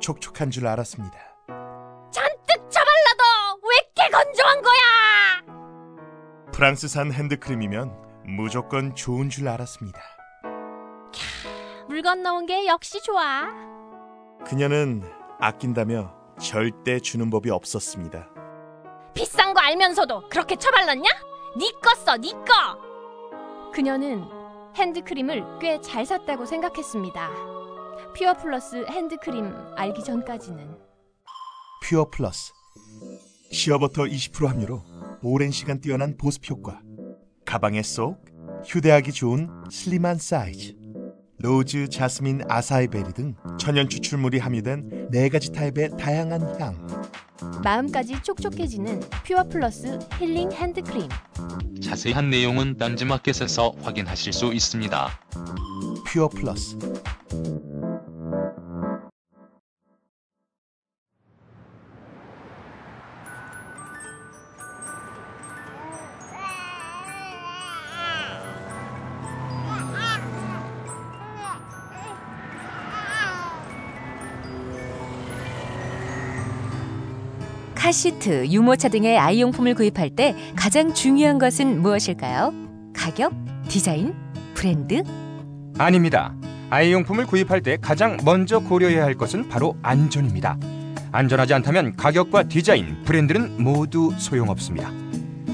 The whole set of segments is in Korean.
촉촉한 줄 알았습니다. 잔뜩 쳐발라도 왜 이렇게 건조한 거야? 프랑스산 핸드크림이면 무조건 좋은 줄 알았습니다. 물 건너온 게 역시 좋아. 그녀는 아낀다며 절대 주는 법이 없었습니다. 비싼 거 알면서도 그렇게 쳐발랐냐? 니꺼 써, 니꺼! 그녀는 핸드크림을 꽤 잘 샀다고 생각했습니다. 퓨어 플러스 핸드크림 알기 전까지는. 퓨어 플러스 shea butter 20% 함유로 오랜 시간 뛰어난 보습 효과 가방에 쏙 휴대하기 좋은 슬림한 사이즈 rose, 자스민, acai berry 등 천연 추출물이 함유된 네 가지 타입의 다양한 향 마음까지 촉촉해지는 퓨어 플러스 힐링 핸드크림. 자세한 내용은 딴지마켓에서 확인하실 수 있습니다. 퓨어 플러스 카시트, 유모차 등의 아이용품을 구입할 때 가장 중요한 것은 무엇일까요? 가격, 디자인, 브랜드? 아닙니다. 아이용품을 구입할 때 가장 먼저 고려해야 할 것은 바로 안전입니다. 안전하지 않다면 가격과 디자인, 브랜드는 모두 소용없습니다.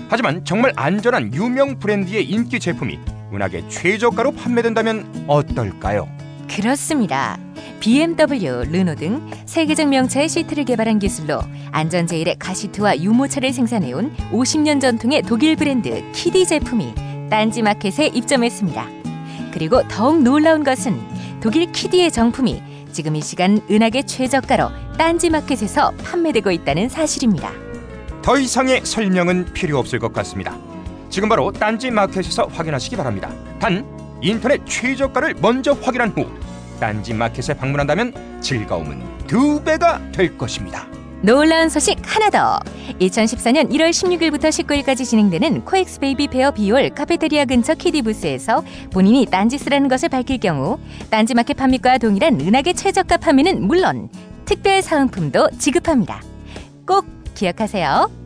하지만 정말 안전한 유명 브랜드의 인기 제품이 은하계 최저가로 판매된다면 어떨까요? 그렇습니다. BMW, 르노 등 세계적 명차의 시트를 개발한 기술로 안전 제일의 가시트와 유모차를 생산해온 50년 전통의 독일 브랜드 키디 제품이 딴지 마켓에 입점했습니다. 그리고 더욱 놀라운 것은 독일 키디의 정품이 지금 이 시간 은하계 최저가로 딴지 마켓에서 판매되고 있다는 사실입니다. 더 이상의 설명은 필요 없을 것 같습니다. 지금 바로 딴지 마켓에서 확인하시기 바랍니다. 단 인터넷 최저가를 먼저 확인한 후 딴지 마켓에 방문한다면 즐거움은 두 배가 될 것입니다. 놀라운 소식 하나 더. 2014년 1월 16일부터 19일까지 진행되는 코엑스 베이비 페어 B홀 카페테리아 근처 키디 부스에서 본인이 딴지스라는 것을 밝힐 경우 딴지마켓 판매가와 동일한 은하계 최저가 판매는 물론 특별 사은품도 지급합니다. 꼭 기억하세요.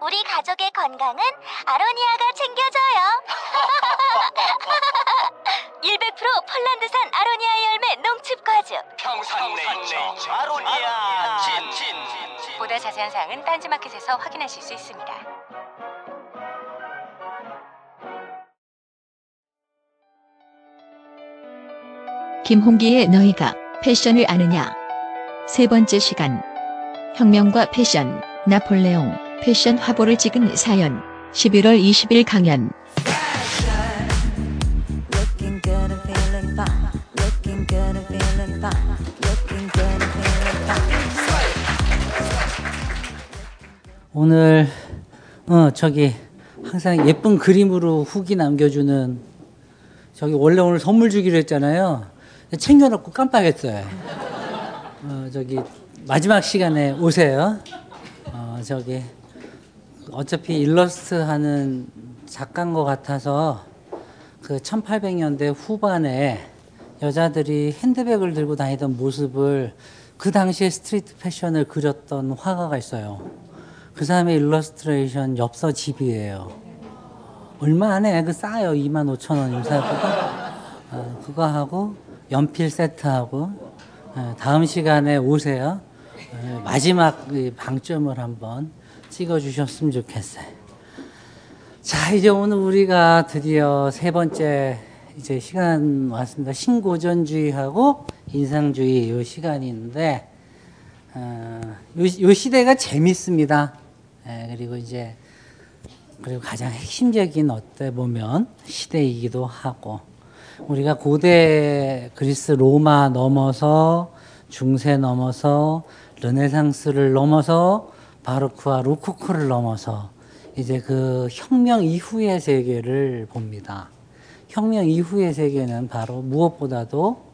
우리 가족의 건강은 아로니아가 챙겨줘요. 100% 폴란드산 아로니아 열매 농축 과즙. 평산네이처. 아로니아 친 보다 자세한 사항은 딴지마켓에서 확인하실 수 있습니다. 김홍기의 너희가 패션을 아느냐. 세 번째 시간. 혁명과 패션. 나폴레옹 패션 화보를 찍은 사연. 11월 20일 강연. 오늘 어 저기 항상 예쁜 그림으로 후기 남겨주는 저기 원래 오늘 선물 주기로 했잖아요. 챙겨놓고 깜빡했어요. 어 저기 마지막 시간에 오세요. 어 저기 어차피 일러스트 하는 작가인 것 같아서 그 1800년대 후반에 여자들이 핸드백을 들고 다니던 모습을 그 당시에 street 패션을 그렸던 화가가 있어요. 그 사람의 일러스트레이션 엽서 집이에요. 얼마 안 해. 그 싸요. 2만 5천 원이면 사고가. 어, 그거 하고 연필 세트하고 어, 다음 시간에 오세요. 어, 마지막 이 방점을 한번 찍어주셨으면 좋겠어요. 자, 이제 오늘 우리가 드디어 세 번째 이제 시간 왔습니다. 신고전주의하고 인상주의 요 시간인데, 어, 요, 요 시대가 재밌습니다. 예, 그리고 이제, 그리고 가장 핵심적인 어때 보면 시대이기도 하고, 우리가 고대 그리스 로마 넘어서 중세 넘어서 르네상스를 넘어서 바로크와 로코코를 넘어서 이제 그 혁명 이후의 세계를 봅니다. 혁명 이후의 세계는 바로 무엇보다도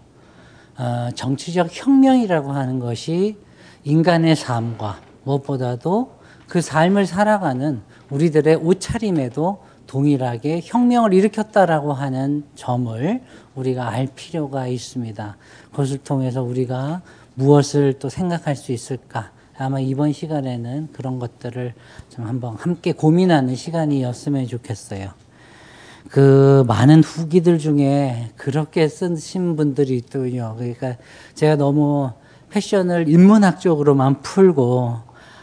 어, 정치적 혁명이라고 하는 것이 인간의 삶과 무엇보다도 그 삶을 살아가는 우리들의 옷차림에도 동일하게 혁명을 일으켰다라고 하는 점을 우리가 알 필요가 있습니다. 그것을 통해서 우리가 무엇을 또 생각할 수 있을까? 아마 이번 시간에는 그런 것들을 좀 한번 함께 고민하는 시간이었으면 좋겠어요. 그 많은 후기들 중에 그렇게 쓰신 분들이 있더군요. 그러니까 제가 너무 패션을 인문학적으로만 풀고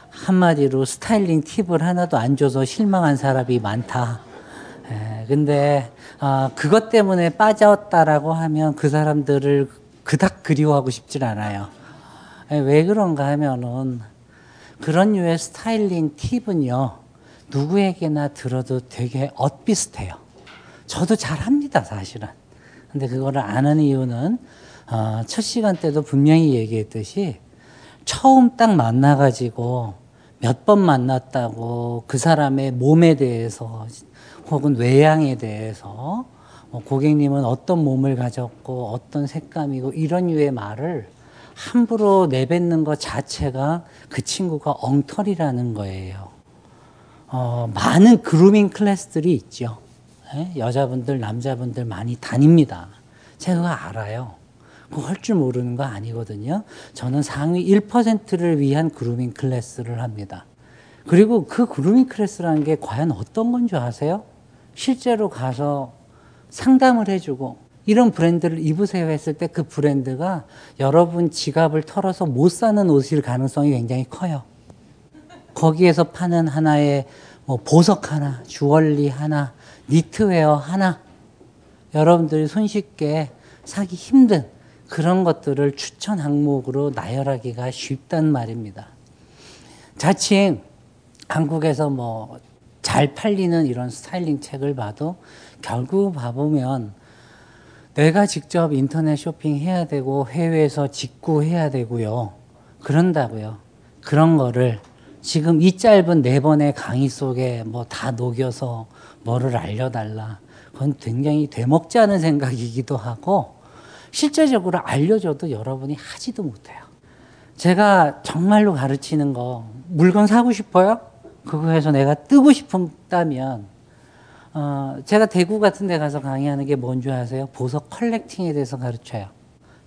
한마디로 스타일링 팁을 하나도 안 줘서 실망한 사람이 많다. 에, 근데 아, 그것 때문에 빠졌다라고 하면 그 사람들을 그닥 그리워하고 싶질 않아요. 에, 왜 그런가 하면은 그런 류의 스타일링 팁은요 누구에게나 들어도 되게 엇비슷해요. 저도 잘합니다 사실은. 근데 그거를 아는 이유는 어, 첫 시간 때도 분명히 얘기했듯이 처음 딱 만나가지고 몇 번 만났다고 그 사람의 몸에 대해서 혹은 외양에 대해서 뭐 고객님은 어떤 몸을 가졌고 어떤 색감이고 이런 류의 말을 함부로 내뱉는 것 자체가 그 친구가 엉터리라는 거예요. 어, 많은 그루밍 클래스들이 있죠. 예? 여자분들, 남자분들 많이 다닙니다. 제가 알아요. 그거 할 줄 모르는 거 아니거든요. 저는 상위 1%를 위한 grooming class를 합니다. 그리고 그 grooming class라는 게 과연 어떤 건 줄 아세요? 실제로 가서 상담을 해주고 이런 브랜드를 입으세요 했을 때 그 브랜드가 여러분 지갑을 털어서 못 사는 옷일 가능성이 굉장히 커요. 거기에서 파는 하나의 뭐 보석 하나, 주얼리 하나, 니트웨어 하나, 여러분들이 손쉽게 사기 힘든 그런 것들을 추천 항목으로 나열하기가 쉽단 말입니다. 자칭 한국에서 뭐 잘 팔리는 이런 스타일링 책을 봐도 결국 봐보면 내가 직접 인터넷 쇼핑해야 되고 해외에서 직구해야 되고요. 그런다고요. 그런 거를 지금 이 짧은 네 번의 강의 속에 뭐 다 녹여서 뭐를 알려달라. 그건 굉장히 되먹지 않은 생각이기도 하고 실제적으로 알려줘도 여러분이 하지도 못해요. 제가 정말로 가르치는 거 물건 사고 싶어요? 그거에서 내가 뜨고 싶다면 어, 제가 대구 같은 데 가서 강의하는 게 뭔지 아세요? 보석 컬렉팅에 대해서 가르쳐요.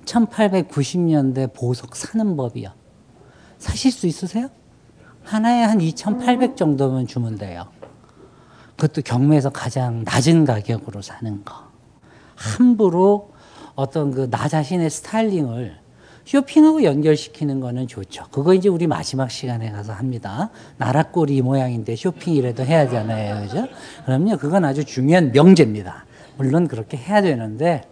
1890년대 보석 사는 법이요. 사실 수 있으세요? 하나에 한 2,800 정도면 주면 돼요. 그것도 경매에서 가장 낮은 가격으로 사는 거. 함부로 어떤 그 나 자신의 스타일링을 쇼핑하고 연결시키는 거는 좋죠. 그거 이제 우리 마지막 시간에 가서 합니다. 나라꼬리 모양인데 쇼핑이라도 해야 하잖아요. 그죠? 그럼요. 그건 아주 중요한 명제입니다. 물론 그렇게 해야 되는데,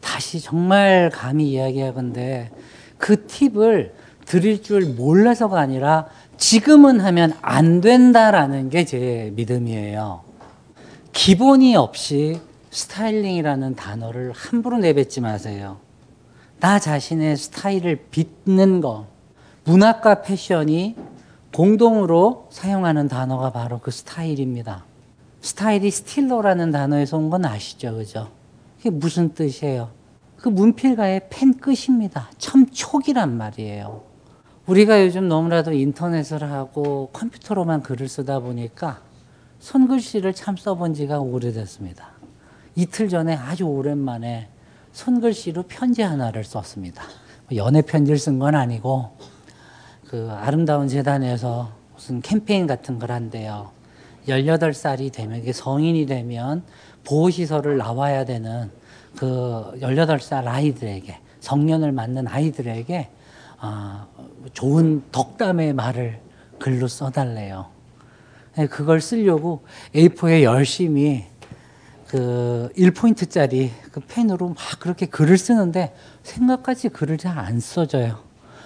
다시 정말 감히 이야기하건데, 그 팁을 드릴 줄 몰라서가 아니라 지금은 하면 안 된다라는 게 제 믿음이에요. 기본이 없이 스타일링이라는 단어를 함부로 내뱉지 마세요. 나 자신의 스타일을 빚는 거. 문학과 패션이 공동으로 사용하는 단어가 바로 그 스타일입니다. 스타일이 스틸러라는 단어에서 온 건 아시죠? 그죠? 그게 무슨 뜻이에요? 그 문필가의 펜 끝입니다. 첨촉이란 말이에요. 우리가 요즘 너무나도 인터넷을 하고 컴퓨터로만 글을 쓰다 보니까 손글씨를 참 써본 지가 오래됐습니다. 이틀 전에 아주 오랜만에 손글씨로 편지 하나를 썼습니다. 뭐 연애 편지를 쓴 건 아니고 그 아름다운 재단에서 무슨 캠페인 같은 걸 한대요. 18살이 되면 이게 성인이 되면 보호 시설을 나와야 되는 그 18살 아이들에게 성년을 맞는 아이들에게 아, 좋은 덕담의 말을 글로 써달래요. 네, 그걸 쓰려고 A4에 열심히 그 1포인트짜리 그 펜으로 막 그렇게 글을 쓰는데 생각같이 글을 잘 안 써져요.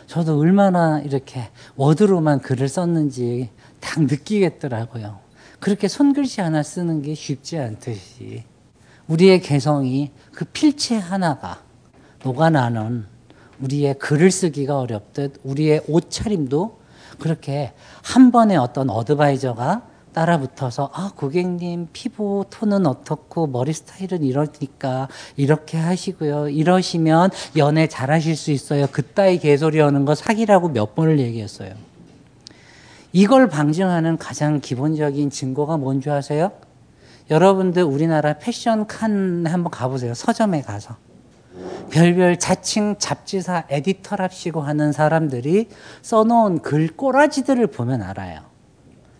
저도 얼마나 이렇게 워드로만 글을 썼는지 딱 느끼겠더라고요. 그렇게 손글씨 하나 쓰는 게 쉽지 않듯이 우리의 개성이 그 필체 하나가 녹아나는 우리의 글을 쓰기가 어렵듯 우리의 옷차림도 그렇게 한 번에 어떤 어드바이저가 따라붙어서 아 고객님 피부 톤은 어떻고 머리 스타일은 이러니까 이렇게 하시고요. 이러시면 연애 잘하실 수 있어요. 그따위 개소리 하는 거 사기라고 몇 번을 얘기했어요. 이걸 방증하는 가장 기본적인 증거가 뭔지 아세요? 여러분들 우리나라 패션 칸에 한번 가보세요. 서점에 가서. 별별 자칭 잡지사 에디터랍시고 하는 사람들이 써놓은 글 꼬라지들을 보면 알아요.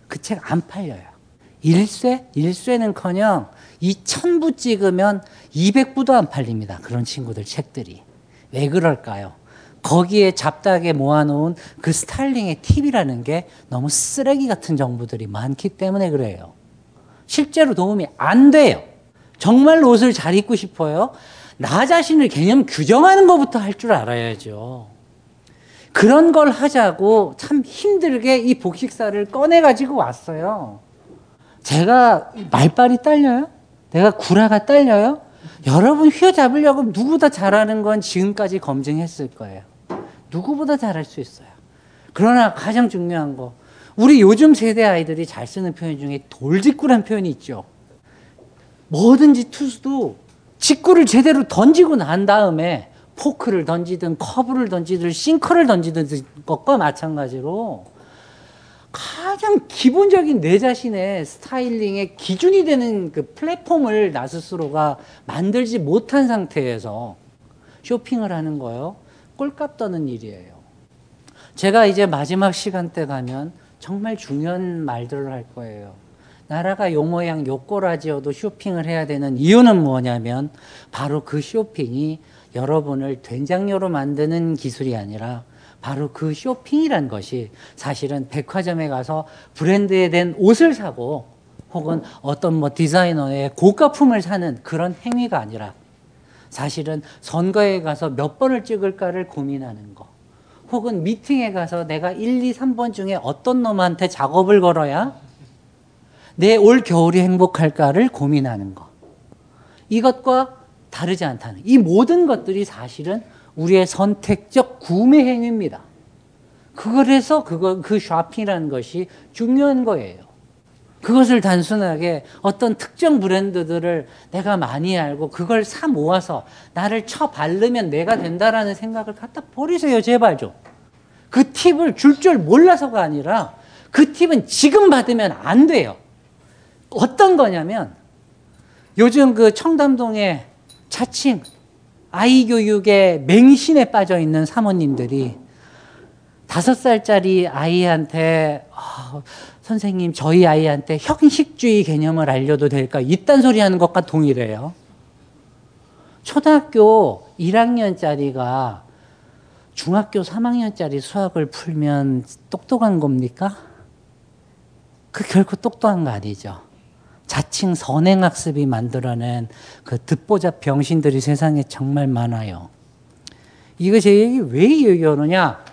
그 책 안 팔려요. 1쇄? 1쇄는 커녕 이 1000부 찍으면 200부도 안 팔립니다. 그런 친구들 책들이. 왜 그럴까요? 거기에 잡다하게 모아놓은 그 스타일링의 팁이라는 게 너무 쓰레기 같은 정보들이 많기 때문에 그래요. 실제로 도움이 안 돼요. 정말 옷을 잘 입고 싶어요? 나 자신을 개념 규정하는 것부터 할 줄 알아야죠. 그런 걸 하자고 참 힘들게 이 복식사를 꺼내가지고 왔어요. 제가 말빨이 딸려요? 내가 구라가 딸려요? 여러분 휘어잡으려고 누구보다 잘하는 건 지금까지 검증했을 거예요. 누구보다 잘할 수 있어요. 그러나 가장 중요한 거, 우리 요즘 세대 아이들이 잘 쓰는 표현 중에 돌직구란 표현이 있죠. 뭐든지 투수도 직구를 제대로 던지고 난 다음에 포크를 던지든 커브를 던지든 싱커를 던지든 것과 마찬가지로 가장 기본적인 내 자신의 스타일링의 기준이 되는 그 플랫폼을 나 스스로가 만들지 못한 상태에서 쇼핑을 하는 거요. 꼴값 떠는 일이에요. 제가 이제 마지막 시간대 가면 정말 중요한 말들을 할 거예요. 나라가 요 모양 요 꼬라지여도 쇼핑을 해야 되는 이유는 뭐냐면 바로 그 쇼핑이 여러분을 된장녀로 만드는 기술이 아니라 바로 그 쇼핑이란 것이 사실은 백화점에 가서 브랜드에 된 옷을 사고 혹은 어떤 뭐 디자이너의 고가품을 사는 그런 행위가 아니라 사실은 선거에 가서 몇 번을 찍을까를 고민하는 거. 혹은 미팅에 가서 내가 1, 2, 3번 중에 어떤 놈한테 작업을 걸어야 내 올 겨울이 행복할까를 고민하는 거. 이것과 다르지 않다는. 이 모든 것들이 사실은 우리의 선택적 구매 행위입니다. 그래서 그거, 그 쇼핑이라는 것이 중요한 거예요. 그것을 단순하게 어떤 특정 브랜드들을 내가 많이 알고 그걸 사 모아서 나를 쳐 바르면 내가 된다라는 생각을 갖다 버리세요, 제발 좀. 그 팁을 줄 줄 몰라서가 아니라 그 팁은 지금 받으면 안 돼요. 어떤 거냐면 요즘 그 청담동에 자칭 아이 교육에 맹신에 빠져 있는 사모님들이 다섯 살짜리 아이한테 어, 선생님 저희 아이한테 형식주의 개념을 알려도 될까? 이딴 소리 하는 것과 동일해요. 초등학교 1학년짜리가 중학교 3학년짜리 수학을 풀면 똑똑한 겁니까? 그 결코 똑똑한 거 아니죠. 자칭 선행학습이 만들어낸 그 듣보잡 병신들이 세상에 정말 많아요. 이거 제 얘기 왜 얘기하느냐?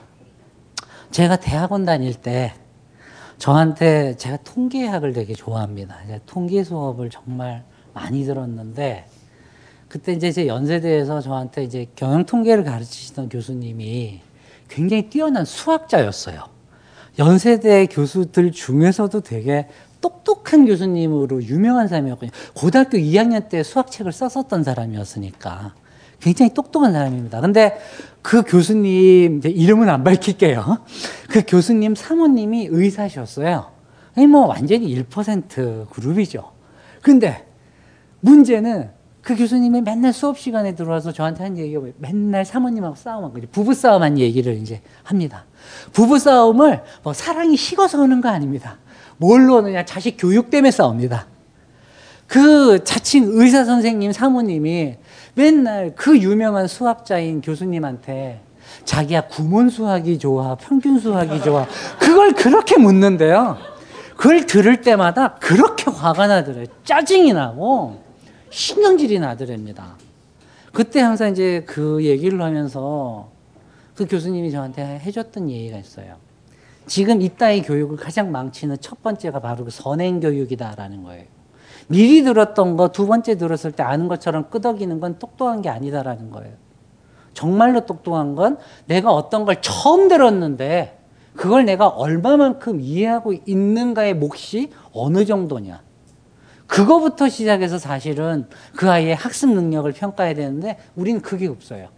제가 대학원 다닐 때 저한테 제가 통계학을 되게 좋아합니다. 통계 수업을 정말 많이 들었는데 그때 이제 제 연세대에서 저한테 이제 경영 통계를 가르치시던 교수님이 굉장히 뛰어난 수학자였어요. 연세대 교수들 중에서도 되게 똑똑한 교수님으로 유명한 사람이었거든요. 고등학교 2학년 때 수학책을 썼었던 사람이었으니까 굉장히 똑똑한 사람입니다. 근데 그 교수님 이름은 안 밝힐게요. 그 교수님 사모님이 의사셨어요. 뭐 완전히 1% 그룹이죠. 근데 문제는 그 교수님이 맨날 수업 시간에 들어와서 저한테 한 얘기가? 맨날 사모님하고 싸움한 거죠. 부부 싸움한 얘기를 이제 합니다. 부부 싸움을 뭐 사랑이 식어서 하는 거 아닙니다. 뭘로 하느냐? 자식 교육 때문에 싸웁니다. 그 자칭 의사 선생님 사모님이 맨날 그 유명한 수학자인 교수님한테 자기야 구몬 수학이 좋아, 평균 수학이 좋아. 그걸 그렇게 묻는데요. 그걸 들을 때마다 그렇게 화가 나더래요. 짜증이 나고 신경질이 나더랍니다. 그때 항상 이제 그 얘기를 하면서 그 교수님이 저한테 해줬던 얘기가 있어요. 지금 이따위 교육을 가장 망치는 첫 번째가 바로 그 선행 교육이다라는 거예요. 미리 들었던 거 두 번째 들었을 때 아는 것처럼 끄덕이는 건 똑똑한 게 아니다라는 거예요. 정말로 똑똑한 건 내가 어떤 걸 처음 들었는데 그걸 내가 얼마만큼 이해하고 있는가의 몫이 어느 정도냐. 그거부터 시작해서 사실은 그 아이의 학습 능력을 평가해야 되는데 우리는 그게 없어요.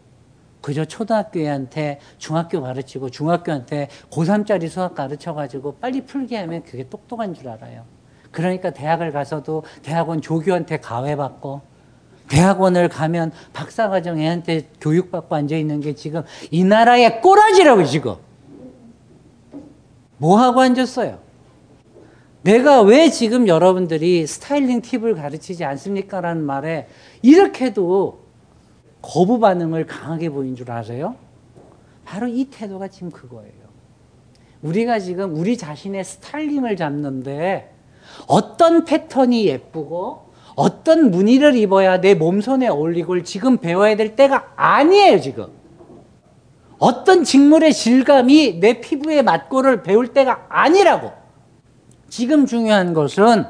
그저 초등학교 애한테 중학교 가르치고 중학교한테 고3짜리 수학 가르쳐가지고 빨리 풀게 하면 그게 똑똑한 줄 알아요. 그러니까 대학을 가서도 대학원 조교한테 가외받고 대학원을 가면 박사과정 애한테 교육받고 앉아있는 게 지금 이 나라의 꼬라지라고 지금. 뭐 하고 앉았어요? 내가 왜 지금 여러분들이 스타일링 팁을 가르치지 않습니까? 라는 말에 이렇게도 거부 반응을 강하게 보인 줄 아세요? 바로 이 태도가 지금 그거예요. 우리가 지금 우리 자신의 스타일링을 잡는데 어떤 패턴이 예쁘고 어떤 무늬를 입어야 내 몸선에 어울리고 지금 배워야 될 때가 아니에요, 지금. 어떤 직물의 질감이 내 피부에 맞고를 배울 때가 아니라고. 지금 중요한 것은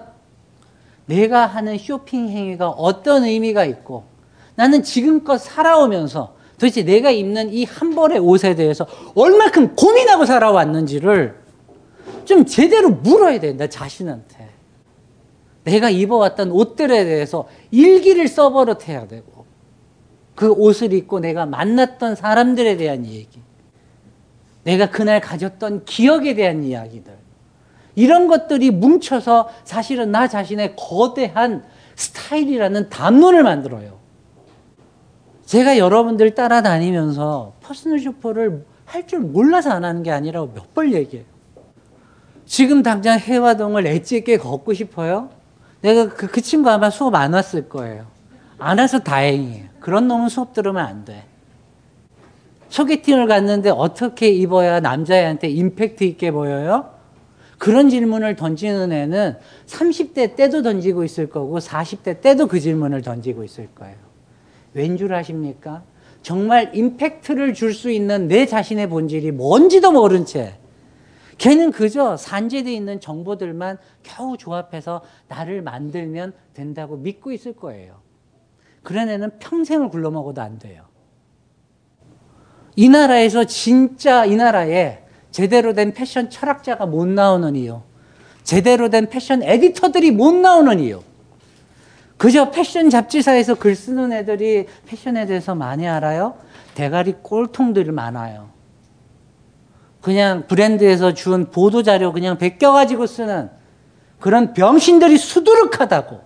내가 하는 쇼핑 행위가 어떤 의미가 있고 나는 지금껏 살아오면서 도대체 내가 입는 이 한 벌의 옷에 대해서 얼마큼 고민하고 살아왔는지를 좀 제대로 물어야 돼, 나 자신한테. 내가 입어왔던 옷들에 대해서 일기를 써버릇해야 되고, 그 옷을 입고 내가 만났던 사람들에 대한 얘기, 내가 그날 가졌던 기억에 대한 이야기들, 이런 것들이 뭉쳐서 사실은 나 자신의 거대한 스타일이라는 담론을 만들어요. 제가 여러분들 따라다니면서 personal shopper를 할 줄 몰라서 안 하는 게 아니라고 몇 번 얘기해요. 지금 당장 혜화동을 edge 있게 걷고 싶어요? 내가 그, 그 친구 아마 수업 안 왔을 거예요. 안 와서 다행이에요. 그런 놈은 수업 들으면 안 돼. 소개팅을 갔는데 어떻게 입어야 남자애한테 임팩트 있게 보여요? 그런 질문을 던지는 애는 30대 때도 던지고 있을 거고 40대 때도 그 질문을 던지고 있을 거예요. 왠 줄 아십니까? 정말 임팩트를 줄 수 있는 내 자신의 본질이 뭔지도 모른 채 걔는 그저 산재되어 있는 정보들만 겨우 조합해서 나를 만들면 된다고 믿고 있을 거예요. 그런 애는 평생을 굴러먹어도 안 돼요. 이 나라에서 진짜 이 나라에 제대로 된 패션 철학자가 못 나오는 이유, 제대로 된 패션 에디터들이 못 나오는 이유, 그저 패션 잡지사에서 글 쓰는 애들이 패션에 대해서 많이 알아요? 대가리 꼴통들이 많아요. 그냥 브랜드에서 준 보도자료 그냥 베껴가지고 쓰는 그런 병신들이 수두룩하다고.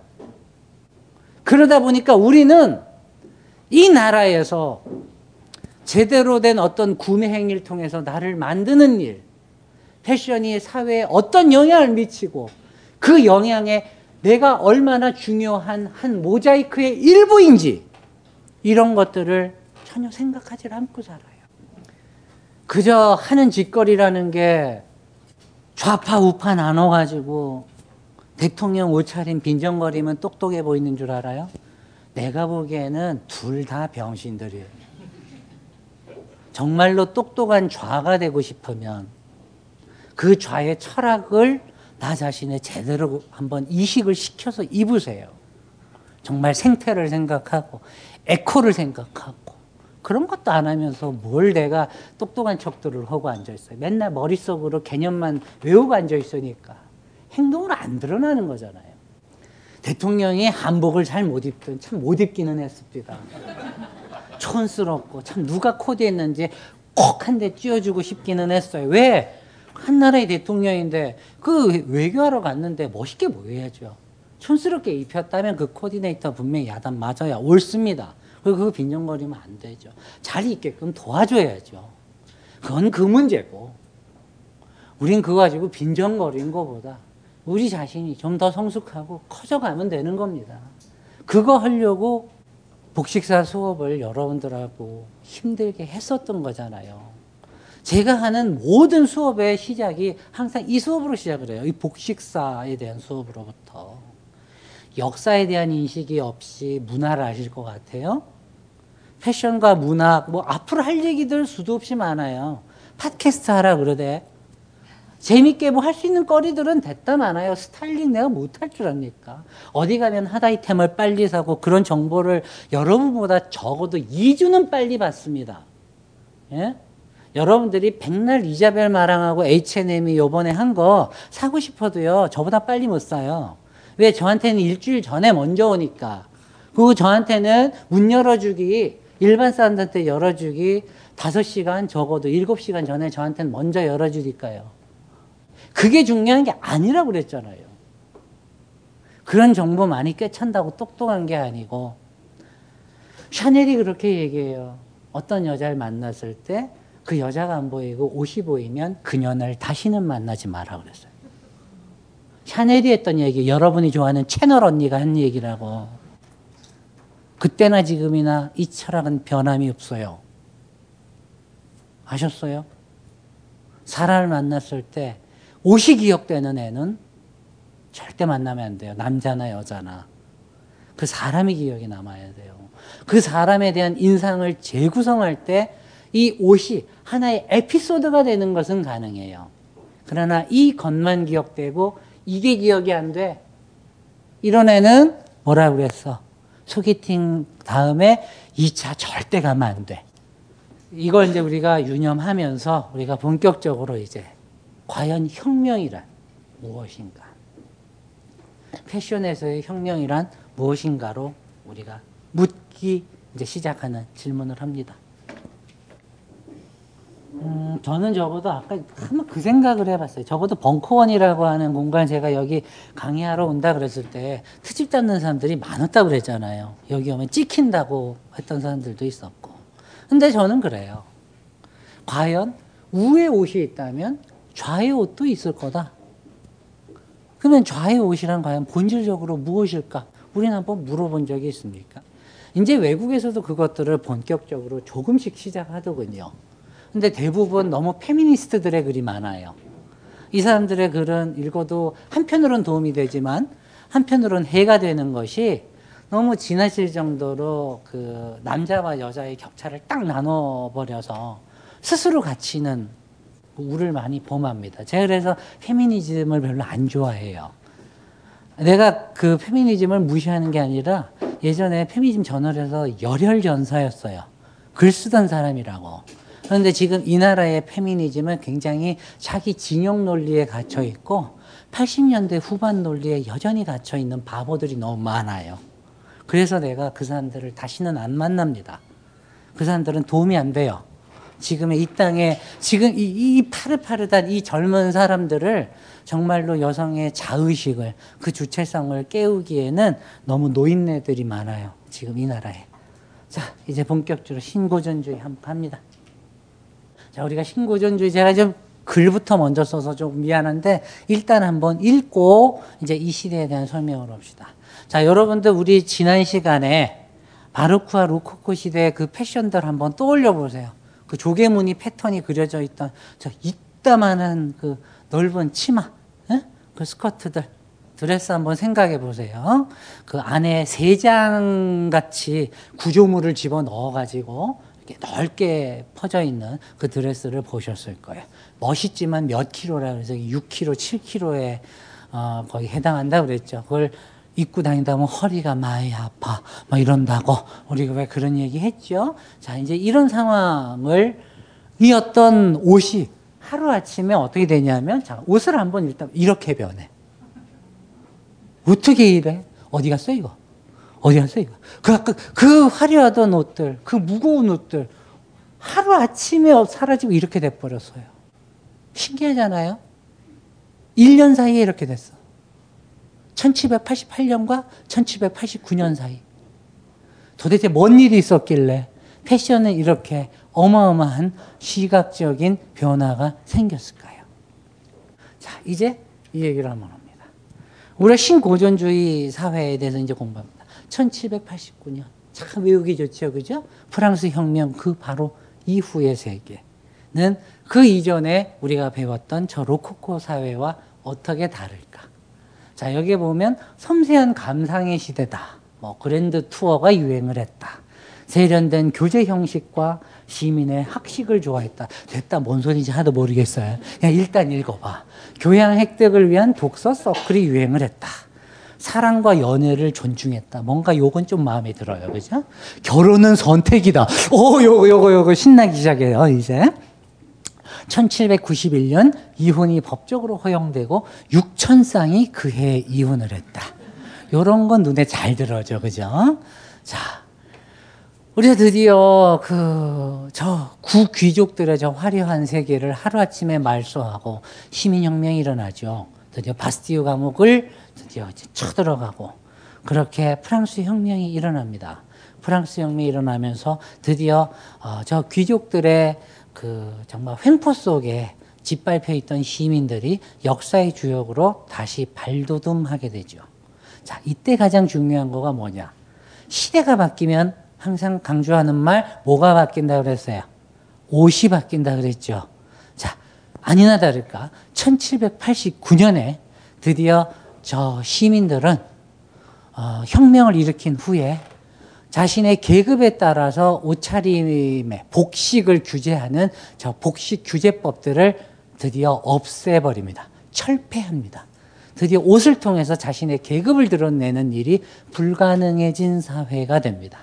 그러다 보니까 우리는 이 나라에서 제대로 된 어떤 구매 행위를 통해서 나를 만드는 일, 패션이 사회에 어떤 영향을 미치고 그 영향에 내가 얼마나 중요한 한 모자이크의 일부인지 이런 것들을 전혀 생각하지 않고 살아요. 그저 하는 짓거리라는 게 좌파 우파 나눠가지고 대통령 옷차림 빈정거리면 똑똑해 보이는 줄 알아요? 내가 보기에는 둘 다 병신들이에요. 정말로 똑똑한 좌가 되고 싶으면 그 좌의 철학을 나 자신의 제대로 한번 이식을 시켜서 입으세요. 정말 생태를 생각하고 에코를 생각하고 그런 것도 안 하면서 뭘 내가 똑똑한 척들을 하고 앉아 있어요. 맨날 머릿속으로 개념만 외우고 앉아 있으니까 행동으로 안 드러나는 거잖아요. 대통령이 한복을 잘 못 입든 참 못 입기는 했습니다. 촌스럽고 참 누가 코디했는지 꼭한대 쥐어주고 싶기는 했어요. 왜? 한 나라의 대통령인데 그 외교하러 갔는데 멋있게 보여야죠. 촌스럽게 입혔다면 그 코디네이터 분명히 야단 맞아야 옳습니다. 그리고 그거 빈정거리면 안 되죠. 잘 입게끔 도와줘야죠. 그건 그 문제고. 우린 그거 가지고 빈정거리는 것보다 우리 자신이 좀 더 성숙하고 커져가면 되는 겁니다. 그거 하려고 복식사 수업을 여러분들하고 힘들게 했었던 거잖아요. 제가 하는 모든 수업의 시작이 항상 이 수업으로 시작을 해요. 이 복식사에 대한 수업으로부터. 역사에 대한 인식이 없이 문화를 아실 것 같아요. 패션과 문학, 뭐 앞으로 할 얘기들 수도 없이 많아요. 팟캐스트 하라 그러대. 재밌게 뭐 할 수 있는 거리들은 됐다 많아요. 스타일링 내가 못할 줄 압니까? 어디 가면 핫 아이템을 빨리 사고 그런 정보를 여러분보다 적어도 2주는 빨리 받습니다. 예? 여러분들이 백날 이자벨 마랑하고 H&M이 요번에 한 거 사고 싶어도요. 저보다 빨리 못 사요. 왜? 저한테는 일주일 전에 먼저 오니까. 그리고 저한테는 문 열어주기, 일반 사람들한테 열어주기 5시간 적어도 7시간 전에 저한테는 먼저 열어주니까요. 그게 중요한 게 아니라고 그랬잖아요. 그런 정보 많이 꿰찬다고 똑똑한 게 아니고 샤넬이 그렇게 얘기해요. 어떤 여자를 만났을 때 그 여자가 안 보이고 옷이 보이면 그녀를 다시는 만나지 마라 그랬어요. 샤넬이 했던 얘기, 여러분이 좋아하는 채널 언니가 한 얘기라고. 그때나 지금이나 이 철학은 변함이 없어요. 아셨어요? 사람을 만났을 때 옷이 기억되는 애는 절대 만나면 안 돼요. 남자나 여자나. 그 사람이 기억이 남아야 돼요. 그 사람에 대한 인상을 재구성할 때 이 옷이 하나의 에피소드가 되는 것은 가능해요. 그러나 이 것만 기억되고 이게 기억이 안 돼. 이런 애는 뭐라 그랬어? 소개팅 다음에 2차 절대 가면 안 돼. 이걸 이제 우리가 유념하면서 우리가 본격적으로 이제 과연 혁명이란 무엇인가? 패션에서의 혁명이란 무엇인가로 우리가 묻기 이제 시작하는 질문을 합니다. 음, 저는 적어도 아까 한번 그 생각을 해봤어요. 적어도 벙커원이라고 하는 공간 제가 여기 강의하러 온다 그랬을 때 트집 잡는 사람들이 많았다고 그랬잖아요. 여기 오면 찍힌다고 했던 사람들도 있었고. 근데 저는 그래요. 과연 우의 옷이 있다면 좌의 옷도 있을 거다. 그러면 좌의 옷이란 과연 본질적으로 무엇일까? 우리는 한번 물어본 적이 있습니까? 이제 외국에서도 그것들을 본격적으로 조금씩 시작하더군요. 근데 대부분 너무 페미니스트들의 글이 많아요. 이 사람들의 글은 읽어도 한편으로는 도움이 되지만 한편으로는 해가 되는 것이 너무 지나칠 정도로 그 남자와 여자의 격차를 딱 나눠버려서 스스로 갇히는 우를 많이 범합니다. 제가 그래서 페미니즘을 별로 안 좋아해요. 내가 그 페미니즘을 무시하는 게 아니라 예전에 페미니즘 저널에서 열혈전사였어요. 글 쓰던 사람이라고. 그런데 지금 이 나라의 페미니즘은 굉장히 자기 진영 논리에 갇혀 있고 80년대 후반 논리에 여전히 갇혀 있는 바보들이 너무 많아요. 그래서 내가 그 사람들을 다시는 안 만납니다. 그 사람들은 도움이 안 돼요. 지금의 이 땅에 지금 이, 이 파릇파릇한 이 젊은 사람들을 정말로 여성의 자의식을 그 주체성을 깨우기에는 너무 노인네들이 많아요. 지금 이 나라에. 자, 이제 본격적으로 신고전주의 한번 합니다. 자, 우리가 신고전주의 제가 좀 글부터 먼저 써서 좀 미안한데 일단 한번 읽고 이제 이 시대에 대한 설명을 합시다. 자, 여러분들 우리 지난 시간에 바르크와 루코코 시대의 그 패션들 한번 떠올려 보세요. 그 조개무늬 패턴이 그려져 있던 저 이따만한 그 넓은 치마, 에? 그 스커트들, 드레스 한번 생각해 보세요. 그 안에 세 장 같이 구조물을 집어 넣어 가지고 이렇게 넓게 퍼져 있는 그 드레스를 보셨을 거예요. 멋있지만 몇 킬로라 그래서 6킬로, 7킬로에 어, 거의 해당한다 그랬죠. 그걸 입고 다니다 보면 허리가 많이 아파. 막 이런다고. 우리가 왜 그런 얘기 했죠? 자, 이제 이런 상황을 이 어떤 옷이 하루 아침에 어떻게 되냐면, 자, 옷을 한번 일단 이렇게 변해. 어떻게 이래? 어디 갔어, 이거? 어디 갔어, 이거? 그, 그 화려하던 옷들, 그 무거운 옷들, 하루 아침에 사라지고 이렇게 돼 버렸어요. 신기하잖아요? 1년 사이에 이렇게 됐어. 1788년과 1789년 사이. 도대체 뭔 일이 있었길래 패션은 이렇게 어마어마한 시각적인 변화가 생겼을까요? 자, 이제 이 얘기를 한번 합니다. 우리가 신고전주의 사회에 대해서 이제 공부합니다. 1789년. 참 외우기 좋죠, 그죠? 프랑스 혁명 그 바로 이후의 세계는 그 이전에 우리가 배웠던 저 로코코 사회와 어떻게 다를까? 자, 여기 보면 섬세한 감상의 시대다. 뭐 그랜드 투어가 유행을 했다. 세련된 교제 형식과 시민의 학식을 좋아했다. 됐다. 뭔 소리인지 하나도 모르겠어요. 그냥 일단 읽어봐. 교양 획득을 위한 독서 서클이 유행을 했다. 사랑과 연애를 존중했다. 뭔가 요건 좀 마음에 들어요. 그죠? 결혼은 선택이다. 오, 요거, 요거, 요거 신나기 시작해요, 이제. 1791년 이혼이 법적으로 허용되고 6천 쌍이 그해 이혼을 했다. 요런 건 눈에 잘 들어죠. 그죠? 자. 우리가 드디어 그, 저, 구귀족들의 저 화려한 세계를 하루아침에 말소하고 시민혁명이 일어나죠. 드디어 바스티유 감옥을 드디어 쳐들어가고 그렇게 프랑스 혁명이 일어납니다. 프랑스 혁명이 일어나면서 드디어 어, 저 귀족들의 그 정말 횡포 속에 짓밟혀 있던 시민들이 역사의 주역으로 다시 발돋움하게 되죠. 자, 이때 가장 중요한 거가 뭐냐? 시대가 바뀌면 항상 강조하는 말 뭐가 바뀐다 그랬어요? 옷이 바뀐다 그랬죠. 자, 아니나 다를까 1789년에 드디어 저 시민들은 어, 혁명을 일으킨 후에 자신의 계급에 따라서 옷차림의 복식을 규제하는 저 복식 규제법들을 드디어 없애버립니다. 철폐합니다. 드디어 옷을 통해서 자신의 계급을 드러내는 일이 불가능해진 사회가 됩니다.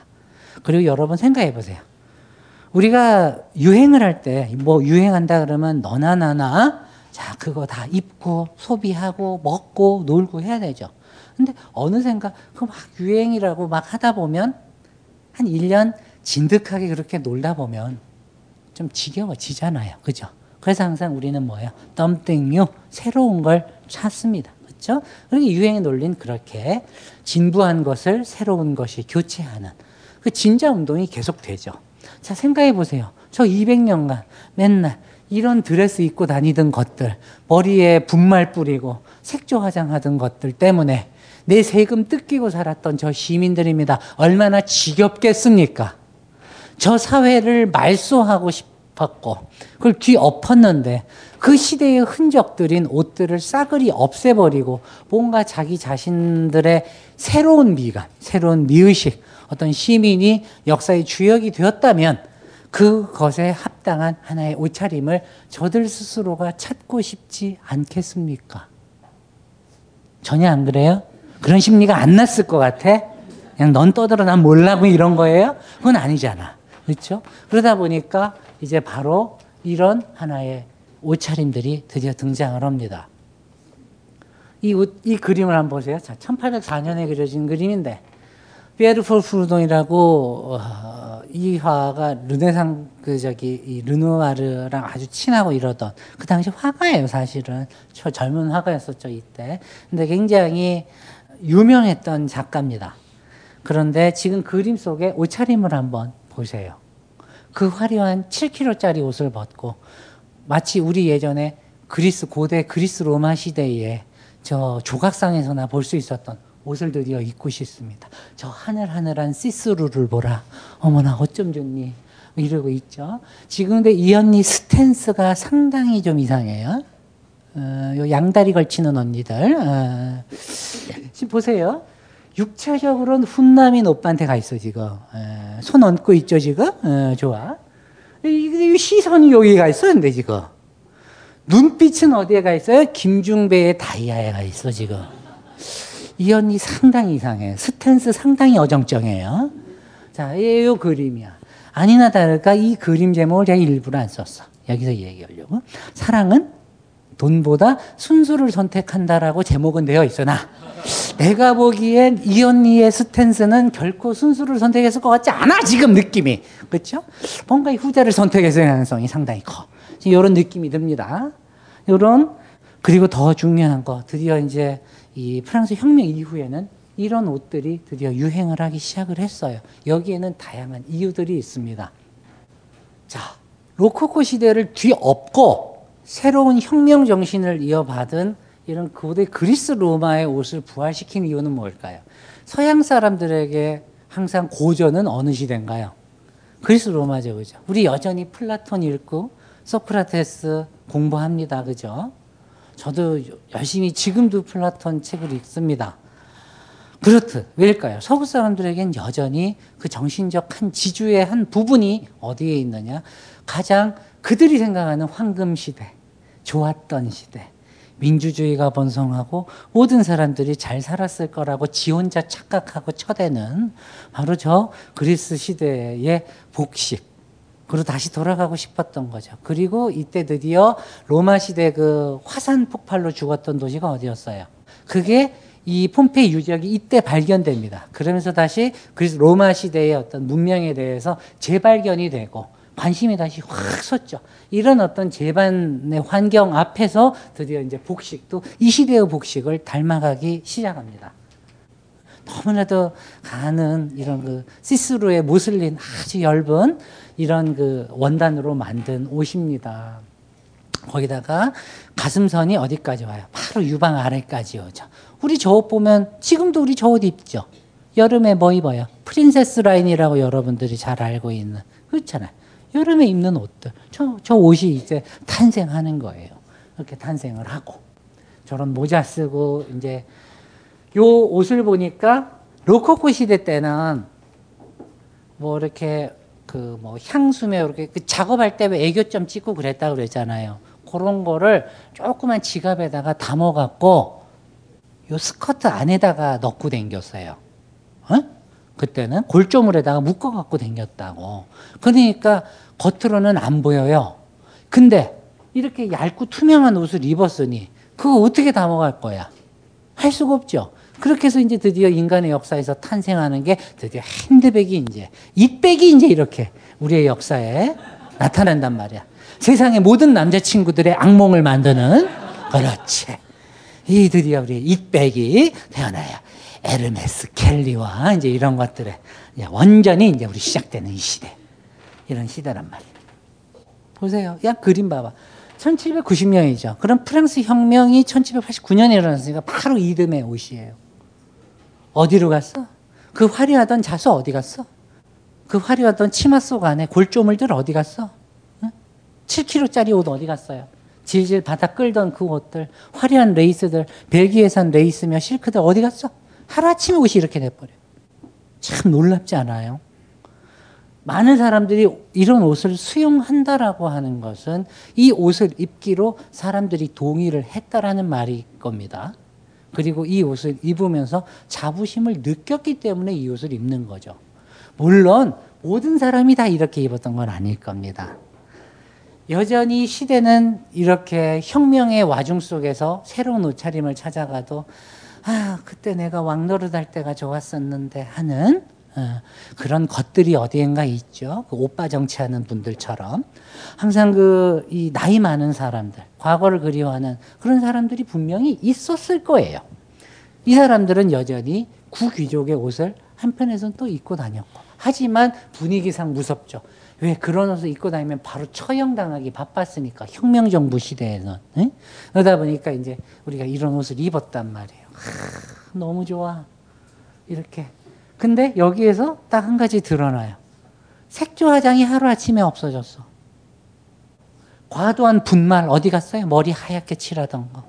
그리고 여러분 생각해 보세요. 우리가 유행을 할 때 뭐 유행한다 그러면 너나 나나 자 그거 다 입고 소비하고 먹고 놀고 해야 되죠. 근데 어느샌가 그막 유행이라고 막 하다 보면 한 1년 진득하게 그렇게 놀다 보면 좀 지겨워지잖아요. 그죠? 그래서 항상 우리는 뭐예요? something new, 새로운 걸 찾습니다. 그렇죠? 그리고 유행의 논리는 그렇게 진부한 것을 새로운 것이 교체하는 그 진자 운동이 계속되죠. 자, 생각해 보세요. 저 200년간 맨날 이런 드레스 입고 다니던 것들, 머리에 분말 뿌리고 색조 화장하던 것들 때문에 내 세금 뜯기고 살았던 저 시민들입니다. 얼마나 지겹겠습니까? 저 사회를 말소하고 싶었고, 그걸 뒤엎었는데, 그 시대의 흔적들인 옷들을 싸그리 없애버리고, 뭔가 자기 자신들의 새로운 미감, 새로운 미의식, 어떤 시민이 역사의 주역이 되었다면, 그것에 합당한 하나의 옷차림을 저들 스스로가 찾고 싶지 않겠습니까? 전혀 안 그래요? 그런 심리가 안 났을 것 같아? 그냥 넌 떠들어 난 몰라고 이런 거예요? 그건 아니잖아. 그렇죠? 그러다 보니까 이제 바로 이런 하나의 옷차림들이 드디어 등장을 합니다. 이, 옷, 이 그림을 한번 보세요. 자, 1804년에 그려진 그림인데, 피에르폴 프루동이라고 어, 이 화가 르네상 그 저기 이 르누아르랑 아주 친하고 이러던 그 당시 화가예요 사실은. 저 젊은 화가였었죠 이때. 근데 굉장히 유명했던 작가입니다. 그런데 지금 그림 속에 옷차림을 한번 보세요. 그 화려한 7kg짜리 옷을 벗고 마치 우리 예전에 그리스 고대 그리스 로마 시대에 저 조각상에서나 볼 수 있었던 옷을 드디어 입고 싶습니다. 저 하늘하늘한 시스루를 보라. 어머나 어쩜 좋니. 이러고 있죠. 지금 근데 이 언니 스탠스가 상당히 좀 이상해요. 어, 요 양다리 걸치는 언니들. 어, 지금 보세요. 육체적으로는 훈남인 오빠한테 가 있어 지금. 어, 손 얹고 있죠 지금. 어, 좋아. 이, 시선이 여기 가 있어 근데 지금. 눈빛은 어디에 가 있어요? 김중배의 다이아에 가 있어 지금. 이 언니 상당히 이상해. 스탠스 상당히 어정쩡해요. 자, 이 그림이야. 아니나 다를까 이 그림 제목을 제가 일부러 안 썼어. 여기서 얘기하려고. 사랑은 돈보다 순수를 선택한다라고 제목은 되어 있으나 내가 보기엔 이 언니의 스탠스는 결코 순수를 선택했을 것 같지 않아 지금 느낌이 그렇죠? 뭔가 이 후자를 선택했을 가능성이 상당히 커. 이런 느낌이 듭니다. 이런 그리고 더 중요한 거 드디어 이제 이 프랑스 혁명 이후에는 이런 옷들이 드디어 유행을 하기 시작을 했어요. 여기에는 다양한 이유들이 있습니다. 자, 로코코 시대를 뒤엎고 새로운 혁명 정신을 이어받은 이런 고대 그리스 로마의 옷을 부활시킨 이유는 뭘까요? 서양 사람들에게 항상 고전은 어느 시대인가요? 그리스 로마죠, 그죠? 우리 여전히 플라톤 읽고 소크라테스 공부합니다, 그죠? 저도 열심히 지금도 플라톤 책을 읽습니다. 그렇듯 왜일까요? 서구 사람들에겐 여전히 그 정신적 한 지주의 한 부분이 어디에 있느냐? 가장 그들이 생각하는 황금 시대, 좋았던 시대, 민주주의가 번성하고 모든 사람들이 잘 살았을 거라고 지 혼자 착각하고 쳐대는 바로 저 그리스 시대의 복식. 그리고 다시 돌아가고 싶었던 거죠. 그리고 이때 드디어 로마 시대 그 화산 폭발로 죽었던 도시가 어디였어요? 그게 이 폼페이 유적이 이때 발견됩니다. 그러면서 다시 그리스 로마 시대의 어떤 문명에 대해서 재발견이 되고 관심이 다시 확 섰죠. 이런 어떤 제반의 환경 앞에서 드디어 이제 복식도 이 시대의 복식을 닮아가기 시작합니다. 너무나도 가는 이런 그 시스루의 모슬린 아주 얇은 이런 그 원단으로 만든 옷입니다. 거기다가 가슴선이 어디까지 와요? 바로 유방 아래까지 오죠. 우리 저 옷 보면 지금도 우리 저 옷 입죠. 여름에 뭐 입어요? princess line이라고 여러분들이 잘 알고 있는 그렇잖아요. 여름에 입는 옷들. 저, 저 옷이 이제 탄생하는 거예요. 이렇게 탄생을 하고. 저런 모자 쓰고, 이제, 요 옷을 보니까, 로코코 시대 때는, 뭐, 이렇게, 그, 뭐, 향수며, 이렇게, 그 작업할 때 왜 애교점 찍고 그랬다 그랬잖아요. 그런 거를 조그만 지갑에다가 담아 갖고, 요 스커트 안에다가 넣고 댕겼어요. 어? 그때는 골조물에다가 묶어 갖고 댕겼다고. 그러니까 겉으로는 안 보여요. 근데 이렇게 얇고 투명한 옷을 입었으니 그거 어떻게 담아갈 거야? 할 수가 없죠. 그렇게 해서 이제 드디어 인간의 역사에서 탄생하는 게 드디어 핸드백이 이제, 잇백이 이제 이렇게 우리의 역사에 나타난단 말이야. 세상의 모든 남자친구들의 악몽을 만드는, 그렇지. 이 드디어 우리 잇백이 태어나야 에르메스 켈리와 이제 이런 것들에 완전히 이제 우리 시작되는 이 시대. 이런 시대란 말이에요. 보세요. 야, 그림 봐봐. 1790년이죠. 그럼 프랑스 혁명이 1789년에 일어났으니까 바로 이듬해 옷이에요. 어디로 갔어? 그 화려하던 자수 어디 갔어? 그 화려하던 치마 속 안에 골조물들 어디 갔어? 응? 7kg짜리 옷 어디 갔어요? 질질 바다 끌던 그 옷들, 화려한 레이스들, 벨기에산 레이스며 실크들 어디 갔어? 하루아침에 옷이 이렇게 돼버려. 참 놀랍지 않아요? 많은 사람들이 이런 옷을 수용한다라고 하는 것은 이 옷을 입기로 사람들이 동의를 했다라는 말일 겁니다. 그리고 이 옷을 입으면서 자부심을 느꼈기 때문에 이 옷을 입는 거죠. 물론 모든 사람이 다 이렇게 입었던 건 아닐 겁니다. 여전히 시대는 이렇게 혁명의 와중 속에서 새로운 옷차림을 찾아가도 아 그때 내가 왕노릇 할 때가 좋았었는데 하는 어, 그런 것들이 어디엔가 있죠. 그 오빠 정치하는 분들처럼 항상 그 이 나이 많은 사람들, 과거를 그리워하는 그런 사람들이 분명히 있었을 거예요. 이 사람들은 여전히 구귀족의 옷을 한편에서는 또 입고 다녔고 하지만 분위기상 무섭죠. 왜 그런 옷을 입고 다니면 바로 처형당하기 바빴으니까 혁명정부 시대에는 응? 그러다 보니까 이제 우리가 이런 옷을 입었단 말이에요. 하, 너무 좋아 이렇게 근데 여기에서 딱 한 가지 드러나요. 색조 화장이 하루아침에 없어졌어. 과도한 분말 어디 갔어요? 머리 하얗게 칠하던 거.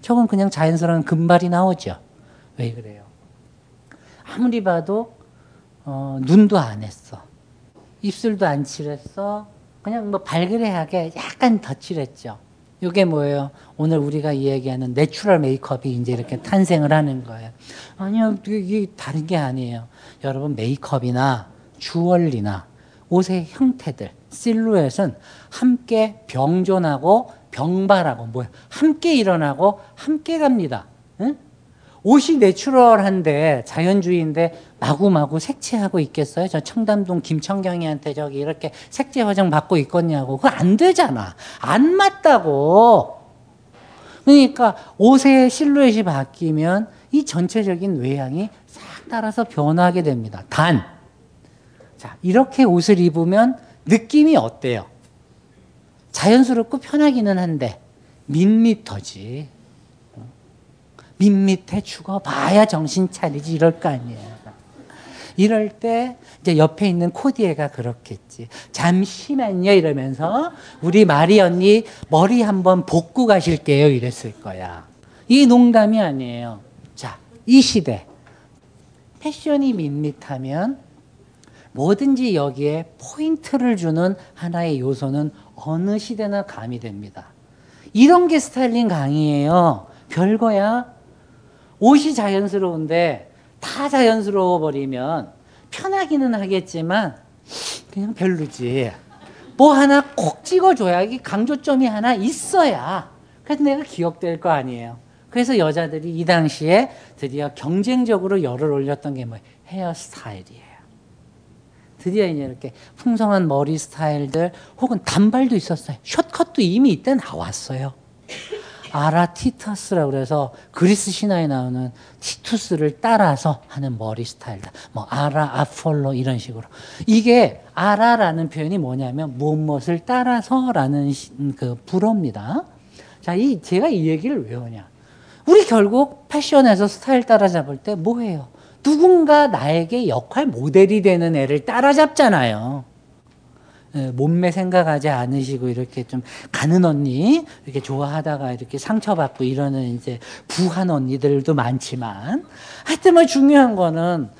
저건 그냥 자연스러운 금발이 나오죠. 왜 그래요? 아무리 봐도 어, 눈도 안 했어. 입술도 안 칠했어. 그냥 뭐 발그레하게 약간 더 칠했죠. 이게 뭐예요? 오늘 우리가 이야기하는 natural 메이크업이 이제 이렇게 탄생을 하는 거예요. 아니요, 이게 다른 게 아니에요. 여러분 메이크업이나 주얼리나 옷의 형태들, 실루엣은 함께 병존하고 병발하고 뭐야? 함께 일어나고 함께 갑니다. 응? 옷이 내추럴한데 자연주의인데 마구마구 색채하고 있겠어요? 저 청담동 김청경이한테 저기 이렇게 색채 화장 받고 있겠냐고. 그거 안 되잖아. 안 맞다고. 그러니까 옷의 실루엣이 바뀌면 이 전체적인 외양이 싹 따라서 변하게 됩니다. 단, 자, 이렇게 옷을 입으면 느낌이 어때요? 자연스럽고 편하기는 한데, 밋밋하지. 밋밋해 죽어봐야 정신 차리지 이럴 거 아니에요. 이럴 때 이제 옆에 있는 코디에가 그렇겠지. 잠시만요 이러면서 우리 마리 언니 머리 한번 볶고 가실게요 이랬을 거야. 이 농담이 아니에요. 자, 이 시대 패션이 밋밋하면 뭐든지 여기에 포인트를 주는 하나의 요소는 어느 시대나 가미됩니다. 이런 게 스타일링 강의예요. 별거야. 옷이 자연스러운데 다 자연스러워 버리면 편하기는 하겠지만 그냥 별로지. 뭐 하나 콕 찍어줘야 이게 강조점이 하나 있어야 그래서 내가 기억될 거 아니에요. 그래서 여자들이 이 당시에 드디어 경쟁적으로 열을 올렸던 게 뭐예요? 헤어스타일이에요. 드디어 이제 이렇게 풍성한 머리 스타일들 혹은 단발도 있었어요. 숏컷도 이미 이때 나왔어요. 아라티터스라고 그래서 그리스 신화에 나오는 티투스를 따라서 하는 머리 스타일다. 뭐 아라, 아폴로 이런 식으로. 이게 아라라는 표현이 뭐냐면 무엇을 따라서라는 그 불어입니다. 자, 이 제가 이 얘기를 왜 하냐? 우리 결국 패션에서 스타일 따라잡을 때 뭐해요? 누군가 나에게 역할 모델이 되는 애를 따라잡잖아요. 예, 몸매 생각하지 않으시고 이렇게 좀 가는 언니 이렇게 좋아하다가 이렇게 상처받고 이러는 이제 부한 언니들도 많지만 하여튼 뭐 중요한 거는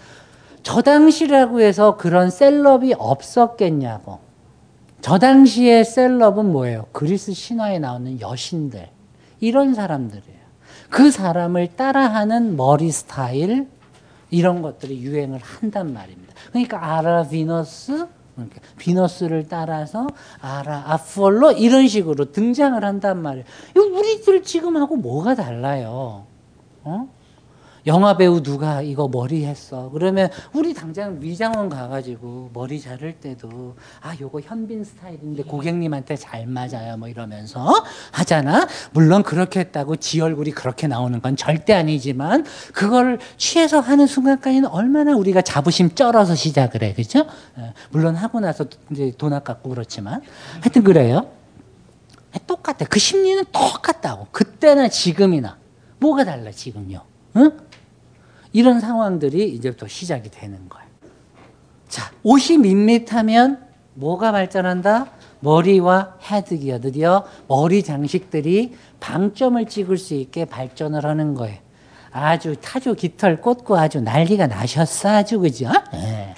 저 당시라고 해서 그런 셀럽이 없었겠냐고. 저 당시의 셀럽은 뭐예요? 그리스 신화에 나오는 여신들. 이런 사람들이에요. 그 사람을 따라하는 머리 스타일, 이런 것들이 유행을 한단 말입니다. 그러니까 아라 비너스, 비너스를 따라서 아라 아폴로 이런 식으로 등장을 한단 말이에요. 우리들 지금하고 뭐가 달라요? 어? 영화 배우 누가 이거 머리 했어. 그러면 우리 당장 미장원 가가지고 머리 자를 때도 아 요거 현빈 스타일인데 고객님한테 잘 맞아요. 뭐 이러면서 하잖아. 물론 그렇게 했다고 지 얼굴이 그렇게 나오는 건 절대 아니지만 그걸 취해서 하는 순간까지는 얼마나 우리가 자부심 쩔어서 시작을 해. 그죠? 물론 하고 나서 이제 돈 아깝고 그렇지만 하여튼 그래요. 똑같아. 그 심리는 똑같다고. 그때나 지금이나. 뭐가 달라, 지금요? 응? 이런 상황들이 이제부터 시작이 되는 거예요. 자, 옷이 밋밋하면 뭐가 발전한다? 머리와 헤드기어, 드디어 머리 장식들이 방점을 찍을 수 있게 발전을 하는 거예요. 아주 타조 깃털 꽂고 아주 난리가 나셨어, 아주 그죠? 네.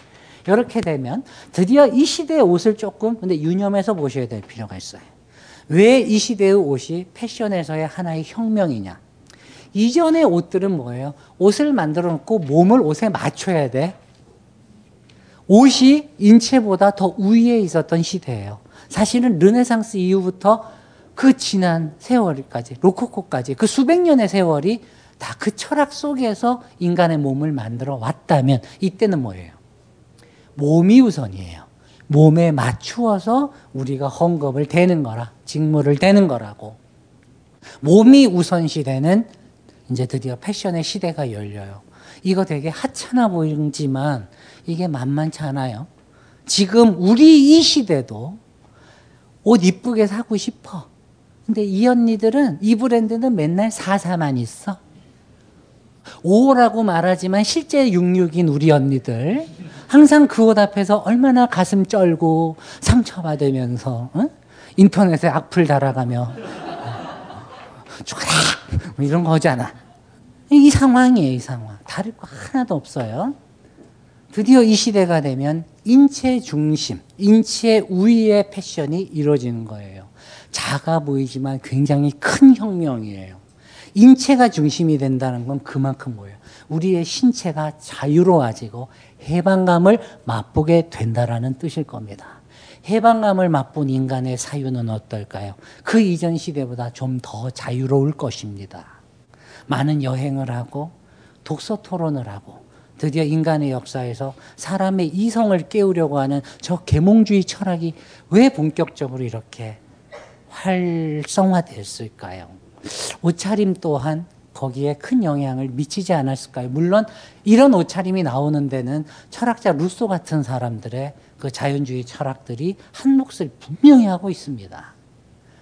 이렇게 되면 드디어 이 시대의 옷을 조금 근데 유념해서 보셔야 될 필요가 있어요. 왜 이 시대의 옷이 패션에서의 하나의 혁명이냐? 이전의 옷들은 뭐예요? 옷을 만들어 놓고 몸을 옷에 맞춰야 돼. 옷이 인체보다 더 우위에 있었던 시대예요. 사실은 르네상스 이후부터 그 지난 세월까지, 로코코까지 그 수백 년의 세월이 다 그 철학 속에서 인간의 몸을 만들어 왔다면 이때는 뭐예요? 몸이 우선이에요. 몸에 맞추어서 우리가 헝겊을 대는 거라, 직무를 대는 거라고. 몸이 우선 시대는 이제 드디어 패션의 시대가 열려요. 이거 되게 하찮아 보이지만 이게 만만치 않아요. 지금 우리 이 시대도 옷 이쁘게 사고 싶어. 근데 이 언니들은 이 브랜드는 맨날 사사만 있어. 5라고 말하지만 실제 66인 우리 언니들 항상 그 옷 앞에서 얼마나 가슴 쩔고 상처받으면서 응? 인터넷에 악플 달아가며 죽어라 뭐 이런 거잖아. 이 상황이에요, 이 상황. 다를 거 하나도 없어요. 드디어 이 시대가 되면 인체 중심, 인체 우위의 패션이 이루어지는 거예요. 작아 보이지만 굉장히 큰 혁명이에요. 인체가 중심이 된다는 건 그만큼 뭐예요? 우리의 신체가 자유로워지고 해방감을 맛보게 된다라는 뜻일 겁니다. 해방감을 맛본 인간의 사유는 어떨까요? 그 이전 시대보다 좀 더 자유로울 것입니다. 많은 여행을 하고 독서 토론을 하고 드디어 인간의 역사에서 사람의 이성을 깨우려고 하는 저 계몽주의 철학이 왜 본격적으로 이렇게 활성화됐을까요? 옷차림 또한 거기에 큰 영향을 미치지 않았을까요? 물론 이런 옷차림이 나오는 데는 철학자 루소 같은 사람들의 그 자연주의 철학들이 한 몫을 분명히 하고 있습니다.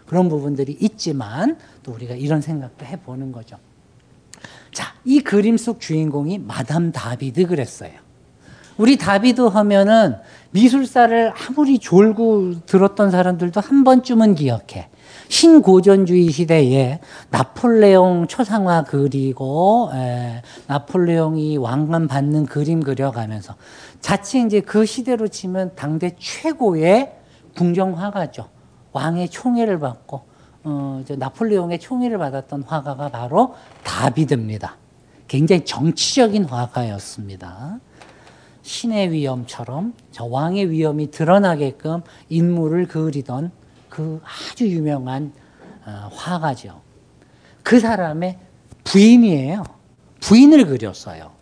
그런 부분들이 있지만 또 우리가 이런 생각도 해보는 거죠. 자, 이 그림 속 주인공이 마담 다비드 그랬어요. 우리 다비드 하면은 미술사를 아무리 졸고 들었던 사람들도 한 번쯤은 기억해. 신고전주의 시대에 나폴레옹 초상화 그리고 에, 나폴레옹이 왕관 받는 그림 그려가면서 자칫 이제 그 시대로 치면 당대 최고의 궁정 화가죠. 왕의 총애를 받고 어, 저 나폴레옹의 총애를 받았던 화가가 바로 다비드입니다. 굉장히 정치적인 화가였습니다. 신의 위엄처럼 저 왕의 위엄이 드러나게끔 인물을 그리던 그 아주 유명한 어, 화가죠. 그 사람의 부인이에요. 부인을 그렸어요.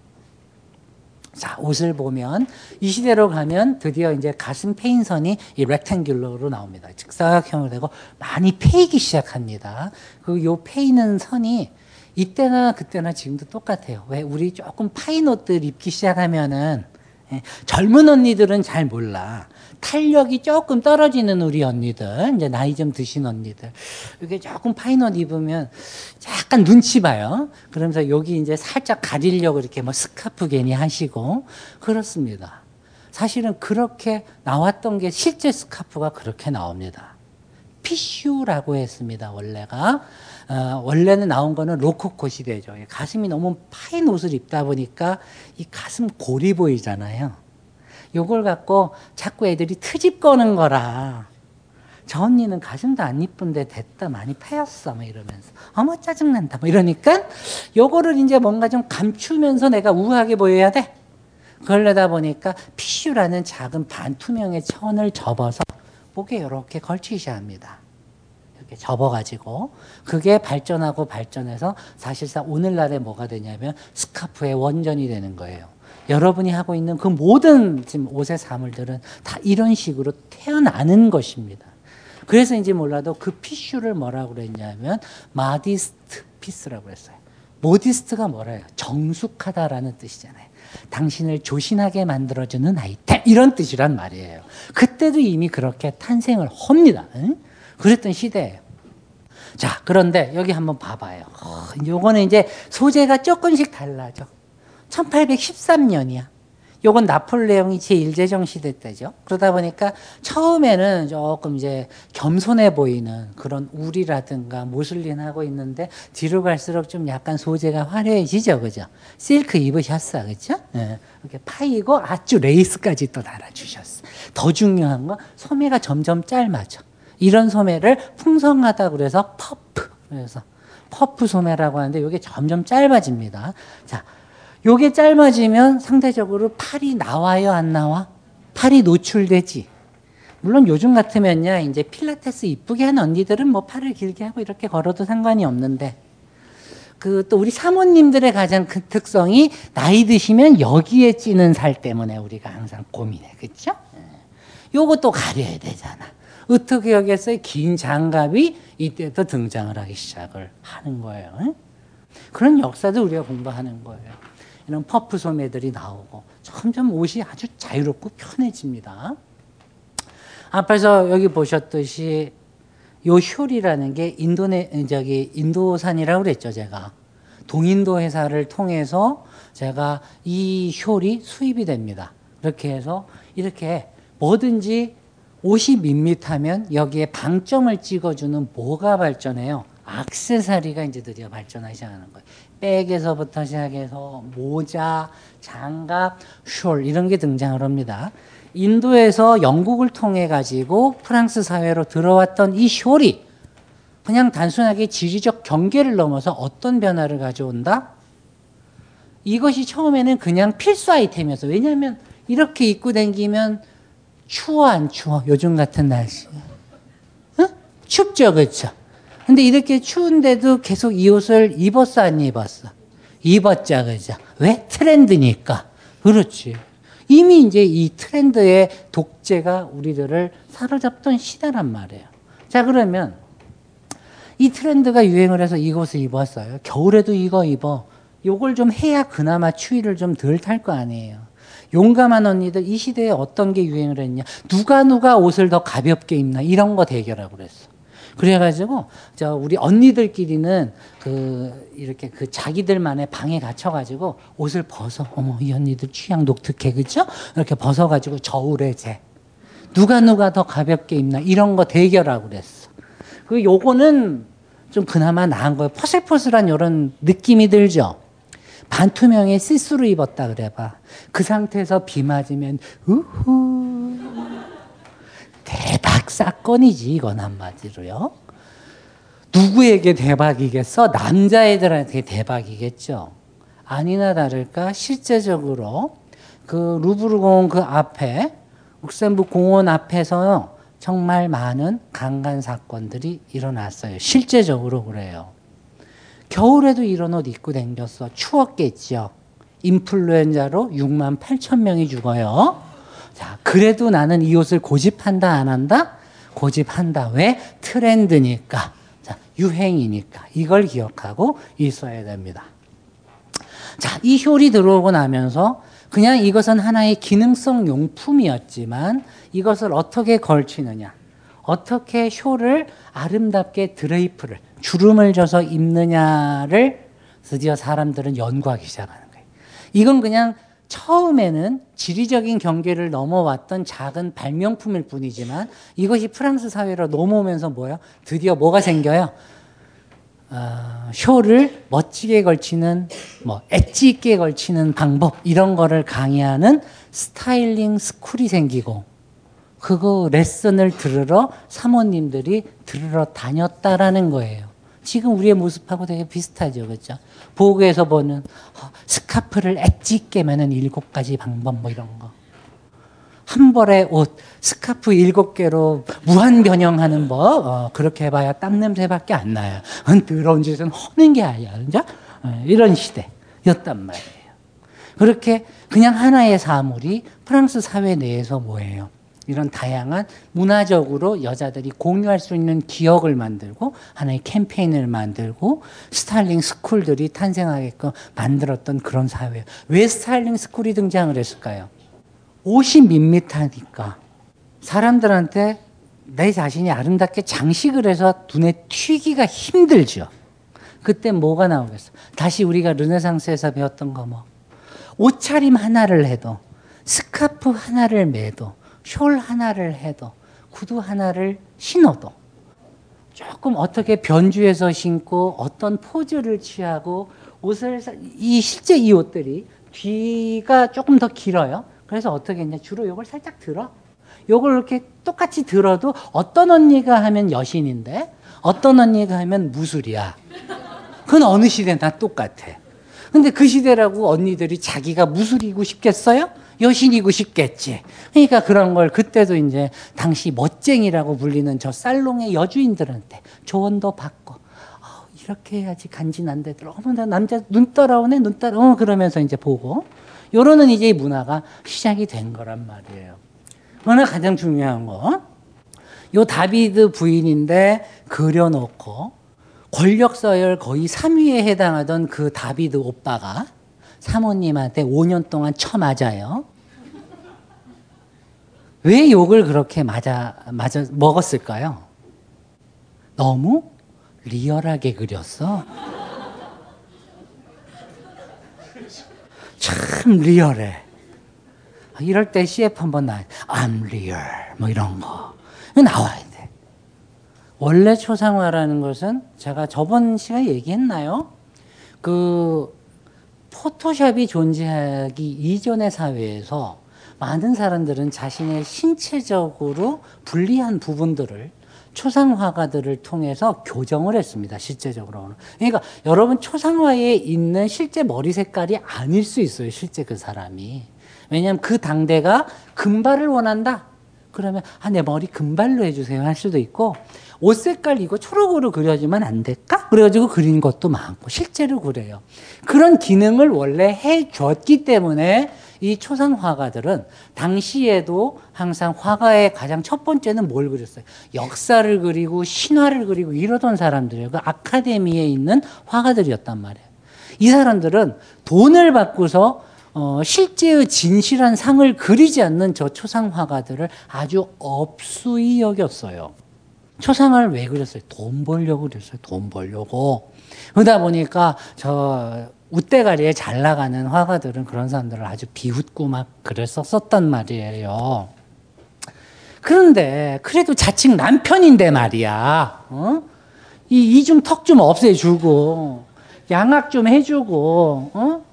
자, 옷을 보면 이 시대로 가면 드디어 이제 가슴 페인선이 이 렉탱귤러로 나옵니다. 직사각형으로 되고 많이 패이기 시작합니다. 그요 패이는 선이 이때나 그때나 지금도 똑같아요. 왜 우리 조금 파인 옷들 입기 시작하면은 예, 젊은 언니들은 잘 몰라. 탄력이 조금 떨어지는 우리 언니들, 이제 나이 좀 드신 언니들, 이게 조금 파인 옷 입으면 약간 눈치 봐요. 그러면서 여기 이제 살짝 가리려고 이렇게 뭐 스카프 괜히 하시고, 그렇습니다. 사실은 그렇게 나왔던 게 실제 스카프가 그렇게 나옵니다. fichu라고 했습니다, 원래가. 어, 원래는 나온 거는 로코코 시대죠. 가슴이 너무 파인 옷을 입다 보니까 이 가슴 골이 보이잖아요. 요걸 갖고 자꾸 애들이 트집 거는 거라. 저 언니는 가슴도 안 이쁜데 됐다 많이 패였어 뭐 이러면서 어머 짜증난다 뭐 이러니까 요거를 이제 뭔가 좀 감추면서 내가 우아하게 보여야 돼. 그러려다 보니까 피슈라는 작은 반투명의 천을 접어서 목에 이렇게 걸치셔야 합니다. 이렇게 접어가지고 그게 발전하고 발전해서 사실상 오늘날에 뭐가 되냐면 스카프의 원전이 되는 거예요. 여러분이 하고 있는 그 모든 지금 옷의 사물들은 다 이런 식으로 태어나는 것입니다. 그래서인지 몰라도 그 fichu를 뭐라고 그랬냐면 modest piece라고 했어요. modest가 뭐래요? 정숙하다라는 뜻이잖아요. 당신을 조신하게 만들어주는 아이템 이런 뜻이란 말이에요. 그때도 이미 그렇게 탄생을 합니다. 응? 그랬던 시대예요. 자, 그런데 여기 한번 봐봐요. 어, 요거는 이제 소재가 조금씩 달라져. 1813년이야. 요건 나폴레옹이 제1제정 시대 때죠. 그러다 보니까 처음에는 조금 이제 겸손해 보이는 그런 울이라든가 모슬린 하고 있는데 뒤로 갈수록 좀 약간 소재가 화려해지죠. 그죠? 실크 입으셨어. 그죠? 예. 이렇게 파이고 아주 레이스까지 또 달아주셨어. 더 중요한 건 소매가 점점 짧아져. 이런 소매를 풍성하다 그래서 퍼프. 그래서 퍼프 소매라고 하는데 이게 점점 짧아집니다. 자, 요게 짧아지면 상대적으로 팔이 나와요, 안 나와? 팔이 노출되지. 물론 요즘 같으면요, 이제 필라테스 이쁘게 한 언니들은 뭐 팔을 길게 하고 이렇게 걸어도 상관이 없는데, 그 또 우리 사모님들의 가장 큰 특성이 나이 드시면 여기에 찌는 살 때문에 우리가 항상 고민해. 그쵸? 요것도 가려야 되잖아. 어떻게 하겠어요? 긴 장갑이 이때부터 등장을 하기 시작을 하는 거예요. 그런 역사도 우리가 공부하는 거예요. 이런 퍼프 소매들이 나오고 점점 옷이 아주 자유롭고 편해집니다. 앞에서 여기 보셨듯이 요 숄이라는 게 인도네 저기 인도산이라고 그랬죠 제가 동인도 회사를 통해서 제가 이 숄이 수입이 됩니다. 그렇게 해서 이렇게 뭐든지 옷이 밋밋하면 여기에 방점을 찍어주는 뭐가 발전해요? 악세사리가 이제 드디어 발전하기 시작하는 거예요. 백에서부터 시작해서 모자, 장갑, 숄 이런 게 등장을 합니다. 인도에서 영국을 통해 가지고 프랑스 사회로 들어왔던 이 숄이 그냥 단순하게 지리적 경계를 넘어서 어떤 변화를 가져온다? 이것이 처음에는 그냥 필수 아이템이었어. 왜냐하면 이렇게 입고 다니면 추워 안 추워? 요즘 같은 날씨. 응? 춥죠, 그렇죠? 근데 이렇게 추운데도 계속 이 옷을 입었어, 안 입었어? 입었자, 그죠? 왜? 트렌드니까. 그렇지. 이미 이제 이 트렌드의 독재가 우리들을 사로잡던 시대란 말이에요. 자, 그러면 이 트렌드가 유행을 해서 이것을 입었어요. 겨울에도 이거 입어. 요걸 좀 해야 그나마 추위를 좀 덜 탈 거 아니에요. 용감한 언니들 이 시대에 어떤 게 유행을 했냐? 누가 누가 옷을 더 가볍게 입나? 이런 거 대결하고 그랬어. 그래가지고 저 우리 언니들끼리는 그 이렇게 그 자기들만의 방에 갇혀가지고 옷을 벗어. 어머 이 언니들 취향 독특해 그죠? 이렇게 벗어가지고 저울에 재. 누가 누가 더 가볍게 입나? 이런 거 대결하고 그랬어. 그 요거는 좀 그나마 나은 거예요. 퍼슬퍼슬한 이런 느낌이 들죠. 반투명의 시스루 입었다 그래봐. 그 상태에서 비 맞으면 우후 대박 사건이지 이건 한마디로요. 누구에게 대박이겠어? 남자애들한테 대박이겠죠. 아니나 다를까 실제적으로 그 루브르 공원 그 앞에 룩셈부 공원 앞에서 정말 많은 강간 사건들이 일어났어요. 실제적으로 그래요. 겨울에도 이런 옷 입고 댕겼어. 추웠겠죠. 인플루엔자로 6만 8천 명이 죽어요. 자, 그래도 나는 이 옷을 고집한다, 안 한다? 고집한다. 왜? 트렌드니까. 자, 유행이니까. 이걸 기억하고 있어야 됩니다. 자, 이 효리 들어오고 나면서 그냥 이것은 하나의 기능성 용품이었지만 이것을 어떻게 걸치느냐. 어떻게 쇼를 아름답게 드레이프를, 주름을 져서 입느냐를 드디어 사람들은 연구하기 시작하는 거예요. 이건 그냥 처음에는 지리적인 경계를 넘어왔던 작은 발명품일 뿐이지만 이것이 프랑스 사회로 넘어오면서 뭐예요? 드디어 뭐가 생겨요? 어, 쇼를 멋지게 걸치는 뭐 엣지 있게 걸치는 방법 이런 거를 강의하는 스타일링 스쿨이 생기고 그거 레슨을 들으러 사모님들이 들으러 다녔다라는 거예요. 지금 우리의 모습하고 되게 비슷하죠. 그렇죠? 보고에서 보는 어, 스카프를 엣지 있게 매는 일곱 가지 방법 뭐 이런 거. 한 벌의 옷, 스카프 일곱 개로 무한 변형하는 법, 어, 그렇게 해봐야 땀 냄새밖에 안 나요. 더러운 짓은 하는 게 아니야. 그죠? 어, 이런 시대였단 말이에요. 그렇게 그냥 하나의 사물이 프랑스 사회 내에서 뭐예요? 이런 다양한 문화적으로 여자들이 공유할 수 있는 기억을 만들고 하나의 캠페인을 만들고 styling school들이 탄생하게끔 만들었던 그런 사회예요. 왜 styling school이 등장을 했을까요? 옷이 밋밋하니까 사람들한테 내 자신이 아름답게 장식을 해서 눈에 튀기가 힘들죠. 그때 뭐가 나오겠어? 다시 우리가 르네상스에서 배웠던 거 뭐. 옷차림 하나를 해도 스카프 하나를 매도 숄 하나를 해도 구두 하나를 신어도 조금 어떻게 변주해서 신고 어떤 포즈를 취하고 옷을 이 실제 이 옷들이 뒤가 조금 더 길어요. 그래서 어떻게 했냐 주로 이걸 살짝 들어. 요걸 이렇게 똑같이 들어도 어떤 언니가 하면 여신인데 어떤 언니가 하면 무술이야. 그건 어느 시대나 똑같아. 근데 그 시대라고 언니들이 자기가 무술이고 싶겠어요? 여신이고 싶겠지. 그러니까 그런 걸 그때도 이제 당시 멋쟁이라고 불리는 저 살롱의 여주인들한테 조언도 받고 어, 이렇게 해야지 간지난데들 어머 나 남자 눈 따라오네 눈 따라 어 그러면서 이제 보고 요러는 이제 문화가 시작이 된 거란 말이에요. 그러나 가장 중요한 거, 요 다비드 부인인데 그려놓고 권력 서열 거의 3위에 해당하던 그 다비드 오빠가 사모님한테 5년 동안 쳐맞아요. 왜 욕을 그렇게 맞아, 맞아, 먹었을까요? 너무 리얼하게 그렸어. 참 리얼해. 이럴 때 CF 한번 나, I'm real. 뭐 이런 거. 나와야 돼. 원래 초상화라는 것은 제가 저번 시간에 얘기했나요? 그 포토샵이 존재하기 이전의 사회에서 많은 사람들은 자신의 신체적으로 불리한 부분들을 초상 화가들을 통해서 교정을 했습니다. 실제적으로는. 그러니까 여러분 초상화에 있는 실제 머리 색깔이 아닐 수 있어요. 실제 그 사람이. 왜냐하면 그 당대가 금발을 원한다. 그러면 아 내 머리 금발로 해주세요 할 수도 있고 옷 색깔 이거 초록으로 그려주면 안 될까? 그래가지고 그린 것도 많고 실제로 그래요. 그런 기능을 원래 해줬기 때문에 이 초상 화가들은 당시에도 항상 화가의 가장 첫 번째는 뭘 그렸어요? 역사를 그리고 신화를 그리고 이러던 사람들이에요. 그 아카데미에 있는 화가들이었단 말이에요. 이 사람들은 돈을 받고서 어, 실제의 진실한 상을 그리지 않는 저 초상 화가들을 아주 업수히 여겼어요. 초상을 왜 그렸어요? 돈 벌려고 그렸어요. 돈 벌려고. 그러다 보니까 저 웃대가리에 잘 나가는 화가들은 그런 사람들을 아주 비웃고 막 그랬었었단 말이에요. 그런데 그래도 자칭 남편인데 말이야. 어? 이 이중 턱 좀 없애주고 양악 좀 해주고 어?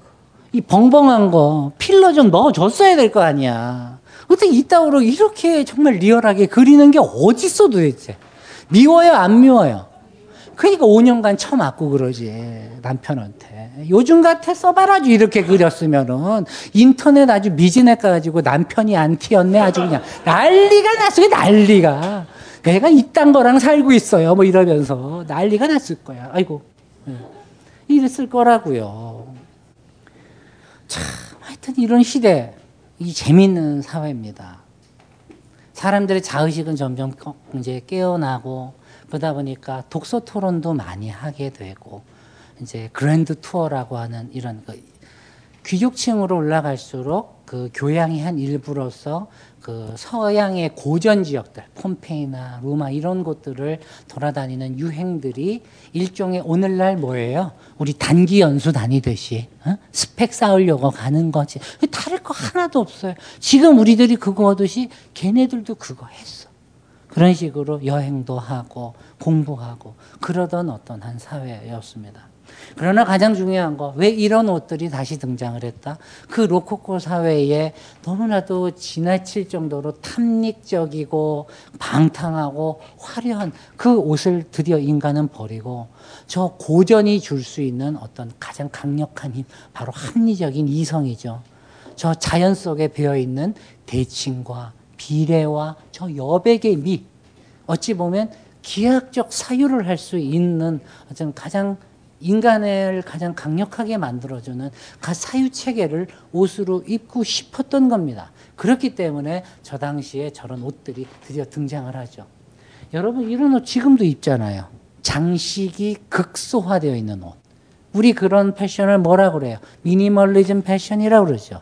이 벙벙한 거 필러 좀 넣어줬어야 될 거 아니야. 어떻게 이따구로 이렇게 정말 리얼하게 그리는 게 어딨어 도대체. 미워요 안 미워요? 그러니까 5년간 처맞고 그러지 남편한테. 요즘 같아 써봐라 이렇게 그렸으면은 인터넷 아주 미진해 가지고 남편이 안 튀었네 아주 그냥 난리가 났어요 난리가. 내가 이딴 거랑 살고 있어요 뭐 이러면서 난리가 났을 거야. 아이고 예. 이랬을 거라고요. 참 하여튼 이런 시대 이 재밌는 사회입니다. 사람들의 자의식은 점점 이제 깨어나고 그러다 보니까 독서 토론도 많이 하게 되고 이제 그랜드 투어라고 하는 이런 그 귀족층으로 올라갈수록 그 교양의 한 일부로서 그 서양의 고전 지역들, 폼페이나 로마 이런 곳들을 돌아다니는 유행들이 일종의 오늘날 뭐예요? 우리 단기 연수 다니듯이 어? 스펙 쌓으려고 가는 거지. 다를 거 하나도 없어요. 지금 우리들이 그거 하듯이 걔네들도 그거 했어. 그런 식으로 여행도 하고 공부하고 그러던 어떤 한 사회였습니다. 그러나 가장 중요한 거, 왜 이런 옷들이 다시 등장을 했다? 그 로코코 사회에 너무나도 지나칠 정도로 탐닉적이고 방탕하고 화려한 그 옷을 드디어 인간은 버리고 저 고전이 줄 수 있는 어떤 가장 강력한 힘, 바로 합리적인 이성이죠. 저 자연 속에 배어 있는 대칭과 비례와 저 여백의 미, 어찌 보면 기하학적 사유를 할 수 있는 어떤 가장 인간을 가장 강력하게 만들어주는 그 사유 체계를 옷으로 입고 싶었던 겁니다. 그렇기 때문에 저 당시에 저런 옷들이 드디어 등장을 하죠. 여러분 이런 옷 지금도 입잖아요. 장식이 극소화되어 있는 옷. 우리 그런 패션을 뭐라 그래요? 미니멀리즘 패션이라고 그러죠.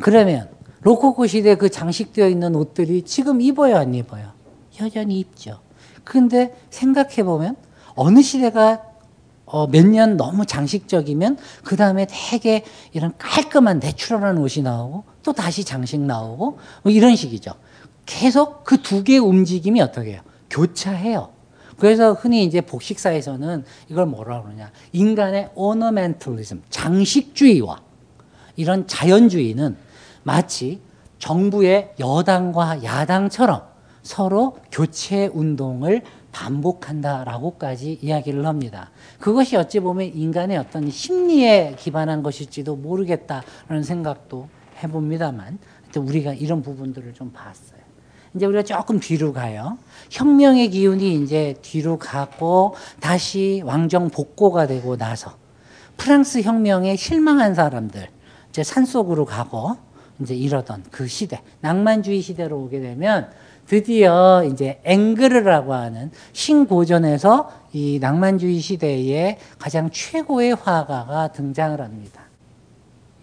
그러면 로코코 시대 그 장식되어 있는 옷들이 지금 입어요, 안 입어요? 여전히 입죠. 근데 생각해 보면 어느 시대가 어, 몇 년 너무 장식적이면 그 다음에 되게 이런 깔끔한 내추럴한 옷이 나오고 또 다시 장식 나오고 뭐 이런 식이죠. 계속 그 두 개의 움직임이 어떻게 해요? 교차해요. 그래서 흔히 이제 복식사에서는 이걸 뭐라 그러냐. 인간의 ornamentalism, 장식주의와 이런 자연주의는 마치 정부의 여당과 야당처럼 서로 교체 운동을 반복한다라고까지 이야기를 합니다. 그것이 어찌 보면 인간의 어떤 심리에 기반한 것일지도 모르겠다라는 생각도 해봅니다만, 우리가 이런 부분들을 좀 봤어요. 이제 우리가 조금 뒤로 가요. 혁명의 기운이 이제 뒤로 가고 다시 왕정 복고가 되고 나서 프랑스 혁명에 실망한 사람들 이제 산속으로 가고 이제 이러던 그 시대, 낭만주의 시대로 오게 되면 드디어 이제 앵그르라고 하는 신고전에서 이 낭만주의 시대의 가장 최고의 화가가 등장을 합니다.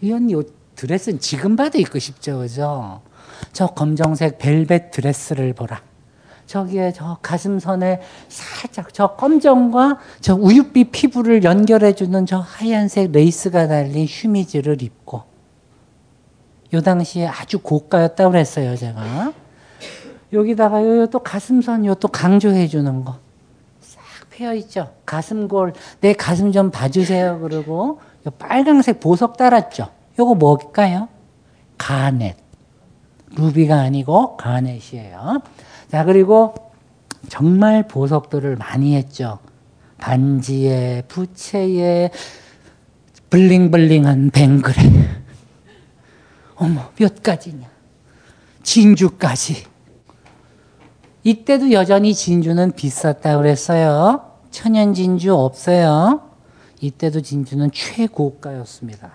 이런 요 드레스는 지금 봐도 입고 싶죠, 그죠? 저 검정색 벨벳 드레스를 보라. 저기에 저 가슴선에 살짝 저 검정과 저 우윳빛 피부를 연결해주는 저 하얀색 레이스가 달린 슈미즈를 입고 요 당시에 아주 고가였다고 그랬어요, 제가. 여기다가 요또 가슴선 요 또 강조해 주는 거. 싹 패여 있죠. 가슴골 내 가슴 좀 봐주세요. 그러고 요 빨강색 보석 달았죠. 요거 뭘까요? 가넷. 루비가 아니고 가넷이에요. 자 그리고 정말 보석들을 많이 했죠. 반지에, 부채에, 블링블링한 뱅글에. 어머, 몇 가지냐. 진주까지. 이때도 여전히 진주는 비쌌다고 그랬어요. 천연 진주 없어요. 이때도 진주는 최고가였습니다.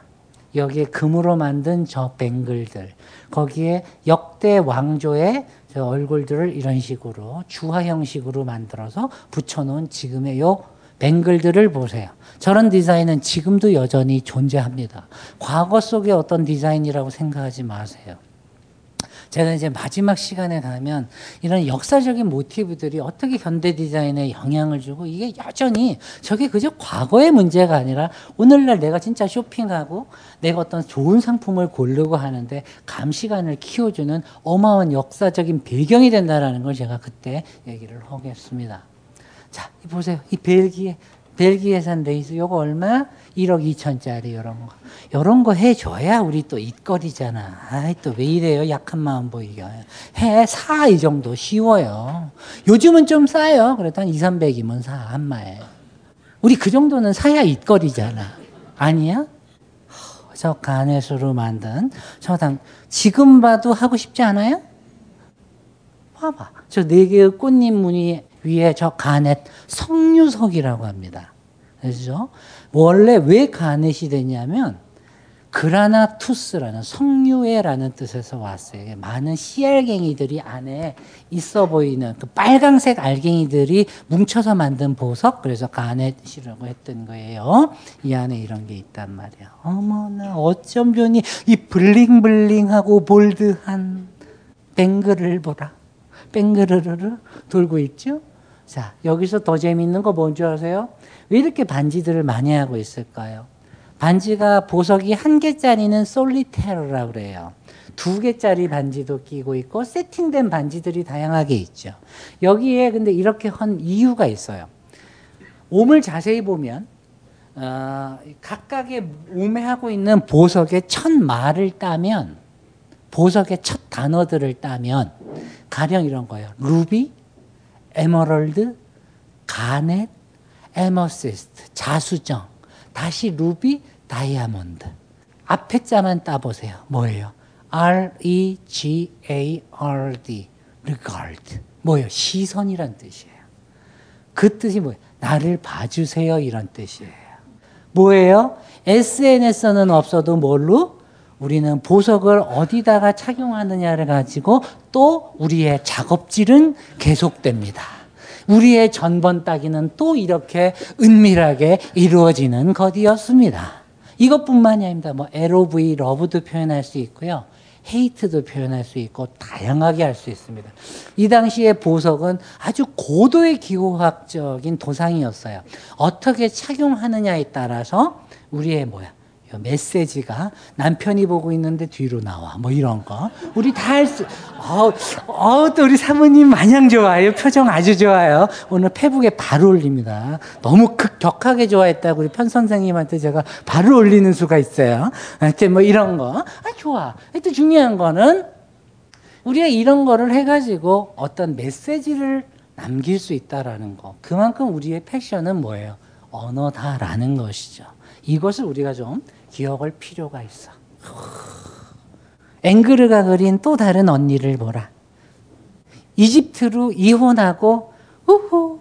여기에 금으로 만든 저 뱅글들, 거기에 역대 왕조의 저 얼굴들을 이런 식으로 주화 형식으로 만들어서 붙여놓은 지금의 요 뱅글들을 보세요. 저런 디자인은 지금도 여전히 존재합니다. 과거 속의 어떤 디자인이라고 생각하지 마세요. 제가 이제 마지막 시간에 가면 이런 역사적인 모티브들이 어떻게 현대 디자인에 영향을 주고 이게 여전히 저게 그저 과거의 문제가 아니라 오늘날 내가 진짜 쇼핑하고 내가 어떤 좋은 상품을 고르고 하는데 감시관을 키워주는 어마어마한 역사적인 배경이 된다라는 걸 제가 그때 얘기를 하겠습니다. 자, 보세요. 이 벨기에 벨기에 산 레이스 요거 얼마? 1억 2천짜리 이런 거. 이런 거 해줘야 우리 또 입거리잖아. 아이, 또 왜 이래요? 약한 마음 보이게. 해, 사, 이 정도 쉬워요. 요즘은 좀 싸요. 그래도 한 2, 300이면 사, 한 마에. 우리 그 정도는 사야 입거리잖아. 아니야? 저 가넷으로 만든 저당 지금 봐도 하고 싶지 않아요? 봐봐. 저 네 개의 꽃잎 무늬 위에 저 가넷 성유석이라고 합니다. 그죠? 원래 왜 가넷이 되냐면 그라나투스라는 석류애라는 뜻에서 왔어요. 많은 씨알갱이들이 안에 있어 보이는 그 빨강색 알갱이들이 뭉쳐서 만든 보석, 그래서 가넷이라고 했던 거예요. 이 안에 이런 게 있단 말이야. 어머나, 어쩜 좋니? 이 블링블링하고 볼드한 뱅글을 보라. 뱅그르르르 돌고 있죠? 자, 여기서 더 재밌는 거 뭔지 아세요? 왜 이렇게 반지들을 많이 하고 있을까요? 반지가 보석이 한 개짜리는 솔리테르라 그래요. 두 개짜리 반지도 끼고 있고 세팅된 반지들이 다양하게 있죠. 여기에 근데 이렇게 한 이유가 있어요. 옴을 자세히 보면 어, 각각의 옴에 하고 있는 보석의 첫 말을 따면 보석의 첫 단어들을 따면 가령 이런 거예요. 루비, emerald, 가넷, amethyst, 자수정, 다시 루비, 다이아몬드. 앞에 자만 따보세요. 뭐예요? R-E-G-A-R-D, regard. 뭐예요? 시선이란 뜻이에요. 그 뜻이 뭐예요? 나를 봐주세요. 이런 뜻이에요. 뭐예요? SNS는 없어도 뭘로? 우리는 보석을 어디다가 착용하느냐를 가지고 또 우리의 작업질은 계속됩니다. 우리의 전번 따기는 또 이렇게 은밀하게 이루어지는 것이었습니다. 이것뿐만이 아닙니다. 뭐 LOV, 러브도 표현할 수 있고요. 헤이트도 표현할 수 있고 다양하게 할 수 있습니다. 이 당시의 보석은 아주 고도의 기호학적인 도상이었어요. 어떻게 착용하느냐에 따라서 우리의 뭐야 메시지가 남편이 보고 있는데 뒤로 나와 뭐 이런 거 우리 다 할 수. 어, 어, 또 우리 사모님 마냥 좋아요. 표정 아주 좋아요. 오늘 페북에 바로 올립니다. 너무 극 격하게 좋아했다고 우리 편 선생님한테 제가 바로 올리는 수가 있어요. 하여튼 뭐 이런 거. 아 좋아. 하여튼 중요한 거는 우리가 이런 거를 해가지고 어떤 메시지를 남길 수 있다라는 거. 그만큼 우리의 패션은 뭐예요? 언어다라는 것이죠. 이것을 우리가 좀 기억할 필요가 있어. 앵그르가 그린 또 다른 언니를 보라. 이집트로 이혼하고 우후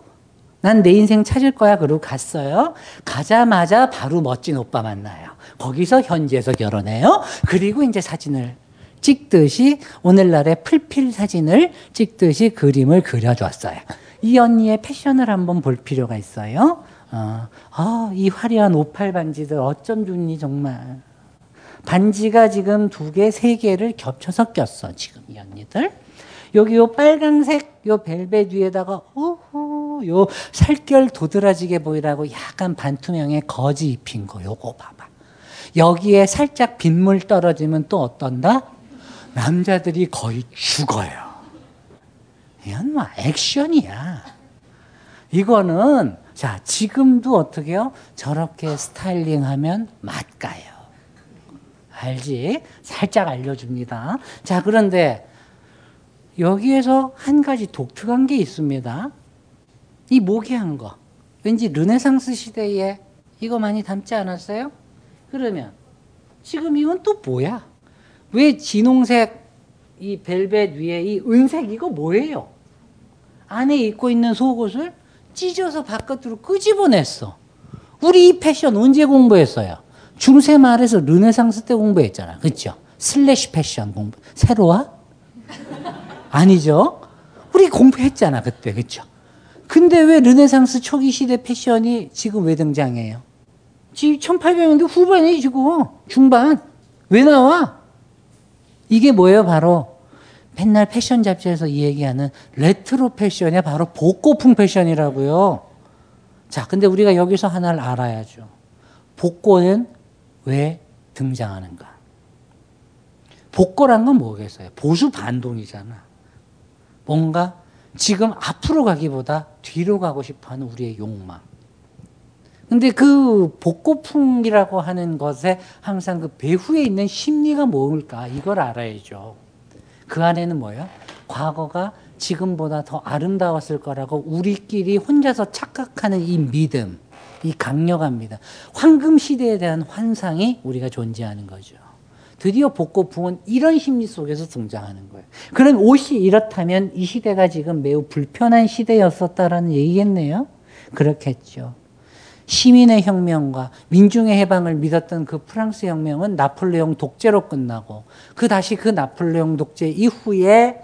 난 내 인생 찾을 거야 그러고 갔어요. 가자마자 바로 멋진 오빠 만나요. 거기서 현지에서 결혼해요. 그리고 이제 사진을 찍듯이 오늘날의 풀필 사진을 찍듯이 그림을 그려줬어요. 이 언니의 패션을 한번 볼 필요가 있어요. 어, 아, 이 화려한 오팔 반지들 어쩜 좋니 정말. 반지가 지금 두 개, 세 개를 겹쳐서 꼈어 지금 이 언니들. 여기 요 빨간색 요 벨벳 위에다가 우후 요 살결 도드라지게 보이라고 약간 반투명의 거지 입힌 거 요거 봐봐. 여기에 살짝 빗물 떨어지면 또 어떤다? 남자들이 거의 죽어요. 이건 뭐 액션이야. 이거는 자, 지금도 어떻게요? 저렇게 스타일링하면 맛가요. 알지? 살짝 알려줍니다. 자, 그런데 여기에서 한 가지 독특한 게 있습니다. 이 모기한 거 왠지 르네상스 시대에 이거 많이 닮지 않았어요? 그러면 지금 이건 또 뭐야? 왜 진홍색 이 벨벳 위에 이 은색 이거 뭐예요? 안에 입고 있는 속옷을 찢어서 바깥으로 끄집어냈어. 우리 이 패션 언제 공부했어요? 중세 말에서 르네상스 때 공부했잖아. 그렇죠? slash 패션 공부. 새로워? 아니죠? 우리 공부했잖아, 그때. 그렇죠? 근데 왜 르네상스 초기 시대 패션이 지금 왜 등장해요? 지금 1800년대 후반이지고 중반. 왜 나와? 이게 뭐예요? 바로 맨날 패션 잡지에서 이 얘기하는 레트로 패션이 바로 복고풍 패션이라고요. 자, 근데 우리가 여기서 하나를 알아야죠. 복고는 왜 등장하는가? 복고란 건 뭐겠어요? 보수 반동이잖아. 뭔가 지금 앞으로 가기보다 뒤로 가고 싶어 하는 우리의 욕망. 근데 그 복고풍이라고 하는 것에 항상 그 배후에 있는 심리가 뭘까? 이걸 알아야죠. 그 안에는 뭐예요? 과거가 지금보다 더 아름다웠을 거라고 우리끼리 혼자서 착각하는 이 믿음, 이 강력한 믿음. 황금 시대에 대한 환상이 우리가 존재하는 거죠. 드디어 복고풍은 이런 심리 속에서 등장하는 거예요. 그럼 옷이 이렇다면 이 시대가 지금 매우 불편한 시대였었다라는 얘기겠네요. 그렇겠죠. 시민의 혁명과 민중의 해방을 믿었던 그 프랑스 혁명은 나폴레옹 독재로 끝나고 그 다시 그 나폴레옹 독재 이후에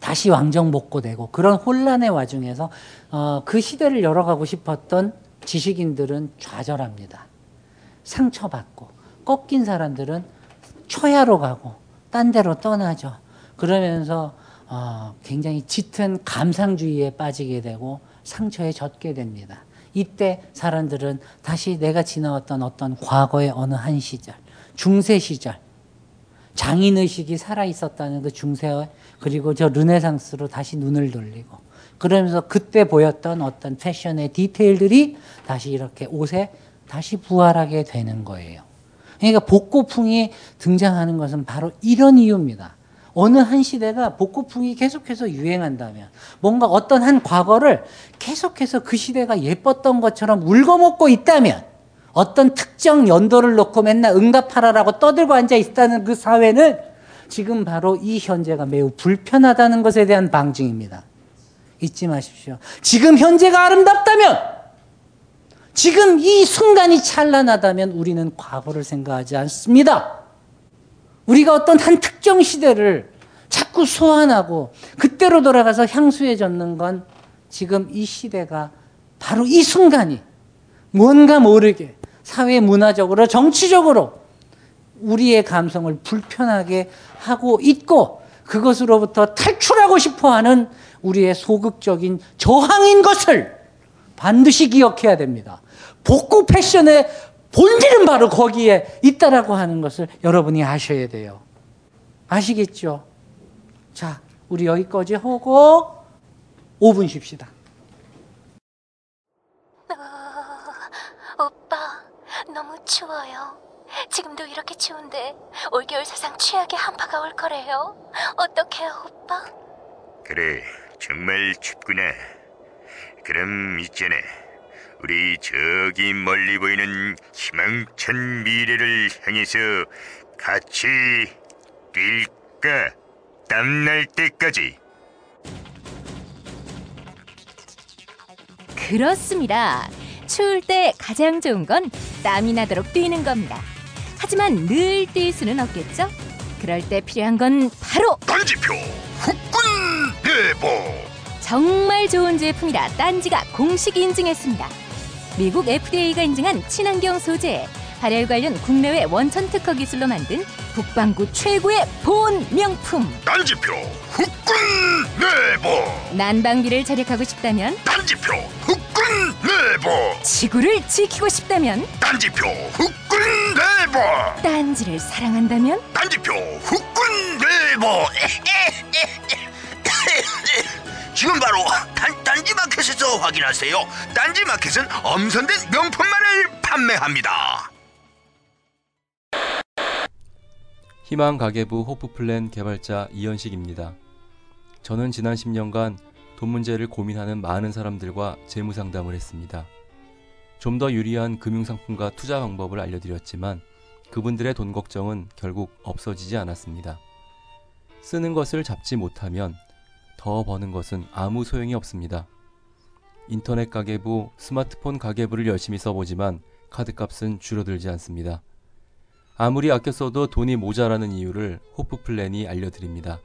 다시 왕정 복고되고 그런 혼란의 와중에서 어, 그 시대를 열어가고 싶었던 지식인들은 좌절합니다. 상처받고 꺾인 사람들은 초야로 가고 딴 데로 떠나죠. 그러면서 어, 굉장히 짙은 감상주의에 빠지게 되고 상처에 젖게 됩니다. 이때 사람들은 다시 내가 지나왔던 어떤 과거의 어느 한 시절, 중세 시절, 장인의식이 살아있었다는 그 중세 그리고 저 르네상스로 다시 눈을 돌리고 그러면서 그때 보였던 어떤 패션의 디테일들이 다시 이렇게 옷에 다시 부활하게 되는 거예요. 그러니까 복고풍이 등장하는 것은 바로 이런 이유입니다. 어느 한 시대가 복고풍이 계속해서 유행한다면 뭔가 어떤 한 과거를 계속해서 그 시대가 예뻤던 것처럼 울거먹고 있다면 어떤 특정 연도를 놓고 맨날 응답하라라고 떠들고 앉아 있다는 그 사회는 지금 바로 이 현재가 매우 불편하다는 것에 대한 방증입니다. 잊지 마십시오. 지금 현재가 아름답다면 지금 이 순간이 찬란하다면 우리는 과거를 생각하지 않습니다. 우리가 어떤 한 특정 시대를 자꾸 소환하고 그때로 돌아가서 향수에 젖는 건 지금 이 시대가 바로 이 순간이 뭔가 모르게 사회 문화적으로 정치적으로 우리의 감성을 불편하게 하고 있고 그것으로부터 탈출하고 싶어 하는 우리의 소극적인 저항인 것을 반드시 기억해야 됩니다. 복고 패션의 본질은 바로 거기에 있다라고 하는 것을 여러분이 아셔야 돼요. 아시겠죠? 자, 우리 여기까지 하고 5분 쉽시다. 어, 오빠, 너무 추워요. 지금도 이렇게 추운데 올겨울 사상 최악의 한파가 올 거래요. 어떡해요, 오빠? 그래, 정말 춥구나. 그럼 있잖아. 우리 저기 멀리 보이는 희망찬 미래를 향해서 같이 뛸까? 땀날 때까지. 그렇습니다. 추울 때 가장 좋은 건 땀이 나도록 뛰는 겁니다. 하지만 늘 뛸 수는 없겠죠? 그럴 때 필요한 건 바로 딴지표 후끈 대보 정말 좋은 제품이라 딴지가 공식 인증했습니다. 미국 FDA가 인증한 친환경 소재, 발열 관련 국내외 원천 특허 기술로 만든 북방구 최고의 보온 명품. 딴지표 후끈 대보. 난방비를 절약하고 싶다면 딴지표 후끈 대보. 지구를 지키고 싶다면 딴지표 후끈 대보. 딴지를 사랑한다면 딴지표 후끈 대보 지금 바로 단, 딴지마켓에서 확인하세요 딴지마켓은 엄선된 명품만을 판매합니다 희망 가계부 호프플랜 개발자 이현식입니다. 저는 지난 10년간 돈 문제를 고민하는 많은 사람들과 재무 상담을 했습니다. 좀 더 유리한 금융상품과 투자 방법을 알려드렸지만 그분들의 돈 걱정은 결국 없어지지 않았습니다. 쓰는 것을 잡지 못하면 더 버는 것은 아무 소용이 없습니다. 인터넷 가계부, 스마트폰 가계부를 열심히 써보지만 카드값은 줄어들지 않습니다. 아무리 아껴 써도 돈이 모자라는 이유를 호프 플랜이 알려드립니다.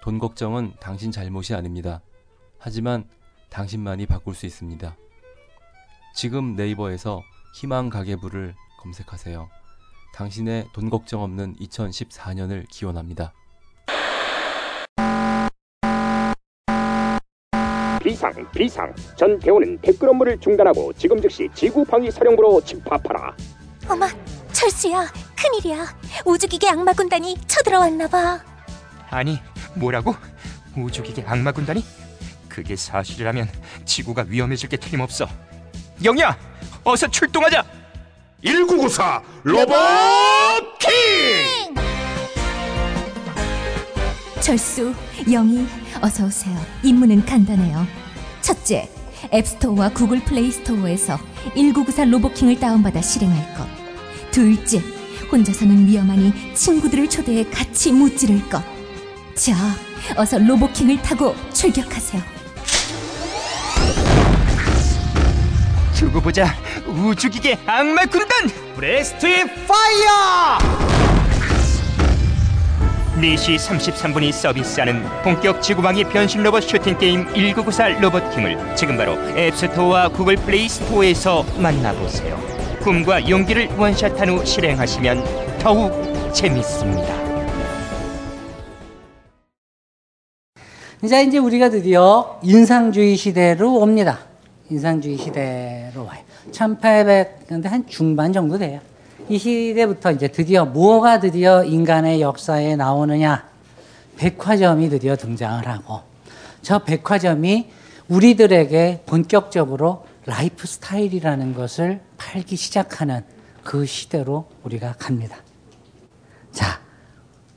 돈 걱정은 당신 잘못이 아닙니다. 하지만 당신만이 바꿀 수 있습니다. 지금 네이버에서 희망 가계부를 검색하세요. 당신의 돈 걱정 없는 2014년을 기원합니다. 비상 비상 전 대원은 댓글 업무를 중단하고 지금 즉시 지구 방위 사령부로 집합하라. 어머, 철수야, 큰일이야. 우주기계 악마 군단이 쳐들어왔나 봐. 아니, 뭐라고? 우주기계 악마 군단이? 그게 사실이라면 지구가 위험해질 게 틀림없어. 영희야, 어서 출동하자. 1994 로봇 킹! 철수, 영희, 어서 오세요. 임무는 간단해요. 첫째, 앱스토어와 구글 플레이 스토어에서 1994 로보킹을 다운받아 실행할 것. 둘째, 혼자서는 위험하니 친구들을 초대해 같이 무찌를 것. 자, 어서 로보킹을 타고 출격하세요. 두고 보자. 우주기계 악마 군단 breast fire! 4시 33분이 서비스하는 본격 지구방위 변신 로봇 슈팅 게임 1994 로보킹을 지금 바로 앱스토어와 구글 플레이 스토어에서 만나보세요. 꿈과 용기를 원샷한 후 실행하시면 더욱 재밌습니다. 자, 이제 우리가 드디어 인상주의 시대로 옵니다. 인상주의 시대로 와요. 1800, 근데 한 중반 정도 돼요. 이 시대부터 이제 드디어 뭐가 드디어 인간의 역사에 나오느냐? 백화점이 드디어 등장을 하고, 저 백화점이 우리들에게 본격적으로 라이프 스타일이라는 것을 팔기 시작하는 그 시대로 우리가 갑니다. 자,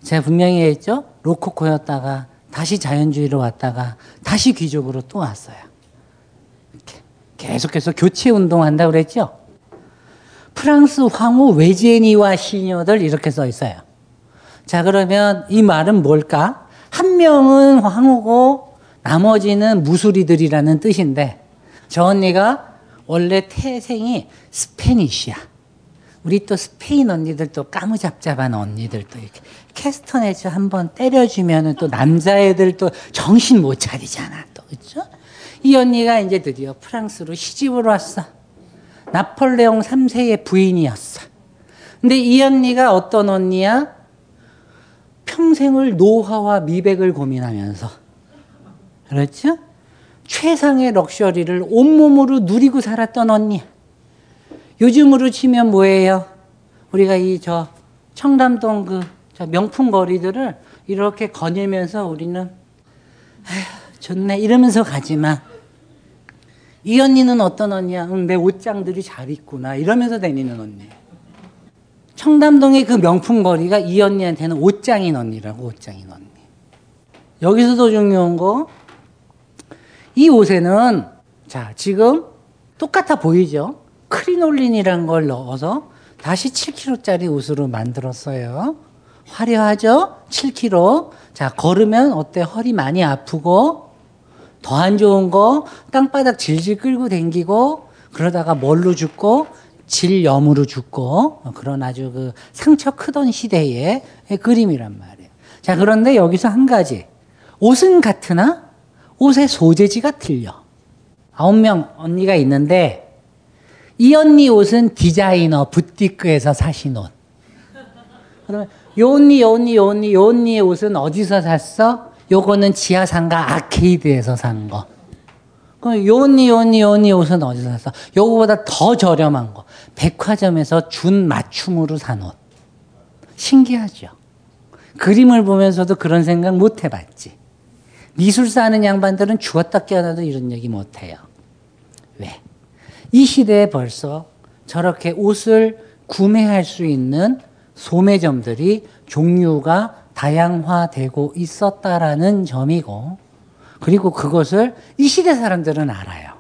제가 분명히 했죠? 로코코였다가 다시 자연주의로 왔다가 다시 귀족으로 또 왔어요. 계속해서 교체 운동한다 그랬죠? 프랑스 황후 외제니와 시녀들 이렇게 써 있어요. 자, 그러면 이 말은 뭘까? 한 명은 황후고 나머지는 무수리들이라는 뜻인데 저 언니가 원래 태생이 스페니쉬야. 우리 또 스페인 언니들 또 까무잡잡한 언니들 또 이렇게 캐스터네츠 한번 때려주면은 또 남자애들 또 정신 못 차리잖아 또 그죠? 이 언니가 이제 드디어 프랑스로 시집을 왔어. 나폴레옹 3세의 부인이었어. 근데 이 언니가 어떤 언니야? 평생을 노화와 미백을 고민하면서 그렇죠? 최상의 럭셔리를 온몸으로 누리고 살았던 언니. 요즘으로 치면 뭐예요? 우리가 이 저 청담동 그 명품 거리들을 이렇게 거닐면서 우리는 아휴 좋네 이러면서 가지만 이 언니는 어떤 언니야? 응, 내 옷장들이 잘 있구나 이러면서 다니는 언니. 청담동의 그 명품 거리가 이 언니한테는 옷장인 언니라고 옷장인 언니. 여기서도 중요한 거 이 옷에는 자 지금 똑같아 보이죠? 크리놀린이란 걸 넣어서 다시 7kg짜리 옷으로 만들었어요. 화려하죠? 7kg. 자 걸으면 어때? 허리 많이 아프고 더 안 좋은 거 땅바닥 질질 끌고 댕기고 그러다가 뭘로 죽고 질염으로 죽고 그런 아주 그 상처 크던 시대의 그림이란 말이에요. 자 그런데 여기서 한 가지 옷은 같으나 옷의 소재지가 틀려. 아홉 명 언니가 있는데 이 언니 옷은 디자이너 부티크에서 사신 옷. 그러면 요 언니, 요 언니, 요 언니, 요 언니의 옷은 어디서 샀어? 요거는 지하상가 아케이드에서 산 거. 그럼 요 언니, 요 언니, 요 언니 옷은 어디서 샀어? 요거보다 더 저렴한 거. 백화점에서 준 맞춤으로 산 옷. 신기하죠? 그림을 보면서도 그런 생각 못 해봤지. 미술사 하는 양반들은 죽었다 깨어나도 이런 얘기 못 해요. 왜? 이 시대에 벌써 저렇게 옷을 구매할 수 있는 소매점들이 종류가 다양화되고 있었다라는 점이고, 그리고 그것을 이 시대 사람들은 알아요.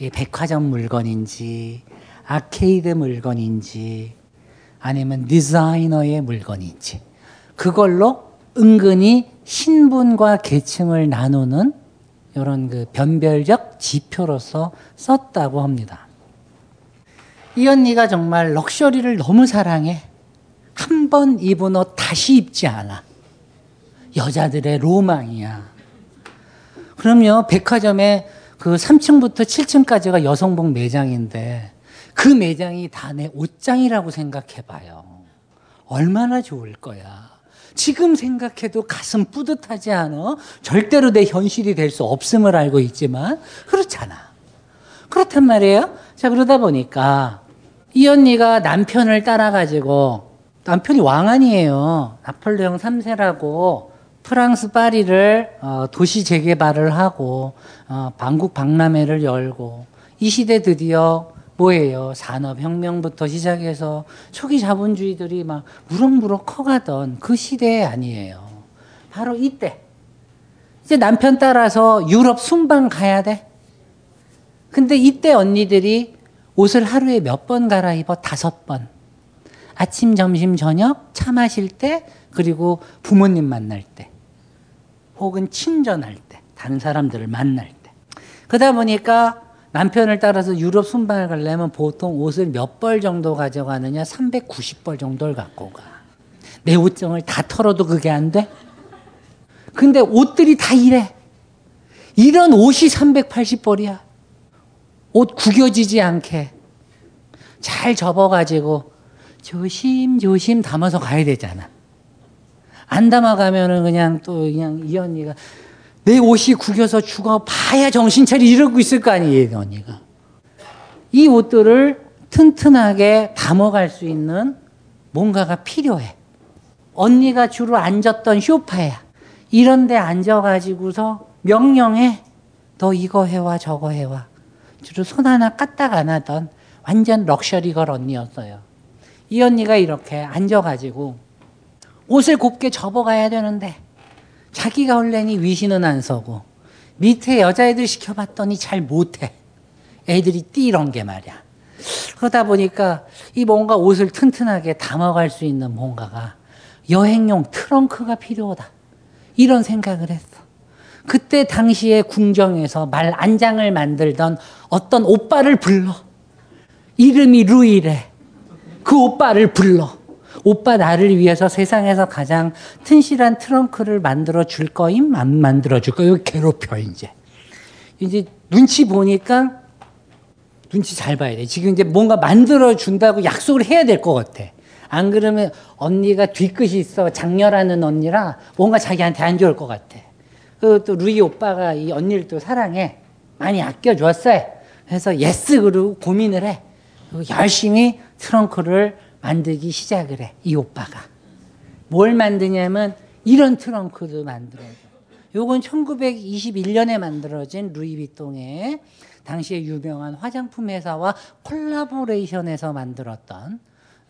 이 백화점 물건인지 아케이드 물건인지 아니면 디자이너의 물건인지 그걸로 은근히 신분과 계층을 나누는 이런 그 변별적 지표로서 썼다고 합니다. 이 언니가 정말 럭셔리를 너무 사랑해. 한 번 입은 옷 다시 입지 않아. 여자들의 로망이야. 그럼요, 백화점에 그 3층부터 7층까지가 여성복 매장인데 그 매장이 다 내 옷장이라고 생각해 봐요. 얼마나 좋을 거야. 지금 생각해도 가슴 뿌듯하지 않아? 절대로 내 현실이 될 수 없음을 알고 있지만 그렇잖아. 그렇단 말이에요. 자, 그러다 보니까 이 언니가 남편을 따라가지고 남편이 왕안이에요. 나폴레옹 3세라고 프랑스 파리를 어, 도시 재개발을 하고 어, 방국 박람회를 열고 이 시대 드디어 뭐예요? 산업혁명부터 시작해서 초기 자본주의들이 막 무럭무럭 커가던 그 시대 아니에요. 바로 이때. 이제 남편 따라서 유럽 순방 가야 돼. 근데 이때 언니들이 옷을 하루에 몇 번 갈아입어? 다섯 번. 아침, 점심, 저녁, 차 마실 때, 그리고 부모님 만날 때. 혹은 친전할 때. 다른 사람들을 만날 때. 그러다 보니까 남편을 따라서 유럽 순방을 가려면 보통 옷을 몇 벌 정도 가져가느냐? 390벌 정도를 갖고 가. 내 옷장을 다 털어도 그게 안 돼? 근데 옷들이 다 이래. 이런 옷이 380벌이야. 옷 구겨지지 않게 잘 접어가지고 조심조심 담아서 가야 되잖아. 안 담아가면은 그냥 또 그냥 이 언니가 내 옷이 구겨서 죽어 봐야 정신 차리 이러고 있을 거 아니에요, 이 언니가. 이 옷들을 튼튼하게 담아갈 수 있는 뭔가가 필요해. 언니가 주로 앉았던 쇼파야. 이런 데 앉아가지고서 명령해. 너 이거 해와 저거 해와. 주로 손 하나 까딱 안 하던 완전 럭셔리걸 언니였어요. 이 언니가 이렇게 앉아가지고 옷을 곱게 접어가야 되는데 자기가 원래니 위신은 안 서고 밑에 여자애들 시켜봤더니 잘 못해. 애들이 띠런 게 말이야. 그러다 보니까 이 뭔가 옷을 튼튼하게 담아갈 수 있는 뭔가가 여행용 트렁크가 필요하다. 이런 생각을 했어. 그때 당시에 궁정에서 말 안장을 만들던 어떤 오빠를 불러. 이름이 루이래. 그 오빠를 불러. 오빠 나를 위해서 세상에서 가장 튼실한 트렁크를 만들어 줄 거임? 안 만들어 줄 거임? 괴롭혀, 이제. 이제 눈치 보니까 눈치 잘 봐야 돼. 지금 이제 뭔가 만들어 준다고 약속을 해야 될 것 같아. 안 그러면 언니가 뒤끝이 있어. 장렬하는 언니라 뭔가 자기한테 안 좋을 것 같아. 그또 루이 오빠가 이 언니를 또 사랑해. 많이 아껴줬어요. 그래서 yes 그러고 고민을 해. 열심히 트렁크를 만들기 시작을 해. 이 오빠가. 뭘 만드냐면 이런 트렁크도 만들어줘. 요건 1921년에 만들어진 루이비통의 당시에 유명한 화장품 회사와 collaboration해서 만들었던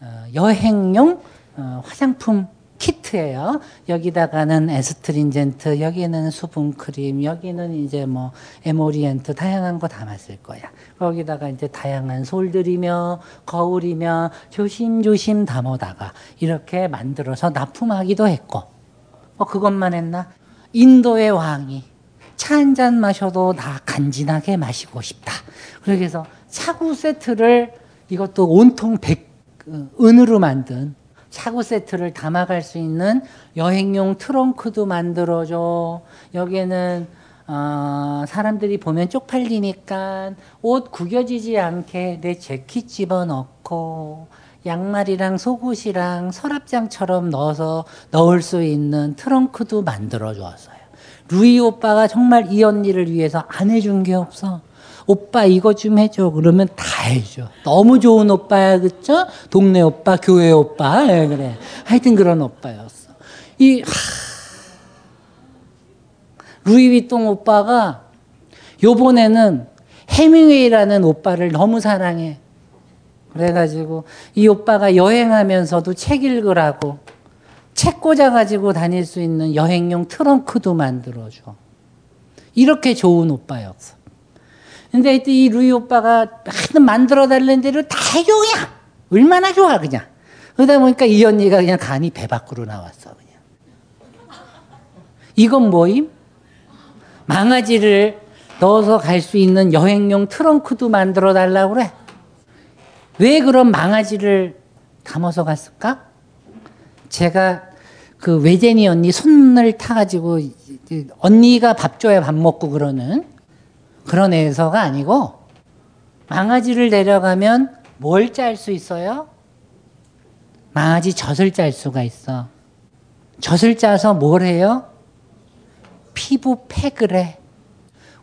어, 여행용 어, 화장품 키트예요. 여기다가는 astringent, 여기는 수분 크림, 여기는 이제 뭐 에모리엔트 다양한 거 담았을 거야. 거기다가 이제 다양한 솔들이며 거울이며 조심조심 담아다가 이렇게 만들어서 납품하기도 했고. 뭐 그것만 했나? 인도의 왕이 차 한 잔 마셔도 다 간지나게 마시고 싶다. 그래서 차구 세트를 이것도 온통 백 어, 은으로 만든 차구 세트를 담아갈 수 있는 여행용 트렁크도 만들어줘. 여기에는 어, 사람들이 보면 쪽팔리니까 옷 구겨지지 않게 내 재킷 집어넣고 양말이랑 속옷이랑 서랍장처럼 넣어서 넣을 수 있는 트렁크도 만들어 주었어요. 루이 오빠가 정말 이 언니를 위해서 안 해준 게 없어. 오빠 이거 좀 해줘. 그러면 다 해줘. 너무 좋은 오빠야, 그쵸? 동네 오빠, 교회 오빠. 네, 그래. 하여튼 그런 오빠였어. 이, 하... 루이비통 오빠가 요번에는 해밍웨이라는 오빠를 너무 사랑해. 그래가지고 이 오빠가 여행하면서도 책 읽으라고 책 꽂아가지고 다닐 수 있는 여행용 트렁크도 만들어줘. 이렇게 좋은 오빠였어. 근데 하여튼 이 루이 오빠가 하여튼 만들어 달라는 대로 다 해줘 그냥. 얼마나 좋아 그냥. 그러다 보니까 이 언니가 그냥 간이 배 밖으로 나왔어 그냥. 이건 뭐임? 망아지를 넣어서 갈 수 있는 여행용 트렁크도 만들어 달라고 그래. 왜 그런 망아지를 담아서 갔을까? 제가 그 외제니 언니 손을 타가지고 언니가 밥 줘야 밥 먹고 그러는 그런 애서가 아니고 망아지를 내려가면 뭘 짤 수 있어요? 망아지 젖을 짤 수가 있어. 젖을 짜서 뭘 해요? 피부 팩을 해.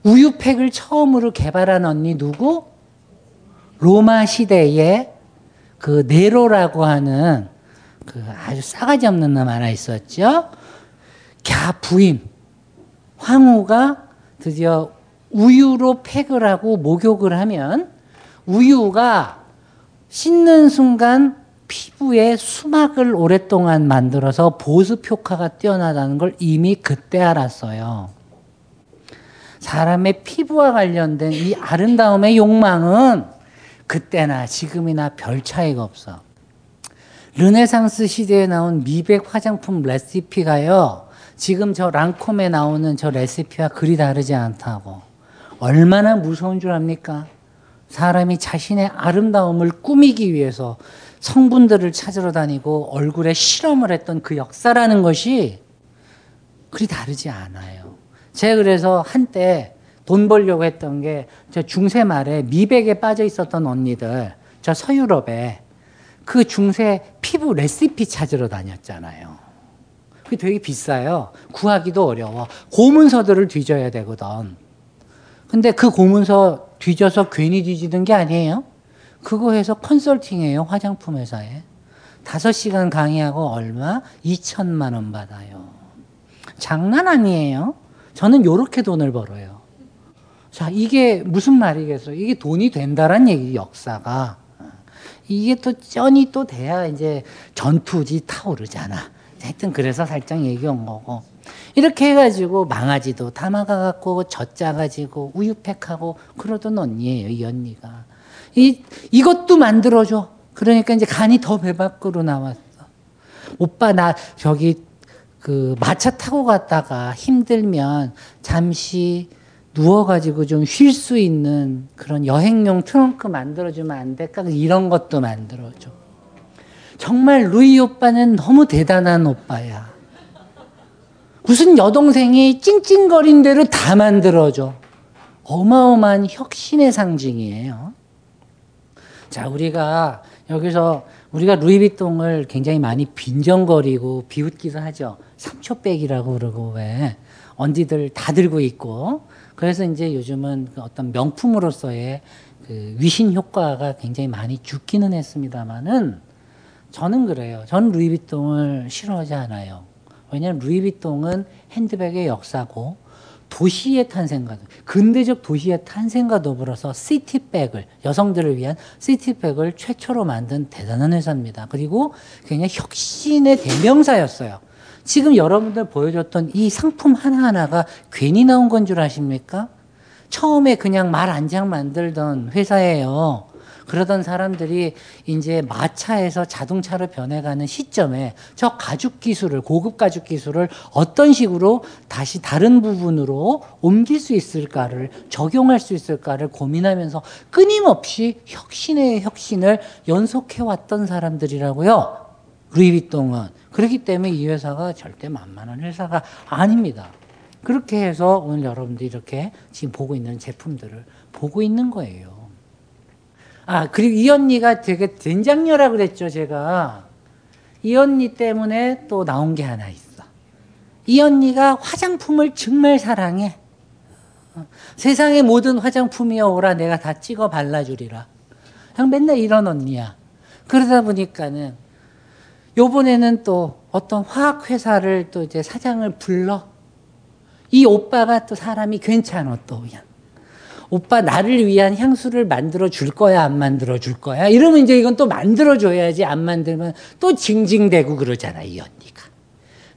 우유 팩을 처음으로 개발한 언니 누구? 로마 시대에 그 네로라고 하는 그 아주 싸가지 없는 놈 하나 있었죠. 갸 부인 황후가 드디어 우유로 팩을 하고 목욕을 하면 우유가 씻는 순간 피부에 수막을 오랫동안 만들어서 보습 효과가 뛰어나다는 걸 이미 그때 알았어요. 사람의 피부와 관련된 이 아름다움의 욕망은 그때나 지금이나 별 차이가 없어. 르네상스 시대에 나온 미백 화장품 레시피가요. 지금 저 랑콤에 나오는 저 레시피와 그리 다르지 않다고. 얼마나 무서운 줄 압니까? 사람이 자신의 아름다움을 꾸미기 위해서 성분들을 찾으러 다니고 얼굴에 실험을 했던 그 역사라는 것이 그리 다르지 않아요. 제가 그래서 한때 돈 벌려고 했던 게 저 중세 말에 미백에 빠져 있었던 언니들 저 서유럽에 그 중세 피부 레시피 찾으러 다녔잖아요. 그게 되게 비싸요. 구하기도 어려워. 고문서들을 뒤져야 되거든. 근데 그 고문서 뒤져서 괜히 뒤지는 게 아니에요. 그거 해서 컨설팅해요. 화장품 회사에. 다섯 시간 강의하고 얼마? 2천만 원 받아요. 장난 아니에요. 저는 요렇게 돈을 벌어요. 자, 이게 무슨 말이겠어요? 이게 돈이 된다란 얘기, 역사가. 이게 또 쩐이 또 돼야 이제 전투지 타오르잖아. 하여튼 그래서 살짝 얘기 온 거고. 이렇게 해가지고 망아지도 담아가갖고 젖짜가지고 우유팩하고 그러던 언니예요, 이 언니가. 이, 이것도 만들어줘. 그러니까 이제 간이 더 배 밖으로 나왔어. 오빠, 나 저기 그 마차 타고 갔다가 힘들면 잠시 누워가지고 좀 쉴 수 있는 그런 여행용 트렁크 만들어주면 안 될까? 이런 것도 만들어줘. 정말 루이 오빠는 너무 대단한 오빠야. 무슨 여동생이 찡찡거린 대로 다 만들어줘. 어마어마한 혁신의 상징이에요. 자, 우리가 여기서 우리가 루이비통을 굉장히 많이 빈정거리고 비웃기도 하죠. 삼초백이라고 그러고 왜 언디들 다 들고 있고 그래서 이제 요즘은 그 어떤 명품으로서의 그 위신 효과가 굉장히 많이 죽기는 했습니다만은 저는 그래요. 전 루이비통을 싫어하지 않아요. 왜냐하면 루이비통은 핸드백의 역사고 도시의 탄생과 근대적 도시의 탄생과 더불어서 시티백을 여성들을 위한 시티백을 최초로 만든 대단한 회사입니다. 그리고 굉장히 혁신의 대명사였어요. 지금 여러분들 보여줬던 이 상품 하나하나가 괜히 나온 건 줄 아십니까? 처음에 그냥 말 안 장 만들던 회사예요. 그러던 사람들이 이제 마차에서 자동차로 변해가는 시점에 저 가죽 기술을, 고급 가죽 기술을 어떤 식으로 다시 다른 부분으로 옮길 수 있을까를, 적용할 수 있을까를 고민하면서 끊임없이 혁신의 혁신을 연속해 왔던 사람들이라고요. 루이비통은. 그렇기 때문에 이 회사가 절대 만만한 회사가 아닙니다. 그렇게 해서 오늘 여러분들이 이렇게 지금 보고 있는 제품들을 보고 있는 거예요. 아, 그리고 이 언니가 되게 된장녀라 그랬죠, 제가. 이 언니 때문에 또 나온 게 하나 있어. 이 언니가 화장품을 정말 사랑해. 어, 세상의 모든 화장품이여 오라 내가 다 찍어 발라주리라. 그냥 맨날 이런 언니야. 그러다 보니까는 요번에는 또 어떤 화학 회사를 또 이제 사장을 불러. 이 오빠가 또 사람이 괜찮아, 또 그냥. 오빠 나를 위한 향수를 만들어 줄 거야 안 만들어 줄 거야 이러면 이제 이건 또 만들어 줘야지 안 만들면 또 징징대고 그러잖아 이 언니가.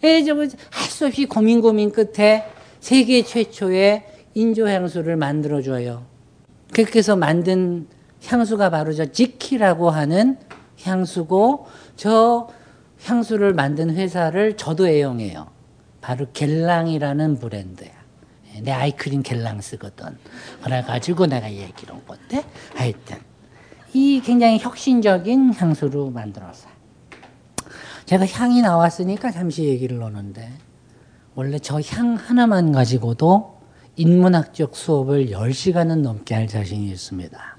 예, 저거 할수 없이 고민 고민 끝에 세계 최초의 인조 향수를 만들어 줘요. 그렇게 해서 만든 향수가 바로 저 지키라고 하는 향수고 저 향수를 만든 회사를 저도 애용해요. 바로 겔랑이라는 브랜드야. 내 아이크림 겔랑 쓰거든. 그래가지고 내가 얘기를 한 건데 하여튼 이 굉장히 혁신적인 향수로 만들었어요. 제가 향이 나왔으니까 잠시 얘기를 하는데 원래 저 향 하나만 가지고도 인문학적 수업을 10시간은 넘게 할 자신이 있습니다.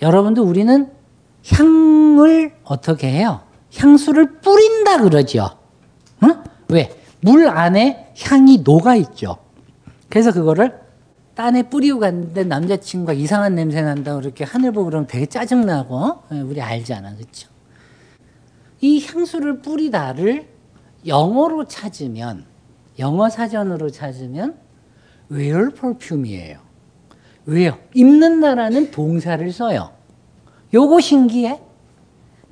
여러분도 우리는 향을 어떻게 해요? 향수를 뿌린다 그러죠. 응? 왜? 물 안에 향이 녹아 있죠. 그래서 그거를 딴에 뿌리고 갔는데 남자친구가 이상한 냄새 난다 그렇게 하늘 보고 그러면 되게 짜증나고 예, 우리 알잖아. 그렇죠? 이 향수를 뿌리다를 영어로 찾으면 영어 사전으로 찾으면 wear perfume이에요. 왜요? 입는다라는 동사를 써요. 요거 신기해?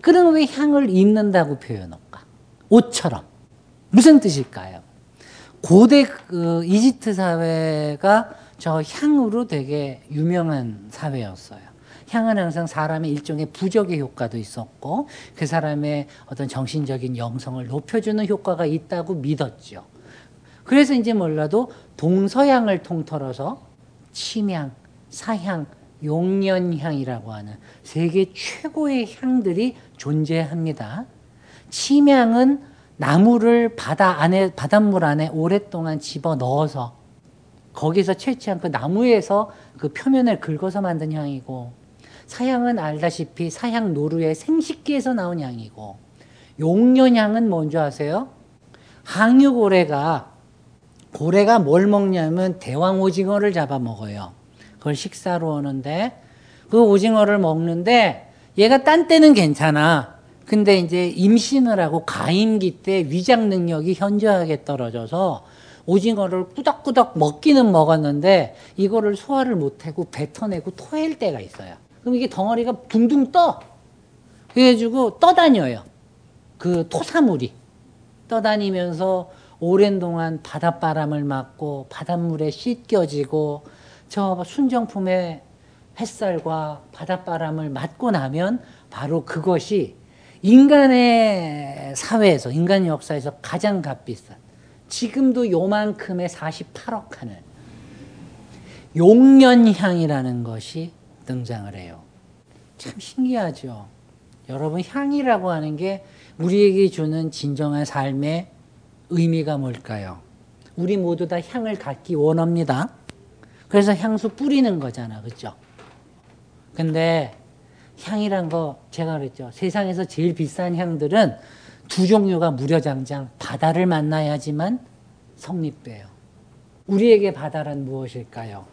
그럼 왜 향을 입는다고 표현할까? 옷처럼. 무슨 뜻일까요? 고대 그 이집트 사회가 저 향으로 되게 유명한 사회였어요. 향은 항상 사람의 일종의 부적의 효과도 있었고 그 사람의 어떤 정신적인 영성을 높여주는 효과가 있다고 믿었죠. 그래서 이제 몰라도 동서양을 통틀어서 침향, 사향, 용련향이라고 하는 세계 최고의 향들이 존재합니다. 침향은 나무를 바다 안에 바닷물 안에 오랫동안 집어 넣어서 거기서 채취한 그 나무에서 그 표면을 긁어서 만든 향이고 사향은 알다시피 사향 노루의 생식기에서 나온 향이고 용련향은 뭔지 아세요? 항유고래가 고래가 뭘 먹냐면 대왕 오징어를 잡아 먹어요. 그걸 식사로 하는데 그 오징어를 먹는데 얘가 딴 때는 괜찮아. 근데 이제 임신을 하고 가임기 때 위장 능력이 현저하게 떨어져서 오징어를 꾸덕꾸덕 먹기는 먹었는데 이거를 소화를 못하고 뱉어내고 토할 때가 있어요. 그럼 이게 덩어리가 둥둥 떠. 그래가지고 떠다녀요. 그 토사물이. 떠다니면서 오랜 동안 바닷바람을 맞고 바닷물에 씻겨지고 저 순정품의 햇살과 바닷바람을 맞고 나면 바로 그것이 인간의 사회에서 인간 역사에서 가장 값비싼 지금도 요만큼의 48억 하는 용련향이라는 것이 등장을 해요. 참 신기하죠. 여러분 향이라고 하는 게 우리에게 주는 진정한 삶의 의미가 뭘까요? 우리 모두 다 향을 갖기 원합니다. 그래서 향수 뿌리는 거잖아. 그죠? 근데 향이란 거 제가 그랬죠. 세상에서 제일 비싼 향들은 두 종류가 무려장장 바다를 만나야지만 성립돼요. 우리에게 바다란 무엇일까요?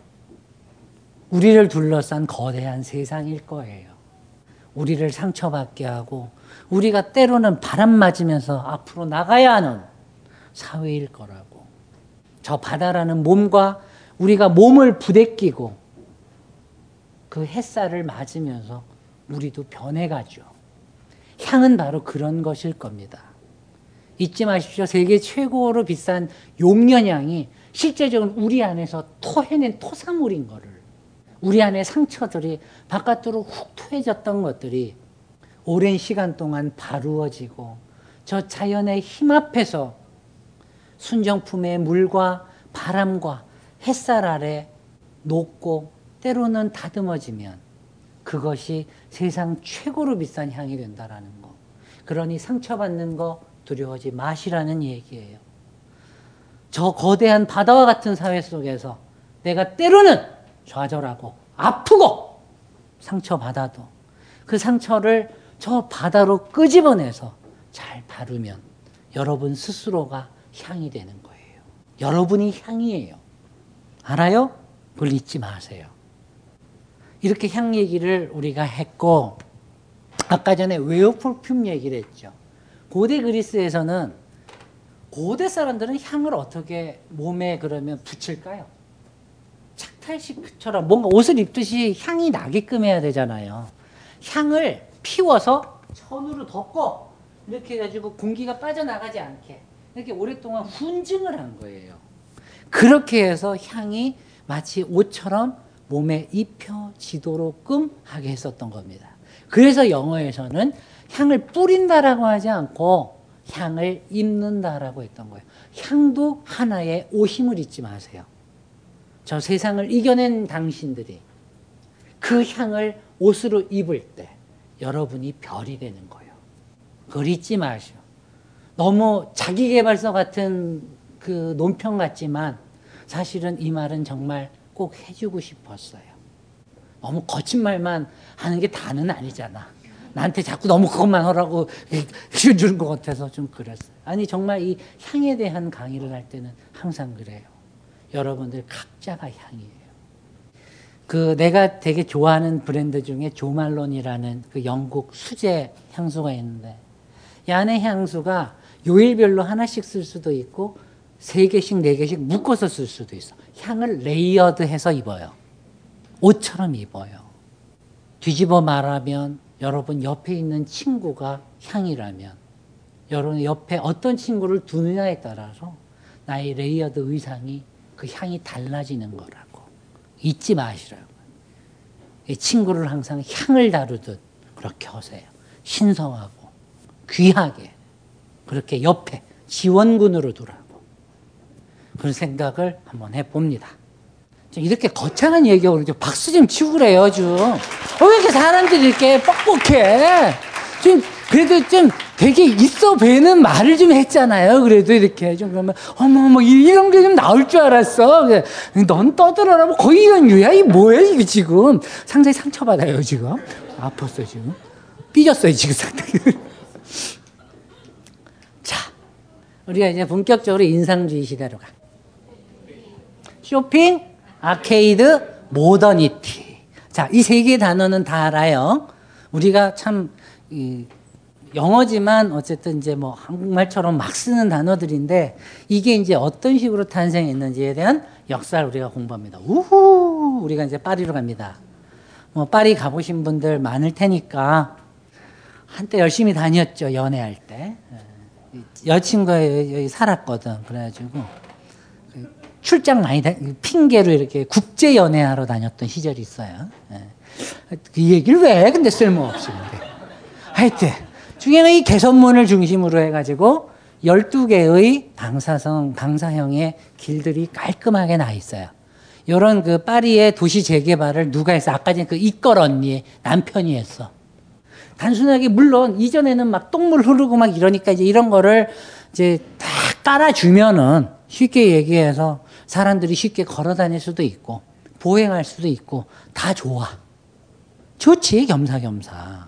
우리를 둘러싼 거대한 세상일 거예요. 우리를 상처받게 하고 우리가 때로는 바람 맞으면서 앞으로 나가야 하는 사회일 거라고. 저 바다라는 몸과 우리가 몸을 부대끼고 그 햇살을 맞으면서 우리도 변해가죠. 향은 바로 그런 것일 겁니다. 잊지 마십시오. 세계 최고로 비싼 용련향이 실제적으로 우리 안에서 토해낸 토사물인 거를 우리 안에 상처들이 바깥으로 훅 토해졌던 것들이 오랜 시간 동안 바루어지고 저 자연의 힘 앞에서 순정품의 물과 바람과 햇살 아래 녹고 때로는 다듬어지면 그것이 세상 최고로 비싼 향이 된다라는 거. 그러니 상처받는 거 두려워하지 마시라는 얘기예요. 저 거대한 바다와 같은 사회 속에서 내가 때로는 좌절하고 아프고 상처받아도 그 상처를 저 바다로 끄집어내서 잘 다루면 여러분 스스로가 향이 되는 거예요. 여러분이 향이에요. 알아요? 그걸 잊지 마세요. 이렇게 향 얘기를 우리가 했고 아까 전에 wear perfume 얘기를 했죠. 고대 그리스에서는 고대 사람들은 향을 어떻게 몸에 그러면 붙일까요? 착탈식처럼 뭔가 옷을 입듯이 향이 나게끔 해야 되잖아요. 향을 피워서 천으로 덮고 이렇게 해가지고 공기가 빠져나가지 않게 이렇게 오랫동안 훈증을 한 거예요. 그렇게 해서 향이 마치 옷처럼 몸에 입혀지도록끔 하게 했었던 겁니다. 그래서 영어에서는 향을 뿌린다라고 하지 않고 향을 입는다라고 했던 거예요. 향도 하나의 옷임을 잊지 마세요. 저 세상을 이겨낸 당신들이 그 향을 옷으로 입을 때 여러분이 별이 되는 거예요. 그걸 잊지 마시오. 너무 자기개발서 같은 그 논평 같지만 사실은 이 말은 정말 꼭 해주고 싶었어요. 너무 거친 말만 하는 게 다는 아니잖아. 나한테 자꾸 너무 그것만 하라고 해주는 것 같아서 좀 그랬어요. 아니, 정말 이 향에 대한 강의를 할 때는 항상 그래요. 여러분들 각자가 향이에요. 그 내가 되게 좋아하는 브랜드 중에 조말론이라는 그 영국 수제 향수가 있는데 이 안에 향수가 요일별로 하나씩 쓸 수도 있고 세 개씩 네 개씩 묶어서 쓸 수도 있어. 향을 layered해서 입어요. 옷처럼 입어요. 뒤집어 말하면 여러분 옆에 있는 친구가 향이라면 여러분 옆에 어떤 친구를 두느냐에 따라서 나의 layered 의상이 그 향이 달라지는 거라고 잊지 마시라고. 이 친구를 항상 향을 다루듯 그렇게 하세요. 신성하고 귀하게 그렇게 옆에 지원군으로 두라고 그런 생각을 한번 해봅니다. 이렇게 거창한 얘기하고 박수 좀 치고 그래요, 좀. 어, 왜 이렇게 사람들이 이렇게 뻑뻑해? 좀, 그래도 좀 되게 있어 배는 말을 좀 했잖아요. 그래도 이렇게 좀 그러면, 어머, 어머, 이런 게 좀 나올 줄 알았어. 넌 떠들어라. 뭐 거의 이런 유야. 이 뭐야, 이거 지금. 상당히 상처받아요, 지금. 아팠어, 지금. 삐졌어요, 지금 상당히. 자, 우리가 이제 본격적으로 인상주의 시대로 가. 쇼핑, 아케이드, 모더니티. 자, 이 세 개의 단어는 다 알아요. 우리가 참, 이, 영어지만 어쨌든 이제 뭐 한국말처럼 막 쓰는 단어들인데 이게 이제 어떤 식으로 탄생했는지에 대한 역사를 우리가 공부합니다. 우후! 우리가 이제 파리로 갑니다. 뭐 파리 가보신 분들 많을 테니까 한때 열심히 다녔죠. 연애할 때. 여친과 여기 살았거든. 그래가지고 출장 많이 다, 핑계로 이렇게 국제 연애하러 다녔던 시절이 있어요. 그 얘기를 왜 근데 쓸모없이. 하여튼 중에는 이 개선문을 중심으로 해가지고 12개의 방사성, 방사형의 길들이 깔끔하게 나 있어요. 요런 그 파리의 도시 재개발을 누가 했어? 아까 전에 그 이걸 언니 남편이 했어. 단순하게 물론 이전에는 막 똥물 흐르고 막 이러니까 이제 이런 거를 이제 다 깔아주면은 쉽게 얘기해서 사람들이 쉽게 걸어 다닐 수도 있고 보행할 수도 있고 다 좋아. 좋지 겸사겸사.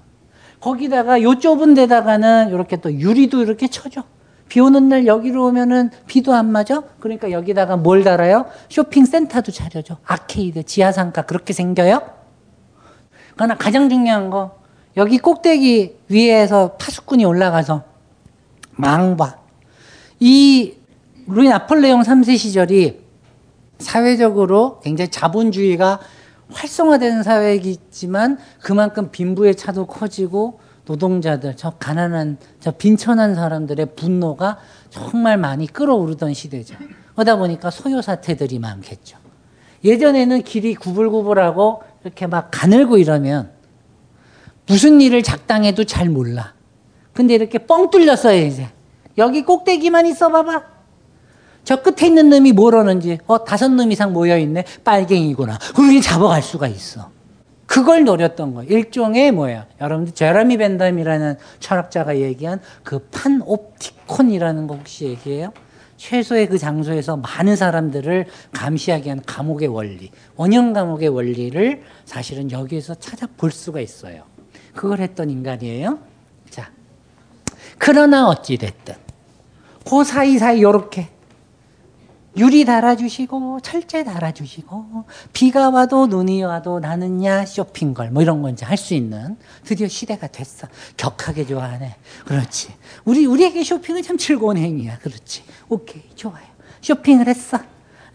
거기다가 요 좁은 데다가는 이렇게 또 유리도 이렇게 쳐줘. 비 오는 날 여기로 오면은 비도 안 맞아? 그러니까 여기다가 뭘 달아요? 쇼핑센터도 차려줘. 아케이드, 지하상가 그렇게 생겨요? 그러나 가장 중요한 거 여기 꼭대기 위에서 파수꾼이 올라가서 망봐. 이 루이 나폴레옹 3세 시절이 사회적으로 굉장히 자본주의가 활성화되는 사회이지만 그만큼 빈부의 차도 커지고 노동자들, 저 가난한, 저 빈천한 사람들의 분노가 정말 많이 끌어오르던 시대죠. 그러다 보니까 소요 사태들이 많겠죠. 예전에는 길이 구불구불하고 이렇게 막 가늘고 이러면 무슨 일을 작당해도 잘 몰라. 근데 이렇게 뻥 뚫렸어요, 이제. 여기 꼭대기만 있어 봐봐. 저 끝에 있는 놈이 뭐라는지, 어, 다섯 놈 이상 모여있네? 빨갱이구나. 그러니 잡아갈 수가 있어. 그걸 노렸던 거예요. 일종의 뭐야. 여러분들, 제라미 벤담이라는 철학자가 얘기한 그 판옵티콘이라는 거 혹시 얘기해요? 최소의 그 장소에서 많은 사람들을 감시하게 한 감옥의 원리, 원형 감옥의 원리를 사실은 여기에서 찾아볼 수가 있어요. 그걸 했던 인간이에요. 자. 그러나 어찌됐든, 그 사이사이 요렇게 유리 달아주시고 철제 달아주시고 비가 와도 눈이 와도 나는야 쇼핑걸 뭐 이런 거 이제 할 수 있는 드디어 시대가 됐어. 격하게 좋아하네. 그렇지. 우리 우리에게 쇼핑은 참 즐거운 행위야. 그렇지. 오케이 좋아요. 쇼핑을 했어.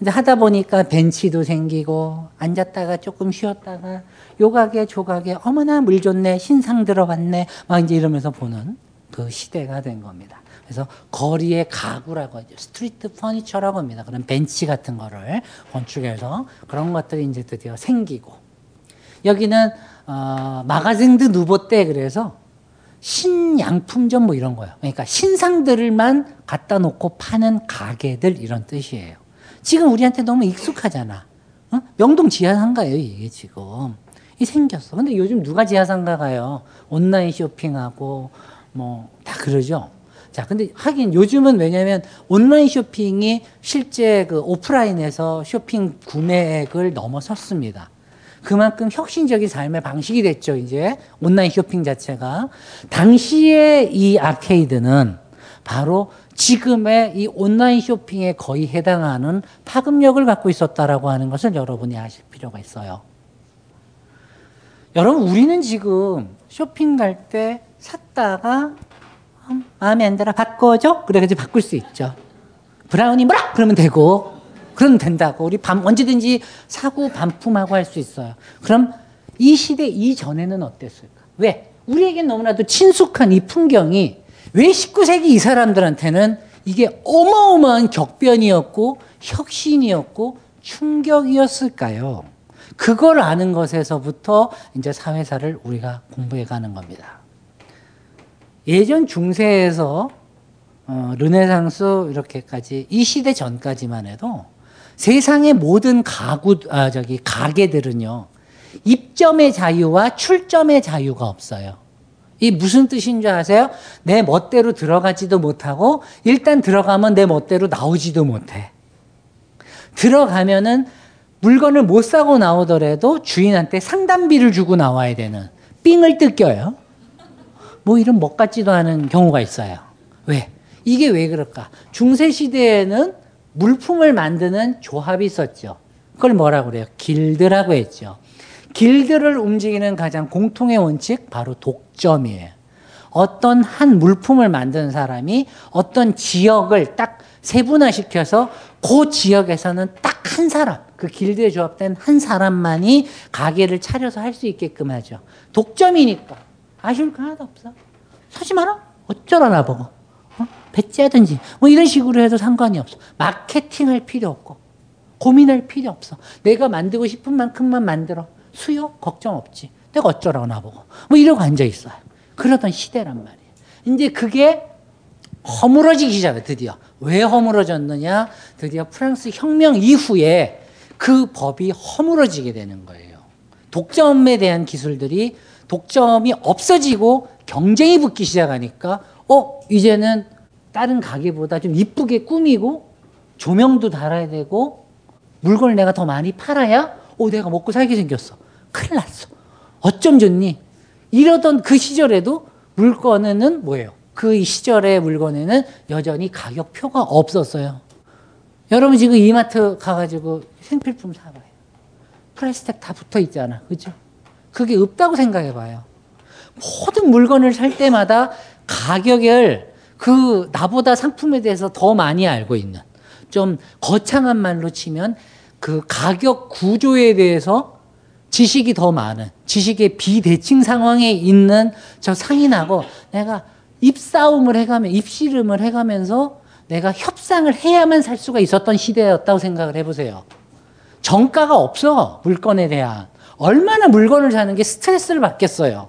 이제 하다 보니까 벤치도 생기고 앉았다가 조금 쉬었다가 요가게 조가게 어머나 물 좋네 신상 들어왔네 막 이제 이러면서 보는 그 시대가 된 겁니다. 그래서 거리의 가구라고 하죠. street furniture라고 합니다. 그런 벤치 같은 거를 건축해서 그런 것들이 이제 드디어 생기고 여기는 어, magasin de nouveautés 그래서 신양품점 뭐 이런 거예요. 그러니까 신상들만 갖다 놓고 파는 가게들 이런 뜻이에요. 지금 우리한테 너무 익숙하잖아. 어? 명동 지하상가예요, 이게 지금. 이 생겼어. 근데 요즘 누가 지하상가 가요? 온라인 쇼핑하고 뭐 다 그러죠. 자, 근데 하긴 요즘은 왜냐면 온라인 쇼핑이 실제 그 오프라인에서 쇼핑 구매액을 넘어섰습니다. 그만큼 혁신적인 삶의 방식이 됐죠, 이제. 온라인 쇼핑 자체가. 당시에 이 아케이드는 바로 지금의 이 온라인 쇼핑에 거의 해당하는 파급력을 갖고 있었다라고 하는 것을 여러분이 아실 필요가 있어요. 여러분, 우리는 지금 쇼핑 갈 때 샀다가 음, 마음에 안 들어 바꿔줘? 그래가지고 바꿀 수 있죠. 브라우니 뭐라? 그러면 되고. 그러면 된다고. 우리 밤 언제든지 사고 반품하고 할 수 있어요. 그럼 이 시대 이전에는 어땠을까? 왜? 우리에겐 너무나도 친숙한 이 풍경이 왜 19세기 이 사람들한테는 이게 어마어마한 격변이었고 혁신이었고 충격이었을까요? 그걸 아는 것에서부터 이제 사회사를 우리가 공부해 가는 겁니다. 예전 중세에서 어, 르네상스 이렇게까지 이 시대 전까지만 해도 세상의 모든 가구 아 저기 가게들은요 입점의 자유와 출점의 자유가 없어요. 이 무슨 뜻인 줄 아세요? 내 멋대로 들어가지도 못하고 일단 들어가면 내 멋대로 나오지도 못해. 들어가면은 물건을 못 사고 나오더라도 주인한테 상담비를 주고 나와야 되는 삥을 뜯겨요. 뭐 이런 멋 같지도 않은 경우가 있어요. 왜? 이게 왜 그럴까? 중세 시대에는 물품을 만드는 조합이 있었죠. 그걸 뭐라고 그래요? 길드라고 했죠. 길드를 움직이는 가장 공통의 원칙 바로 독점이에요. 어떤 한 물품을 만드는 사람이 어떤 지역을 딱 세분화시켜서 그 지역에서는 딱 한 사람, 그 길드에 조합된 한 사람만이 가게를 차려서 할 수 있게끔 하죠. 독점이니까 아쉬울 거 하나도 없어. 사지 마라. 어쩌라 나 보고. 어? 배째하든지 뭐 이런 식으로 해도 상관이 없어. 마케팅할 필요 없고 고민할 필요 없어. 내가 만들고 싶은 만큼만 만들어. 수요 걱정 없지. 내가 어쩌라고 나보고. 뭐 이러고 앉아 있어요. 그러던 시대란 말이에요. 이제 그게 허물어지기 시작해 드디어. 왜 허물어졌느냐? 드디어 프랑스 혁명 이후에 그 법이 허물어지게 되는 거예요. 독점에 대한 기술들이 독점이 없어지고 경쟁이 붙기 시작하니까 어 이제는 다른 가게보다 좀 이쁘게 꾸미고 조명도 달아야 되고 물건을 내가 더 많이 팔아야 어 내가 먹고 살게 생겼어. 큰일 났어. 어쩜 좋니? 이러던 그 시절에도 물건에는 뭐예요? 그 시절의 물건에는 여전히 가격표가 없었어요. 여러분 지금 이마트 가가지고 생필품 사봐요. 프라이스택 다 붙어 있잖아. 그죠? 그게 없다고 생각해 봐요. 모든 물건을 살 때마다 가격을 그 나보다 상품에 대해서 더 많이 알고 있는 좀 거창한 말로 치면 그 가격 구조에 대해서 지식이 더 많은 지식의 비대칭 상황에 있는 저 상인하고 내가 입싸움을 해가면 입씨름을 해가면서 내가 협상을 해야만 살 수가 있었던 시대였다고 생각을 해보세요. 정가가 없어 물건에 대한 얼마나 물건을 사는 게 스트레스를 받겠어요.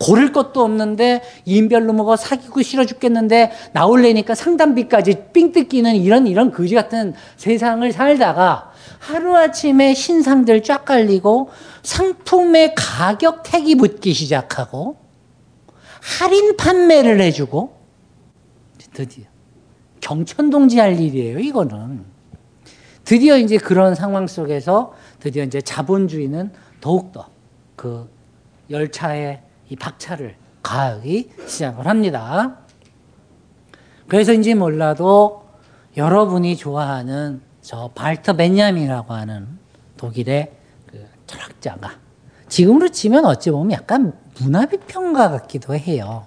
고를 것도 없는데 인별로 먹어 사기고 싫어 죽겠는데 나올래니까 상담비까지 삥 뜯기는 이런 이런 거지 같은 세상을 살다가 하루아침에 신상들 쫙 깔리고 상품의 가격 택이 붙기 시작하고 할인 판매를 해주고 드디어 경천동지 할 일이에요 이거는 드디어 이제 그런 상황 속에서 드디어 이제 자본주의는 더욱더 그 열차의 이 박차를 가하기 시작을 합니다. 그래서인지 몰라도 여러분이 좋아하는 저 발터 벤야민이라고 하는 독일의 그 철학자가 지금으로 치면 어찌 보면 약간 문화비평가 같기도 해요.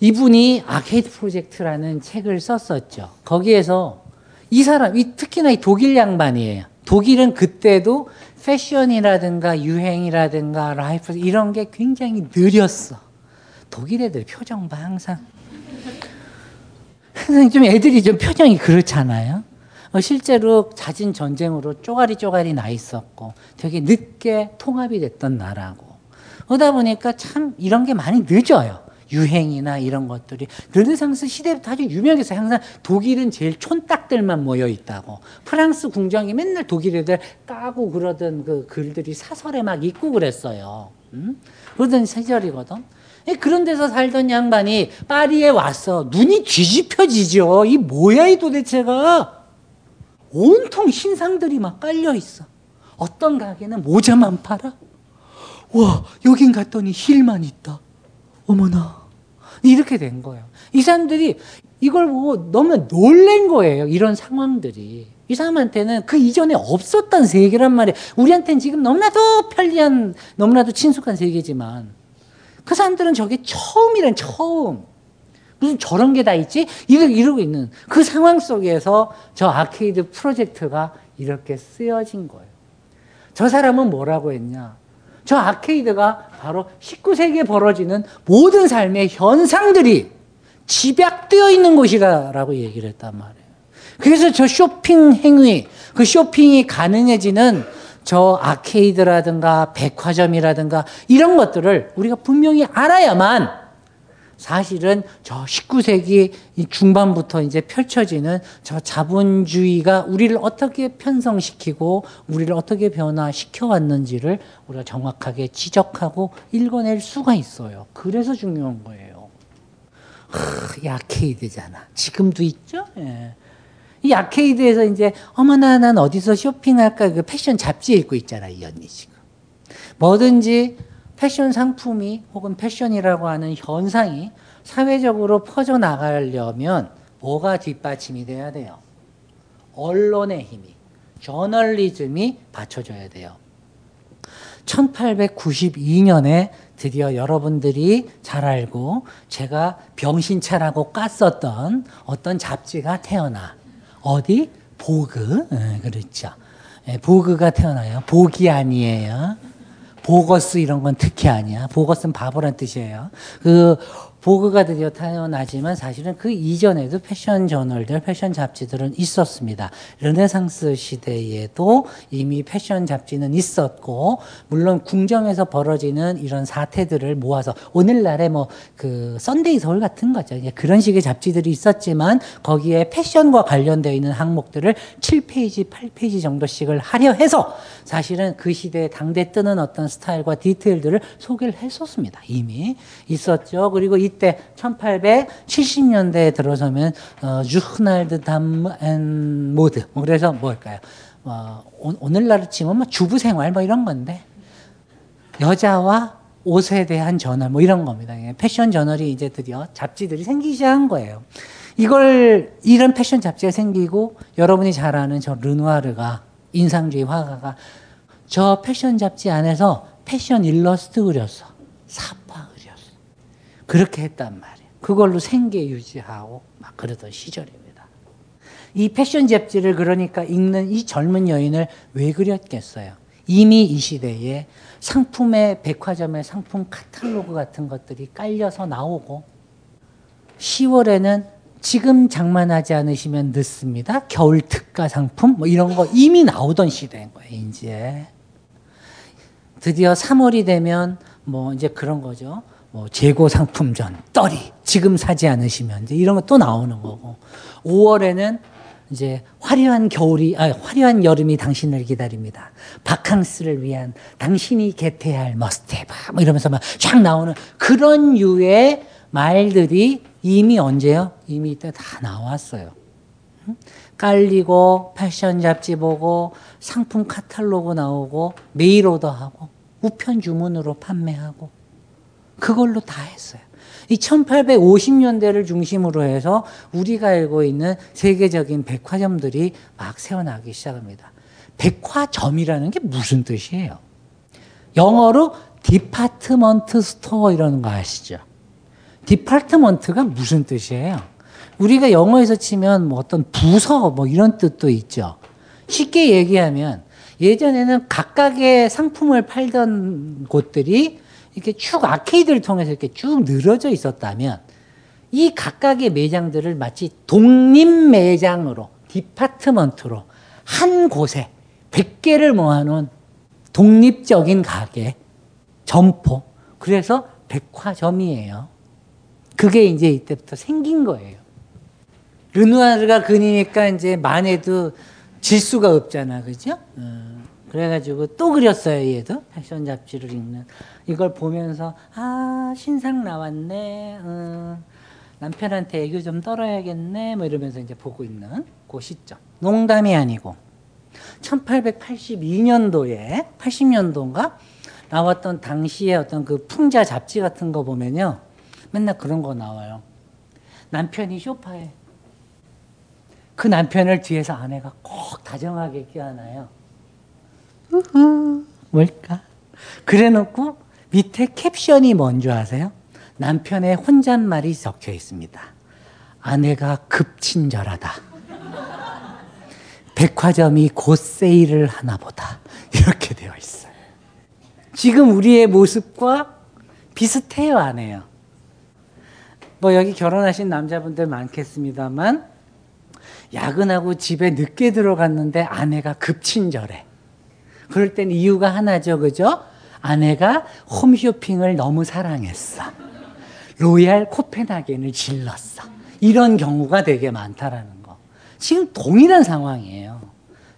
이분이 아케이드 프로젝트라는 책을 썼었죠. 거기에서 이 사람, 이 특히나 이 독일 양반이에요. 독일은 그때도 패션이라든가 유행이라든가 life 이런 게 굉장히 느렸어. 독일 애들 표정 봐 항상. 항상 좀 애들이 좀 표정이 그렇잖아요. 어, 실제로 잦은 전쟁으로 쪼가리 쪼가리 나 있었고 되게 늦게 통합이 됐던 나라고. 그러다 보니까 참 이런 게 많이 늦어요. 유행이나 이런 것들이 르네상스 시대부터 아주 유명해서 항상 독일은 제일 촌딱들만 모여 있다고 프랑스 궁정이 맨날 독일 애들 까고 그러던 그 글들이 사설에 막 있고 그랬어요. 음? 그러던 시절이거든. 예, 그런 데서 살던 양반이 파리에 와서 눈이 뒤집혀지죠. 이 뭐야 이 도대체가 온통 신상들이 막 깔려 있어. 어떤 가게는 모자만 팔아. 와 여긴 갔더니 힐만 있다. 어머나 이렇게 된 거예요. 이 사람들이 이걸 보고 너무 놀란 거예요. 이런 상황들이. 이 사람한테는 그 이전에 없었던 세계란 말이에요. 우리한테는 지금 너무나도 편리한, 너무나도 친숙한 세계지만 그 사람들은 저게 처음이란 처음. 무슨 저런 게 다 있지? 이러, 이러고 있는 그 상황 속에서 저 아케이드 프로젝트가 이렇게 쓰여진 거예요. 저 사람은 뭐라고 했냐? 저 아케이드가 바로 19세기에 벌어지는 모든 삶의 현상들이 집약되어 있는 곳이라고 얘기를 했단 말이에요. 그래서 저 쇼핑 행위, 그 쇼핑이 가능해지는 저 아케이드라든가 백화점이라든가 이런 것들을 우리가 분명히 알아야만 사실은 저 19세기 중반부터 이제 펼쳐지는 저 자본주의가 우리를 어떻게 편성시키고 우리를 어떻게 변화시켜 왔는지를 우리가 정확하게 지적하고 읽어낼 수가 있어요. 그래서 중요한 거예요. 아케이드잖아. 지금도 있죠? 예. 이 아케이드에서 이제 어머나 난 어디서 쇼핑할까 그 패션 잡지 읽고 있잖아 이 언니 지금. 뭐든지 패션 상품이 혹은 패션이라고 하는 현상이 사회적으로 퍼져나가려면 뭐가 뒷받침이 돼야 돼요? 언론의 힘이, 저널리즘이 받쳐줘야 돼요. 1892년에 드디어 여러분들이 잘 알고 제가 병신차라고 깠었던 어떤 잡지가 태어나. 어디? 보그. 네, 그렇죠. 네, 보그가 태어나요. 복이 아니에요. 보거스 이런 건 특히 아니야. 보거스는 바보란 뜻이에요. 그 보그가 드디어 태어나지만 사실은 그 이전에도 패션 저널들, 패션 잡지들은 있었습니다. 르네상스 시대에도 이미 패션 잡지는 있었고, 물론 궁정에서 벌어지는 이런 사태들을 모아서 오늘날의 뭐 그 썬데이 서울 같은 거죠. 그런 식의 잡지들이 있었지만 거기에 패션과 관련되어 있는 항목들을 7페이지, 8페이지 정도씩을 하려 해서 사실은 그 시대에 당대 뜨는 어떤 스타일과 디테일들을 소개를 했었습니다. 이미 있었죠. 그리고 이때 1870년대에 들어서면 어, 주흐날드 담앤 모드 뭐 그래서 뭘까요? 어, 오늘날로 치면 뭐 주부 생활 뭐 이런 건데 여자와 옷에 대한 저널 뭐 이런 겁니다. 예, 패션 저널이 이제 드디어 잡지들이 생기기 시작한 거예요. 이걸 이런 패션 잡지가 생기고 여러분이 잘 아는 저 르누아르가 인상주의 화가가 저 패션 잡지 안에서 패션 일러스트 그렸어. 사파 그렸어. 그렇게 했단 말이에요. 그걸로 생계 유지하고 막 그러던 시절입니다. 이 패션 잡지를 그러니까 읽는 이 젊은 여인을 왜 그렸겠어요? 이미 이 시대에 상품의 백화점의 상품 카탈로그 같은 것들이 깔려서 나오고 10월에는 지금 장만하지 않으시면 늦습니다. 겨울 특가 상품 뭐 이런 거 이미 나오던 시대인 거예요, 이제. 드디어 3월이 되면 뭐 이제 그런 거죠. 뭐 재고 상품전, 떨이 지금 사지 않으시면 이제 이런 거 또 나오는 거고. 5월에는 이제 화려한 겨울이 아 화려한 여름이 당신을 기다립니다. 바캉스를 위한 당신이 개태해야 할 머스테바 뭐 이러면서 막 쫙 나오는 그런 유의 말들이 이미 언제요? 이미 이때 다 나왔어요. 깔리고 패션 잡지 보고 상품 카탈로그 나오고 mail order하고 우편 주문으로 판매하고 그걸로 다 했어요. 이 1850년대를 중심으로 해서 우리가 알고 있는 세계적인 백화점들이 막 생겨나기 시작합니다. 백화점이라는 게 무슨 뜻이에요? 영어로 department store 이러는 거 아시죠? 디파트먼트가 무슨 뜻이에요? 우리가 영어에서 치면 뭐 어떤 부서 뭐 이런 뜻도 있죠. 쉽게 얘기하면 예전에는 각각의 상품을 팔던 곳들이 이렇게 쭉 아케이드를 통해서 이렇게 쭉 늘어져 있었다면 이 각각의 매장들을 마치 독립 매장으로 디파트먼트로 한 곳에 100개를 모아놓은 독립적인 가게, 점포. 그래서 백화점이에요. 그게 이제 이때부터 생긴 거예요. 르누아르가 그리니까 이제 만해도 질 수가 없잖아, 그죠? 어, 그래가지고 또 그렸어요, 얘도. 패션 잡지를 읽는. 이걸 보면서, 아, 신상 나왔네. 어, 남편한테 애교 좀 떨어야겠네. 뭐 이러면서 이제 보고 있는 그 시점. 농담이 아니고. 1882년도에, 80년도인가? 나왔던 당시에 어떤 그 풍자 잡지 같은 거 보면요. 맨날 그런 거 나와요. 남편이 쇼파에 그 남편을 뒤에서 아내가 꼭 다정하게 껴안아요. 우후, 뭘까? 그래 놓고 밑에 캡션이 뭔지 아세요? 남편의 혼잣말이 적혀 있습니다. 아내가 급친절하다. 백화점이 곧 세일을 하나 보다. 이렇게 되어 있어요. 지금 우리의 모습과 비슷해요, 안 해요? 뭐 여기 결혼하신 남자분들 많겠습니다만 야근하고 집에 늦게 들어갔는데 아내가 급친절해. 그럴 땐 이유가 하나죠, 그죠? 아내가 홈쇼핑을 너무 사랑했어. 로얄 코펜하겐을 질렀어. 이런 경우가 되게 많다라는 거. 지금 동일한 상황이에요.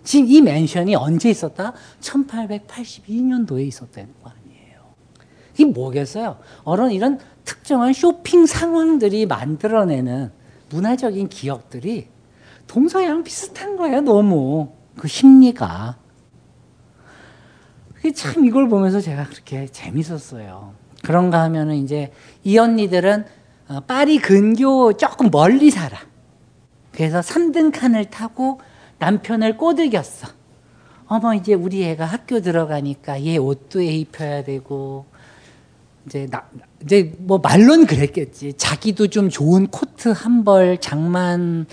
지금 이 맨션이 언제 있었다? 1882년도에 있었다는 거 아니에요. 이게 뭐겠어요? 어른 이런 특정한 쇼핑 상황들이 만들어내는 문화적인 기억들이 동서양 비슷한 거예요, 너무. 그 심리가. 참 이걸 보면서 제가 그렇게 재밌었어요. 그런가 하면은 이제 이 언니들은 어, 파리 근교 조금 멀리 살아. 그래서 3등 칸을 타고 남편을 꼬드겼어. 어머, 이제 우리 애가 학교 들어가니까 얘 옷도 애 입혀야 되고, 이제 나, 이제 뭐 말론 그랬겠지. 자기도 좀 좋은 코트 한 벌 장만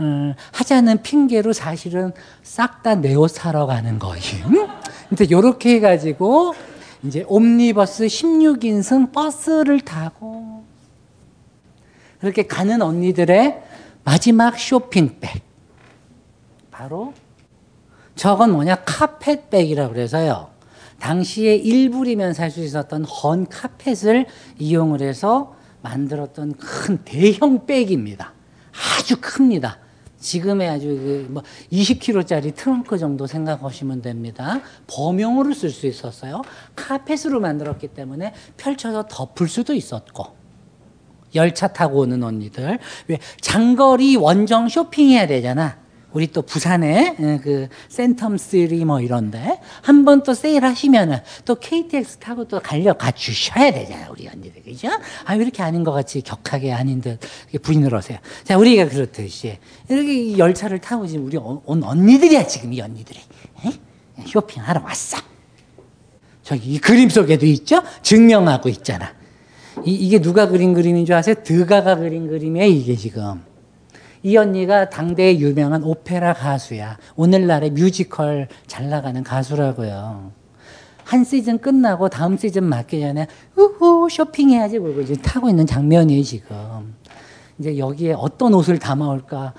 음, 하자는 핑계로 사실은 싹 다 내 옷 사러 가는 거임. 근데 요렇게 해가지고 이제 옴니버스 16인승 버스를 타고 그렇게 가는 언니들의 마지막 쇼핑백. 바로 저건 뭐냐 카펫백이라고 그래서요. 당시에 1불이면 살 수 있었던 헌 카펫을 이용을 해서 만들었던 큰 대형 백입니다. 아주 큽니다. 지금의 아주 그 뭐 20kg짜리 트렁크 정도 생각하시면 됩니다. 범용으로 쓸 수 있었어요. 카펫으로 만들었기 때문에 펼쳐서 덮을 수도 있었고. 열차 타고 오는 언니들. 왜 장거리 원정 쇼핑해야 되잖아. 우리 또 부산에 그 센텀3 뭐 이런데 한 번 또 세일하시면은 또 KTX 타고 또 달려가 주셔야 되잖아요 우리 언니들 그죠? 아 이렇게 아닌 것 같이 격하게 아닌 듯 부인을 하세요. 자 우리가 그렇듯이 이렇게 열차를 타고 지금 우리 온 언니들이야 지금 이 언니들이 에? 쇼핑하러 왔어. 저기 이 그림 속에도 있죠? 증명하고 있잖아. 이, 이게 누가 그린 그림인 줄 아세요? 드가가 그린 그림이에요 이게 지금. 이 언니가 당대의 유명한 오페라 가수야. 오늘날의 뮤지컬 잘 나가는 가수라고요. 한 시즌 끝나고 다음 시즌 맞기 전에 우후 쇼핑해야지 그러고 이제 타고 있는 장면이에요 지금. 이제 여기에 어떤 옷을 담아올까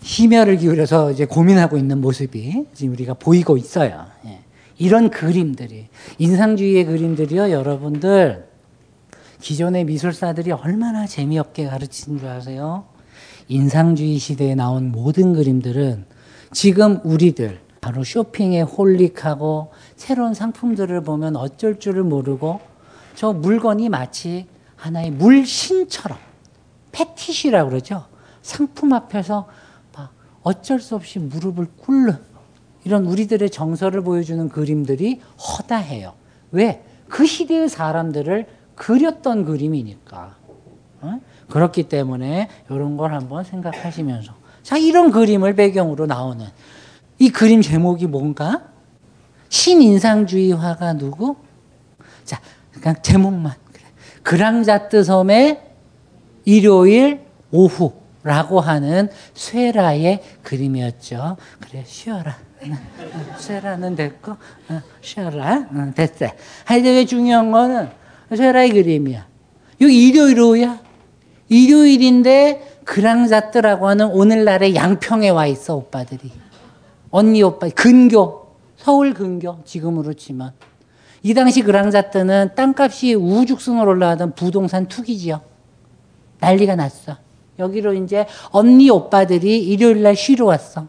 심혈을 기울여서 이제 고민하고 있는 모습이 지금 우리가 보이고 있어요. 예. 이런 그림들이 인상주의의 그림들이요 여러분들 기존의 미술사들이 얼마나 재미없게 가르친 줄 아세요? 인상주의 시대에 나온 모든 그림들은 지금 우리들 바로 쇼핑에 홀릭하고 새로운 상품들을 보면 어쩔 줄을 모르고 저 물건이 마치 하나의 물신처럼 패티시라고 그러죠. 상품 앞에서 어쩔 수 없이 무릎을 꿇는 이런 우리들의 정서를 보여주는 그림들이 허다해요. 왜? 그 시대의 사람들을 그렸던 그림이니까. 어? 그렇기 때문에 이런 걸 한번 생각하시면서 자 이런 그림을 배경으로 나오는 이 그림 제목이 뭔가 신인상주의 화가 누구? 자 그냥 제목만 그랑자트 섬의 일요일 오후라고 하는 쇠라의 그림이었죠. 그래 쉬어라. 쇠라는 됐고 쉬어라. 됐어. 하여튼 중요한 거는 세라의 그림이야. 여기 일요일 오후야. 일요일인데 그랑자뜨라고 하는 오늘날의 양평에 와 있어 오빠들이. 언니 오빠 근교 서울 근교 지금으로 치면 이 당시 그랑자뜨는 땅값이 우후죽순으로 올라가던 부동산 투기지요. 난리가 났어. 여기로 이제 언니 오빠들이 일요일 날 쉬러 왔어.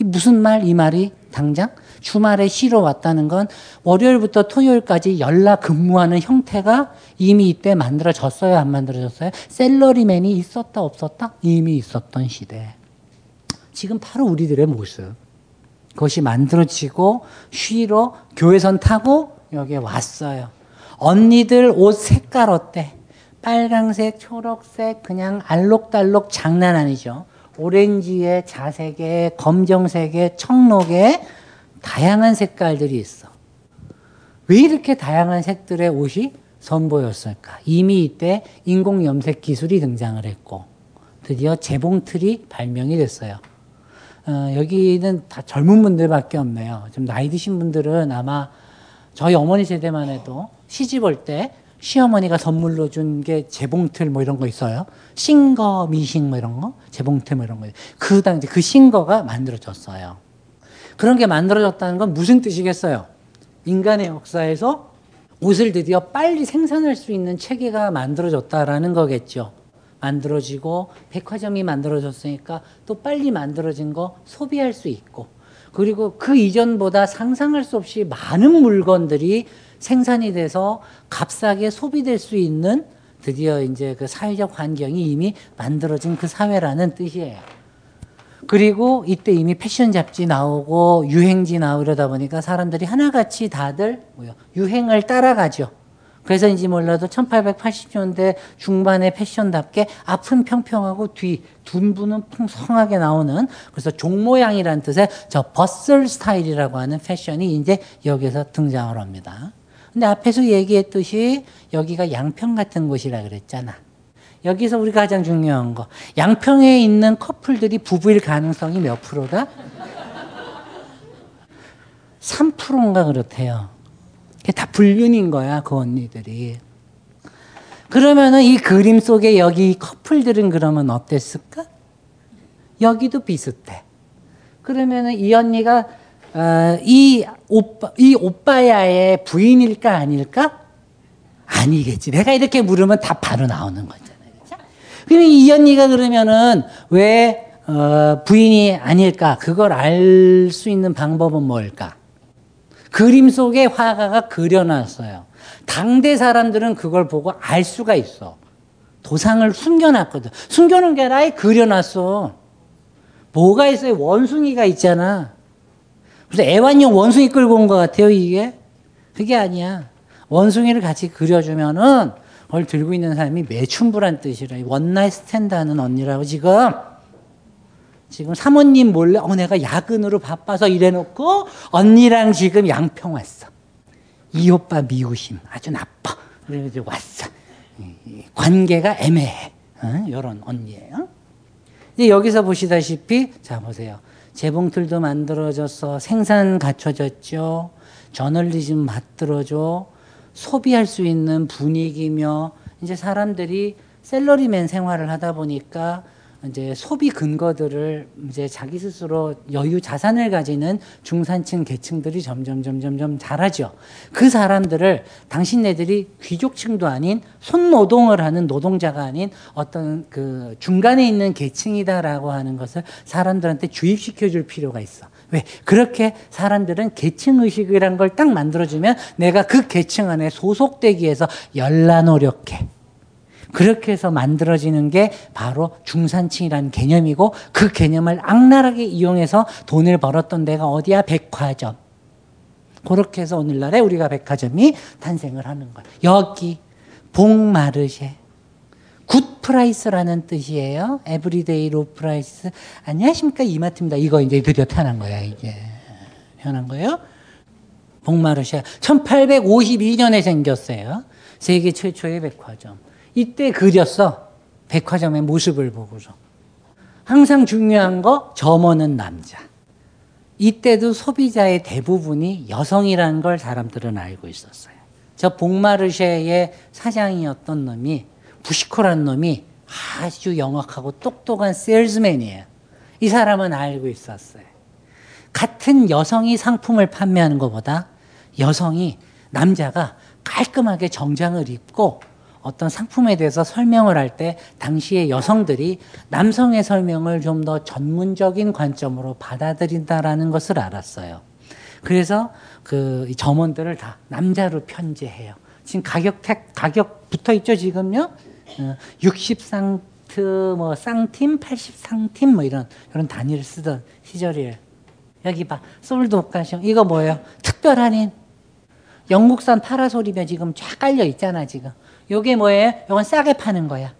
이 무슨 말? 이 말이 당장 주말에 쉬러 왔다는 건 월요일부터 토요일까지 연락 근무하는 형태가 이미 이때 만들어졌어요? 안 만들어졌어요? 셀러리맨이 있었다 없었다? 이미 있었던 시대. 지금 바로 우리들의 모습. 그것이 만들어지고 쉬러 교회선 타고 여기에 왔어요. 언니들 옷 색깔 어때? 빨강색, 초록색, 그냥 알록달록 장난 아니죠. 오렌지에 자색에 검정색에 청록에 다양한 색깔들이 있어. 왜 이렇게 다양한 색들의 옷이 선보였을까? 이미 이때 인공 염색 기술이 등장을 했고 드디어 재봉 틀이 발명이 됐어요. 어, 여기는 다 젊은 분들밖에 없네요. 좀 나이 드신 분들은 아마 저희 어머니 세대만 해도 시집 올 때 시어머니가 선물로 준 게 재봉틀 뭐 이런 거 있어요. 싱거 미식 뭐 이런 거, 재봉틀 뭐 이런 거. 그 당시 그 싱거가 만들어졌어요. 그런 게 만들어졌다는 건 무슨 뜻이겠어요? 인간의 역사에서 옷을 드디어 빨리 생산할 수 있는 체계가 만들어졌다라는 거겠죠. 만들어지고 백화점이 만들어졌으니까 또 빨리 만들어진 거 소비할 수 있고 그리고 그 이전보다 상상할 수 없이 많은 물건들이 생산이 돼서 값싸게 소비될 수 있는 드디어 이제 그 사회적 환경이 이미 만들어진 그 사회라는 뜻이에요. 그리고 이때 이미 패션 잡지 나오고 유행지 나오고 이러다 보니까 사람들이 하나같이 다들 뭐요 유행을 따라가죠. 그래서인지 몰라도 1880년대 중반의 패션답게 앞은 평평하고 뒤 둔부는 풍성하게 나오는 그래서 종 모양이라는 뜻의 저 버슬 스타일이라고 하는 패션이 이제 여기서 등장을 합니다. 근데 앞에서 얘기했듯이 여기가 양평 같은 곳이라 그랬잖아. 여기서 우리가 가장 중요한 거. 양평에 있는 커플들이 부부일 가능성이 몇 프로다? 3%인가 그렇대요. 그게 다 불륜인 거야, 그 언니들이. 그러면은 이 그림 속에 여기 커플들은 그러면 어땠을까? 여기도 비슷해. 그러면은 이 언니가 어, 이 오빠 이 오빠야의 부인일까 아닐까? 아니겠지. 내가 이렇게 물으면 답 바로 나오는 거잖아요. 그러면 이 언니가 그러면은 왜 어, 부인이 아닐까? 그걸 알 수 있는 방법은 뭘까? 그림 속에 화가가 그려놨어요. 당대 사람들은 그걸 보고 알 수가 있어. 도상을 숨겨놨거든. 숨겨놓은 게 아니라 그려놨어. 뭐가 있어요? 원숭이가 있잖아. 그래서 애완용 원숭이 끌고 온 것 같아요, 이게? 그게 아니야. 원숭이를 같이 그려주면은 그걸 들고 있는 사람이 매춘부란 뜻이라. one night stand 하는 언니라고 지금. 지금 사모님 몰래, 어, 내가 야근으로 바빠서 이래놓고 언니랑 지금 양평 왔어. 이 오빠 미우심 아주 나빠. 그래서 왔어. 관계가 애매해. 어? 이런 언니예요. 이제 여기서 보시다시피 자 보세요. 재봉틀도 만들어져서 생산 갖춰졌죠. 저널리즘 만들어져 소비할 수 있는 분위기며 이제 사람들이 셀러리맨 생활을 하다 보니까 이제 소비 근거들을 이제 자기 스스로 여유 자산을 가지는 중산층 계층들이 점점 점점 점 자라죠. 그 사람들을 당신네들이 귀족층도 아닌 손노동을 하는 노동자가 아닌 어떤 그 중간에 있는 계층이다라고 하는 것을 사람들한테 주입시켜 줄 필요가 있어. 왜? 그렇게 사람들은 계층 의식이란 걸 딱 만들어주면 내가 그 계층 안에 소속되기 위해서 열나 노력해. 그렇게 해서 만들어지는 게 바로 중산층이라는 개념이고 그 개념을 악랄하게 이용해서 돈을 벌었던 데가 어디야? 백화점. 그렇게 해서 오늘날에 우리가 백화점이 탄생을 하는 거야. 여기 봉마르쉐. good price라는 뜻이에요. everyday low price. 안녕하십니까 이마트입니다. 이거 이제 드디어 태어난 거야 이게. 태어난 거예요. 봉마르쉐 1852년에 생겼어요. 세계 최초의 백화점. 이때 그렸어. 백화점의 모습을 보고서. 항상 중요한 거 점원은 남자. 이때도 소비자의 대부분이 여성이라는 걸 사람들은 알고 있었어요. 저 봉마르쉐의 사장이었던 놈이 부시코란 놈이 아주 영악하고 똑똑한 세일즈맨이에요. 이 사람은 알고 있었어요. 같은 여성이 상품을 판매하는 것보다 여성이 남자가 깔끔하게 정장을 입고 어떤 상품에 대해서 설명을 할 때 당시의 여성들이 남성의 설명을 좀 더 전문적인 관점으로 받아들인다라는 것을 알았어요. 그래서 그 점원들을 다 남자로 편제해요. 지금 가격 택 가격 붙어 있죠 지금요. 60상트 뭐 쌍팀, 80상팀 뭐 이런 이런 단위를 쓰던 시절이에요. 여기 봐. 솔드 오카숑. 이거 뭐예요? 특별 할인. 영국산 파라솔이면 지금 쫙 깔려 있잖아, 지금. 요게 뭐예요? 요건 싸게 파는 거야.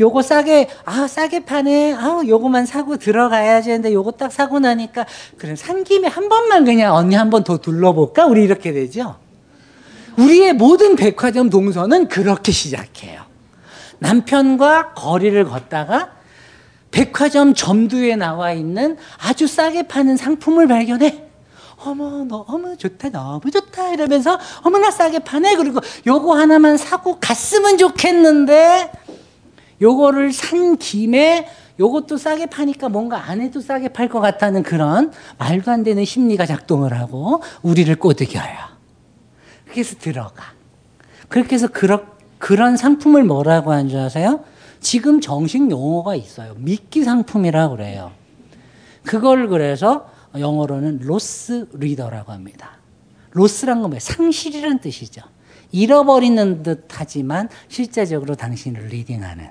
요거 싸게, 아, 싸게 파네. 아, 요거만 사고 들어가야지 했는데 요거 딱 사고 나니까, 그래, 산 김에 한 번만 그냥 언니 한 번 더 둘러볼까? 우리 이렇게 되죠? 우리의 모든 백화점 동선은 그렇게 시작해요. 남편과 거리를 걷다가 백화점 점두에 나와 있는 아주 싸게 파는 상품을 발견해. 어머 너무 좋다 너무 좋다 이러면서 어머나 싸게 파네 그리고 요거 하나만 사고 갔으면 좋겠는데 요거를 산 김에 요것도 싸게 파니까 뭔가 안 해도 싸게 팔 것 같다는 그런 말도 안 되는 심리가 작동을 하고 우리를 꼬드겨요. 그래서 들어가. 그렇게 해서 그런 그런 상품을 뭐라고 하는 줄 아세요? 지금 정식 용어가 있어요. 미끼 상품이라고 그래요. 그걸 그래서 영어로는 로스 리더라고 합니다. loss란 건 뭐예요? 상실이란 뜻이죠. 잃어버리는 듯 하지만 실제적으로 당신을 leading하는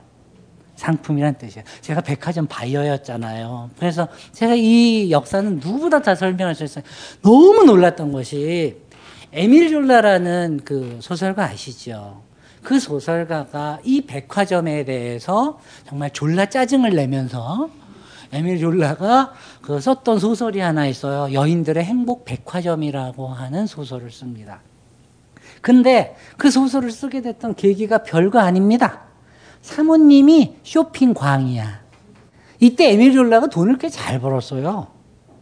상품이란 뜻이에요. 제가 백화점 바이어였잖아요. 그래서 제가 이 역사는 누구보다 다 설명할 수 있어요. 너무 놀랐던 것이 에밀 졸라라는 그 소설가 아시죠? 그 소설가가 이 백화점에 대해서 정말 졸라 짜증을 내면서 에밀 졸라가 그 썼던 소설이 하나 있어요. 여인들의 행복 백화점이라고 하는 소설을 씁니다. 근데 그 소설을 쓰게 됐던 계기가 별거 아닙니다. 사모님이 쇼핑 광이야. 이때 에밀 졸라가 돈을 꽤 잘 벌었어요.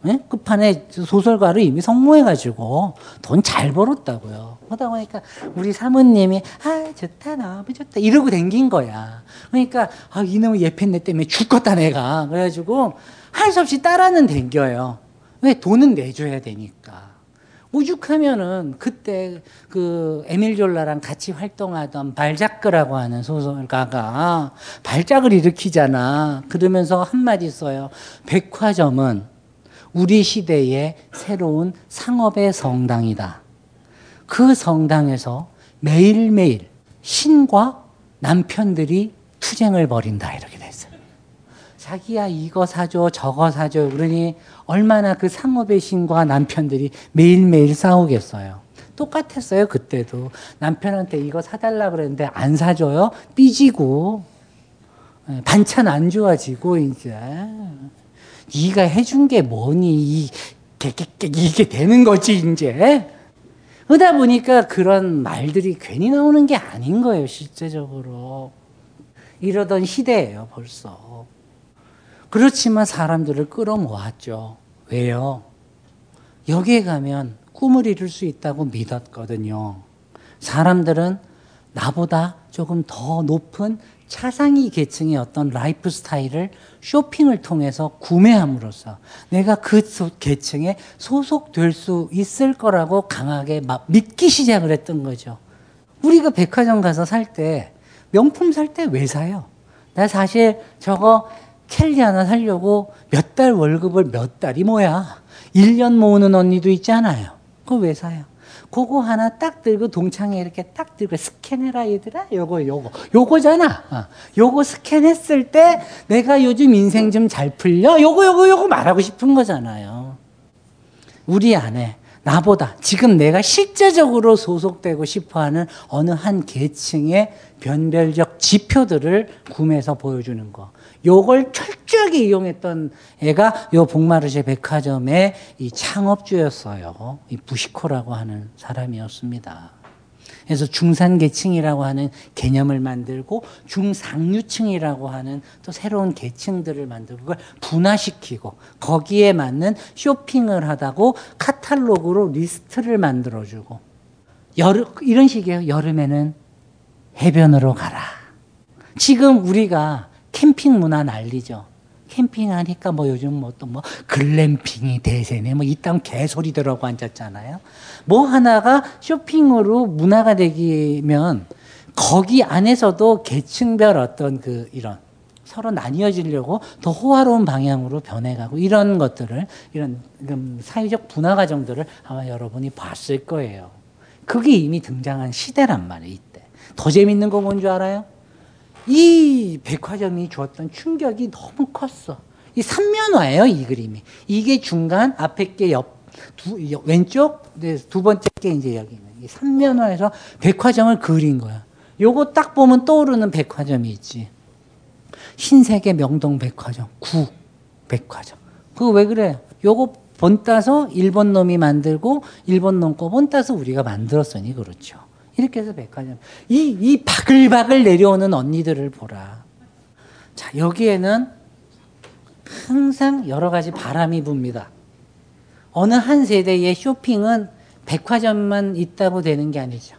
네? 끝판에 소설가를 이미 성공해가지고 돈 잘 벌었다고요. 그러다 보니까 우리 사모님이 아 좋다 너무 좋다 이러고 댕긴 거야. 그러니까 아 이놈의 예편내 때문에 죽겠다 내가 그래가지고 할 수 없이 따라는 댕겨요. 왜 돈은 내줘야 되니까. 오죽하면은 그때 그 에밀 졸라랑 같이 활동하던 발자크라고 하는 소설가가 발작을 일으키잖아. 그러면서 한마디 써요. 백화점은 우리 시대의 새로운 상업의 성당이다. 그 성당에서 매일매일 신과 남편들이 투쟁을 벌인다. 이렇게 됐어요. 자기야, 이거 사줘, 저거 사줘. 그러니 얼마나 그 상업의 신과 남편들이 매일매일 싸우겠어요. 똑같았어요, 그때도. 남편한테 이거 사달라 그랬는데 안 사줘요? 삐지고. 예, 반찬 안 좋아지고, 이제. 네가 해준 게 뭐니? 이게 되는 거지, 이제. 그러다 보니까 그런 말들이 괜히 나오는 게 아닌 거예요, 실제적으로. 이러던 시대예요, 벌써. 그렇지만 사람들을 끌어모았죠. 왜요? 여기에 가면 꿈을 이룰 수 있다고 믿었거든요. 사람들은 나보다 조금 더 높은 차상위 계층의 어떤 라이프 스타일을 쇼핑을 통해서 구매함으로써 내가 그 계층에 소속될 수 있을 거라고 강하게 막 믿기 시작을 했던 거죠. 우리가 백화점 가서 살 때 명품 살 때 왜 사요? 나 사실 저거 켈리 하나 살려고 몇 달 월급을 몇 달이 뭐야? 1년 모으는 언니도 있잖아요. 그거 왜 사요? 그거 하나 딱 들고 동창회 이렇게 딱 들고 스캔해라 얘들아. 요거 요거. 요거잖아. 어. 요거 스캔했을 때 내가 요즘 인생 좀 잘 풀려? 요거 요거 요거 말하고 싶은 거잖아요. 우리 안에 나보다 지금 내가 실제적으로 소속되고 싶어하는 어느 한 계층의 변별적 지표들을 구매해서 보여주는 거. 요걸 철저하게 이용했던 애가 요 복마르쉐 백화점의 이 창업주였어요. 이 부시코라고 하는 사람이었습니다. 그래서 중산계층이라고 하는 개념을 만들고 중상류층이라고 하는 또 새로운 계층들을 만들고 그걸 분화시키고 거기에 맞는 쇼핑을 하라고 카탈로그로 리스트를 만들어주고 여름 이런 식이에요. 여름에는 해변으로 가라. 지금 우리가 캠핑 문화 난리죠. 캠핑하니까 뭐 요즘 뭐 또 뭐 glamping이 대세네 뭐 이딴 개소리 떨고 앉았잖아요. 뭐 하나가 쇼핑으로 문화가 되기면 거기 안에서도 계층별 어떤 그 이런 서로 나뉘어지려고 더 호화로운 방향으로 변해가고 이런 것들을 이런 음, 사회적 분화 과정들을 아마 여러분이 봤을 거예요. 그게 이미 등장한 시대란 말이에요. 이때 더 재밌는 거 뭔 줄 알아요? 이 백화점이 주었던 충격이 너무 컸어. 이 삼면화예요, 이 그림이. 이게 중간, 앞에 게 옆, 두, 왼쪽, 네, 두 번째 게 이제 여기 있는. 이 삼면화에서 백화점을 그린 거야. 요거 딱 보면 떠오르는 백화점이 있지. 신세계 명동 백화점, 구 백화점. 그거 왜 그래? 요거 본 따서 일본 놈이 만들고 일본 놈 거 본 따서 우리가 만들었으니 그렇죠. 이렇게 해서 백화점. 이, 이 바글바글 내려오는 언니들을 보라. 자, 여기에는 항상 여러 가지 바람이 붑니다. 어느 한 세대의 쇼핑은 백화점만 있다고 되는 게 아니죠.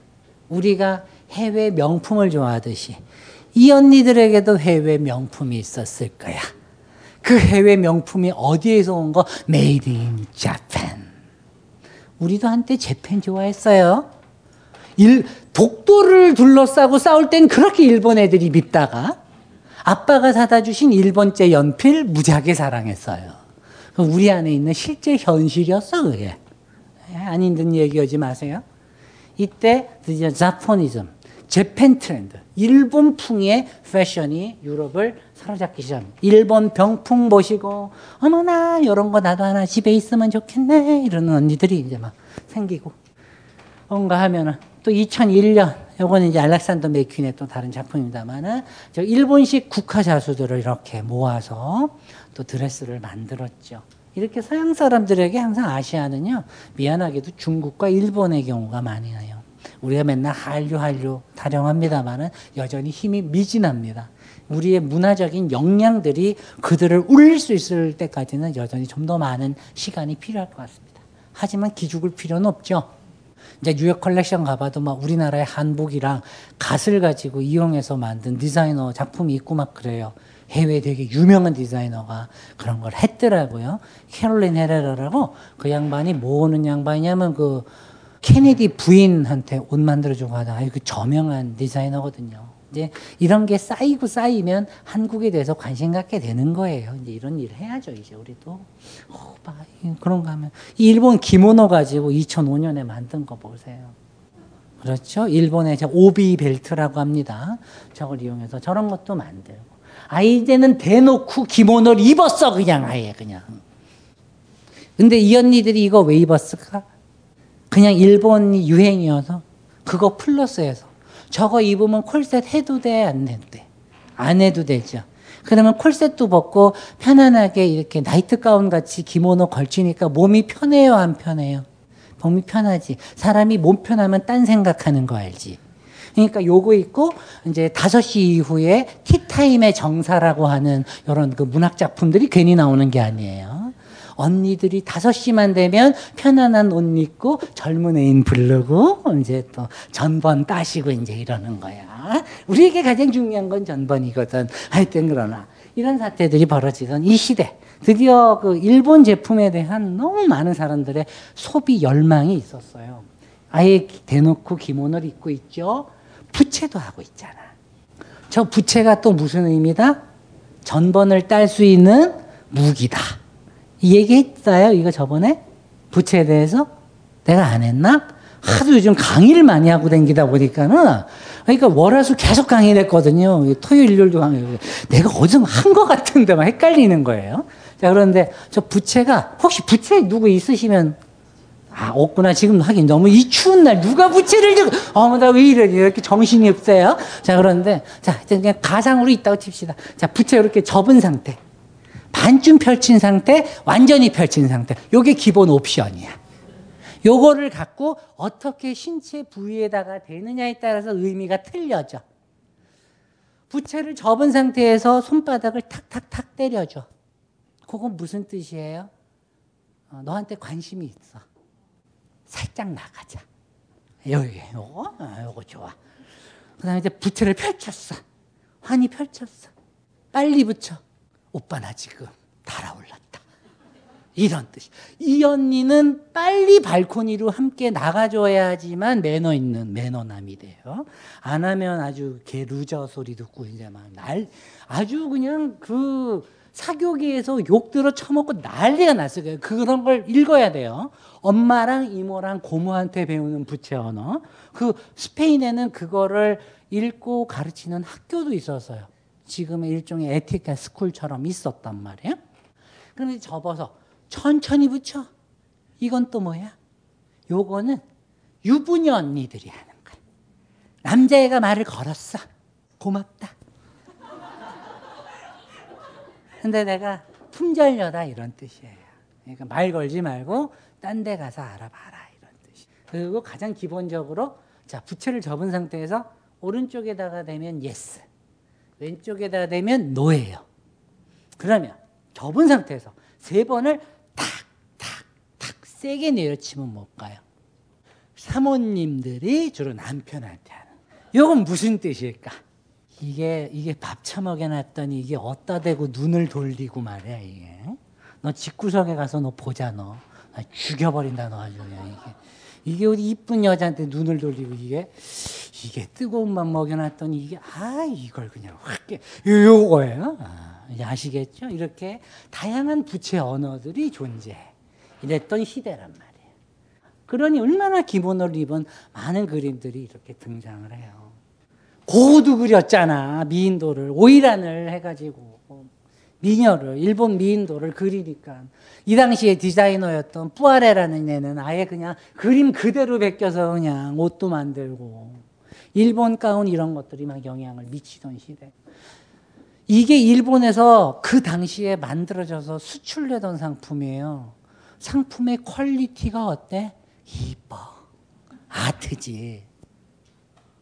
우리가 해외 명품을 좋아하듯이 이 언니들에게도 해외 명품이 있었을 거야. 그 해외 명품이 어디에서 온 거? made in Japan. 우리도 한때 Japan 좋아했어요. 일, 독도를 둘러싸고 싸울 땐 그렇게 일본 애들이 밉다가 아빠가 사다 주신 일본제 연필 무지하게 사랑했어요. 우리 안에 있는 실제 현실이었어, 그게. 아닌 듯 얘기하지 마세요. 이때 드디어 자포니즘, 재팬 트렌드, 일본풍의 패션이 유럽을 사로잡기 시작합니다. 일본 병풍 보시고, 어머나, 이런 거 나도 하나 집에 있으면 좋겠네. 이러는 언니들이 이제 막 생기고. 뭔가 하면은 또 2001년 요거는 이제 알렉산더 맥퀸의 또 다른 작품입니다만은 저 일본식 국화 자수들을 이렇게 모아서 또 드레스를 만들었죠. 이렇게 서양 사람들에게 항상 아시아는요 미안하게도 중국과 일본의 경우가 많이 나요. 우리가 맨날 한류 한류 타령합니다만은 여전히 힘이 미진합니다. 우리의 문화적인 역량들이 그들을 울릴 수 있을 때까지는 여전히 좀 더 많은 시간이 필요할 것 같습니다. 하지만 기죽을 필요는 없죠. 이제 뉴욕 컬렉션 가봐도 막 우리나라의 한복이랑 갓을 가지고 이용해서 만든 디자이너 작품이 있고 막 그래요. 해외 되게 유명한 디자이너가 그런 걸 했더라고요. 캐롤린 헤레라라고 그 양반이 뭐하는 양반이냐면 그 케네디 부인한테 옷 만들어주고 하다 아주 그 저명한 디자이너거든요. 이제 이런 게 쌓이고 쌓이면 한국에 대해서 관심 갖게 되는 거예요. 이제 이런 일 해야죠. 이제 우리도 어, 봐, 그런 거 하면 이 일본 기모노 가지고 2005년에 만든 거 보세요. 그렇죠? 일본의 오비 벨트라고 합니다. 저걸 이용해서 저런 것도 만들고. 아 이제는 대놓고 기모노를 입었어 그냥 아예 그냥. 근데 이 언니들이 이거 왜 입었을까? 그냥 일본이 유행이어서 그거 플러스해서 저거 입으면 콜셋 해도 돼, 안 해도 돼? 안 해도 되죠. 그러면 콜셋도 벗고 편안하게 이렇게 나이트 가운 같이 기모노 걸치니까 몸이 편해요, 안 편해요? 몸이 편하지. 사람이 몸 편하면 딴 생각하는 거 알지? 그러니까 요거 있고 이제 5시 이후에 티타임의 정사라고 하는 이런 그 문학 작품들이 괜히 나오는 게 아니에요. 언니들이 5시만 되면 편안한 옷 입고 젊은 애인 부르고 이제 또 전번 따시고 이제 이러는 거야. 우리에게 가장 중요한 건 전번이거든. 하여튼 그러나 이런 사태들이 벌어지던 이 시대. 드디어 그 일본 제품에 대한 너무 많은 사람들의 소비 열망이 있었어요. 아예 대놓고 기모노를 입고 있죠. 부채도 하고 있잖아. 저 부채가 또 무슨 의미다? 전번을 딸 수 있는 무기다. 이 얘기했어요. 이거 저번에 부채에 대해서 내가 안 했나? 하도 요즘 강의를 많이 하고 다니다 보니까는 그러니까 월화수 계속 강의를 했거든요. 토요일 일요일도 강의. 내가 어디서 한것 같은데 막 헷갈리는 거예요. 자 그런데 저 부채가 혹시 부채 누구 있으시면 아 없구나 지금 하긴 너무 이 추운 날 누가 부채를 들고 어머 나 왜 이래 이렇게 정신이 없어요. 자 그런데 자 그냥 가상으로 있다고 칩시다. 자 부채 이렇게 접은 상태. 반쯤 펼친 상태, 완전히 펼친 상태. 요게 기본 옵션이야. 요거를 갖고 어떻게 신체 부위에다가 되느냐에 따라서 의미가 틀려져. 부채를 접은 상태에서 손바닥을 탁탁탁 때려줘. 그건 무슨 뜻이에요? 어, 너한테 관심이 있어. 살짝 나가자. 여기 요거 아, 요거 좋아. 그 다음에 이제 부채를 펼쳤어. 환히 펼쳤어. 빨리 붙여. 오빠 나 지금 달아올랐다. 이런 뜻이. 이 언니는 빨리 발코니로 함께 나가줘야지만 매너 있는 매너남이 돼요. 안 하면 아주 개 루저 소리 듣고 이제 막 날 아주 그냥 그 사교계에서 욕 들어 처먹고 난리가 났어요. 그런 걸 읽어야 돼요. 엄마랑 이모랑 고모한테 배우는 부채 언어. 그 스페인에는 그거를 읽고 가르치는 학교도 있었어요. 지금의 일종의 에티켓 school처럼 있었단 말이에요. 그런데 접어서 천천히 붙여. 이건 또 뭐야? 요거는 유부녀 언니들이 하는 거야. 남자애가 말을 걸었어. 고맙다. 근데 내가 품절녀다 이런 뜻이에요. 그러니까 말 걸지 말고 딴 데 가서 알아봐라 이런 뜻이. 그리고 가장 기본적으로 자 부채를 접은 상태에서 오른쪽에다가 대면 yes, 왼쪽에다가 대면 no예요. 그러면 접은 상태에서 세 번을 탁 탁 탁 세게 내려치면 뭘까요? 사모님들이 주로 남편한테 하는. 이건 무슨 뜻일까? 이게 이게 밥 처먹여 놨더니 이게 어디다 대고 눈을 돌리고 말이야 이게. 너 집구석에 가서 너 보자 너. 나 죽여버린다 너 아주 그냥 이게. 이게 우리 이쁜 여자한테 눈을 돌리고 이게 이게 뜨거운 밥 먹여놨더니 이게 아 이걸 그냥 확 깨. 요거예요. 아, 아시겠죠? 이렇게 다양한 부채 언어들이 존재. 이랬던 시대란 말이에요. 그러니 얼마나 기본을 입은 많은 그림들이 이렇게 등장을 해요. 고도 그렸잖아 미인도를 오이란을 해가지고 미녀를 일본 미인도를 그리니까 이 당시에 디자이너였던 뿌아레라는 애는 아예 그냥 그림 그대로 베껴서 그냥 옷도 만들고 일본 가운 이런 것들이 막 영향을 미치던 시대. 이게 일본에서 그 당시에 만들어져서 수출되던 상품이에요. 상품의 quality가 어때? 이뻐. art지.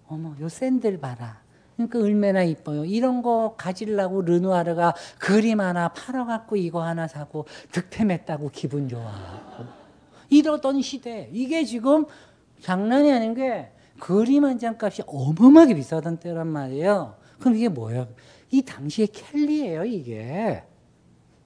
어머, 요 샌들 봐라. 그러니까 얼마나 이뻐요. 이런 거 가지려고 르누아르가 그림 하나 팔아갖고 이거 하나 사고 득템했다고 기분 좋아. 이러던 시대. 이게 지금 장난이 아닌 게 그림 한 장 값이 어마어마하게 비싸던 때란 말이에요. 그럼 이게 뭐예요? 이 당시에 켈리예요, 이게.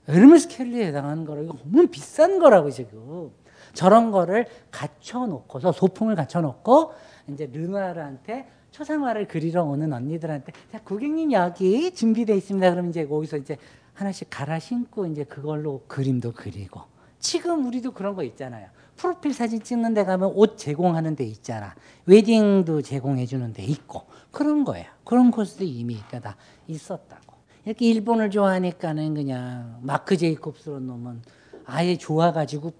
에르메스 켈리에 해당하는 거라 이거 너무 비싼 거라고 지금. 저런 거를 갖춰놓고서 소품을 갖춰놓고 이제 르누아르한테 초상화를 그리러 오는 언니들한테 자 고객님 여기 준비되어 있습니다. 그러면 이제 거기서 이제 하나씩 갈아 신고 이제 그걸로 그림도 그리고 지금 우리도 그런 거 있잖아요. 프로필 사진 찍는 데 가면 옷 제공하는 데 있잖아. 웨딩도 제공해 주는 데 있고 그런 거예요. 그런 코스도 이미 다 있었다고. 이렇게 일본을 좋아하니까는 그냥 마크 제이콥스런 놈은 아예 좋아가지고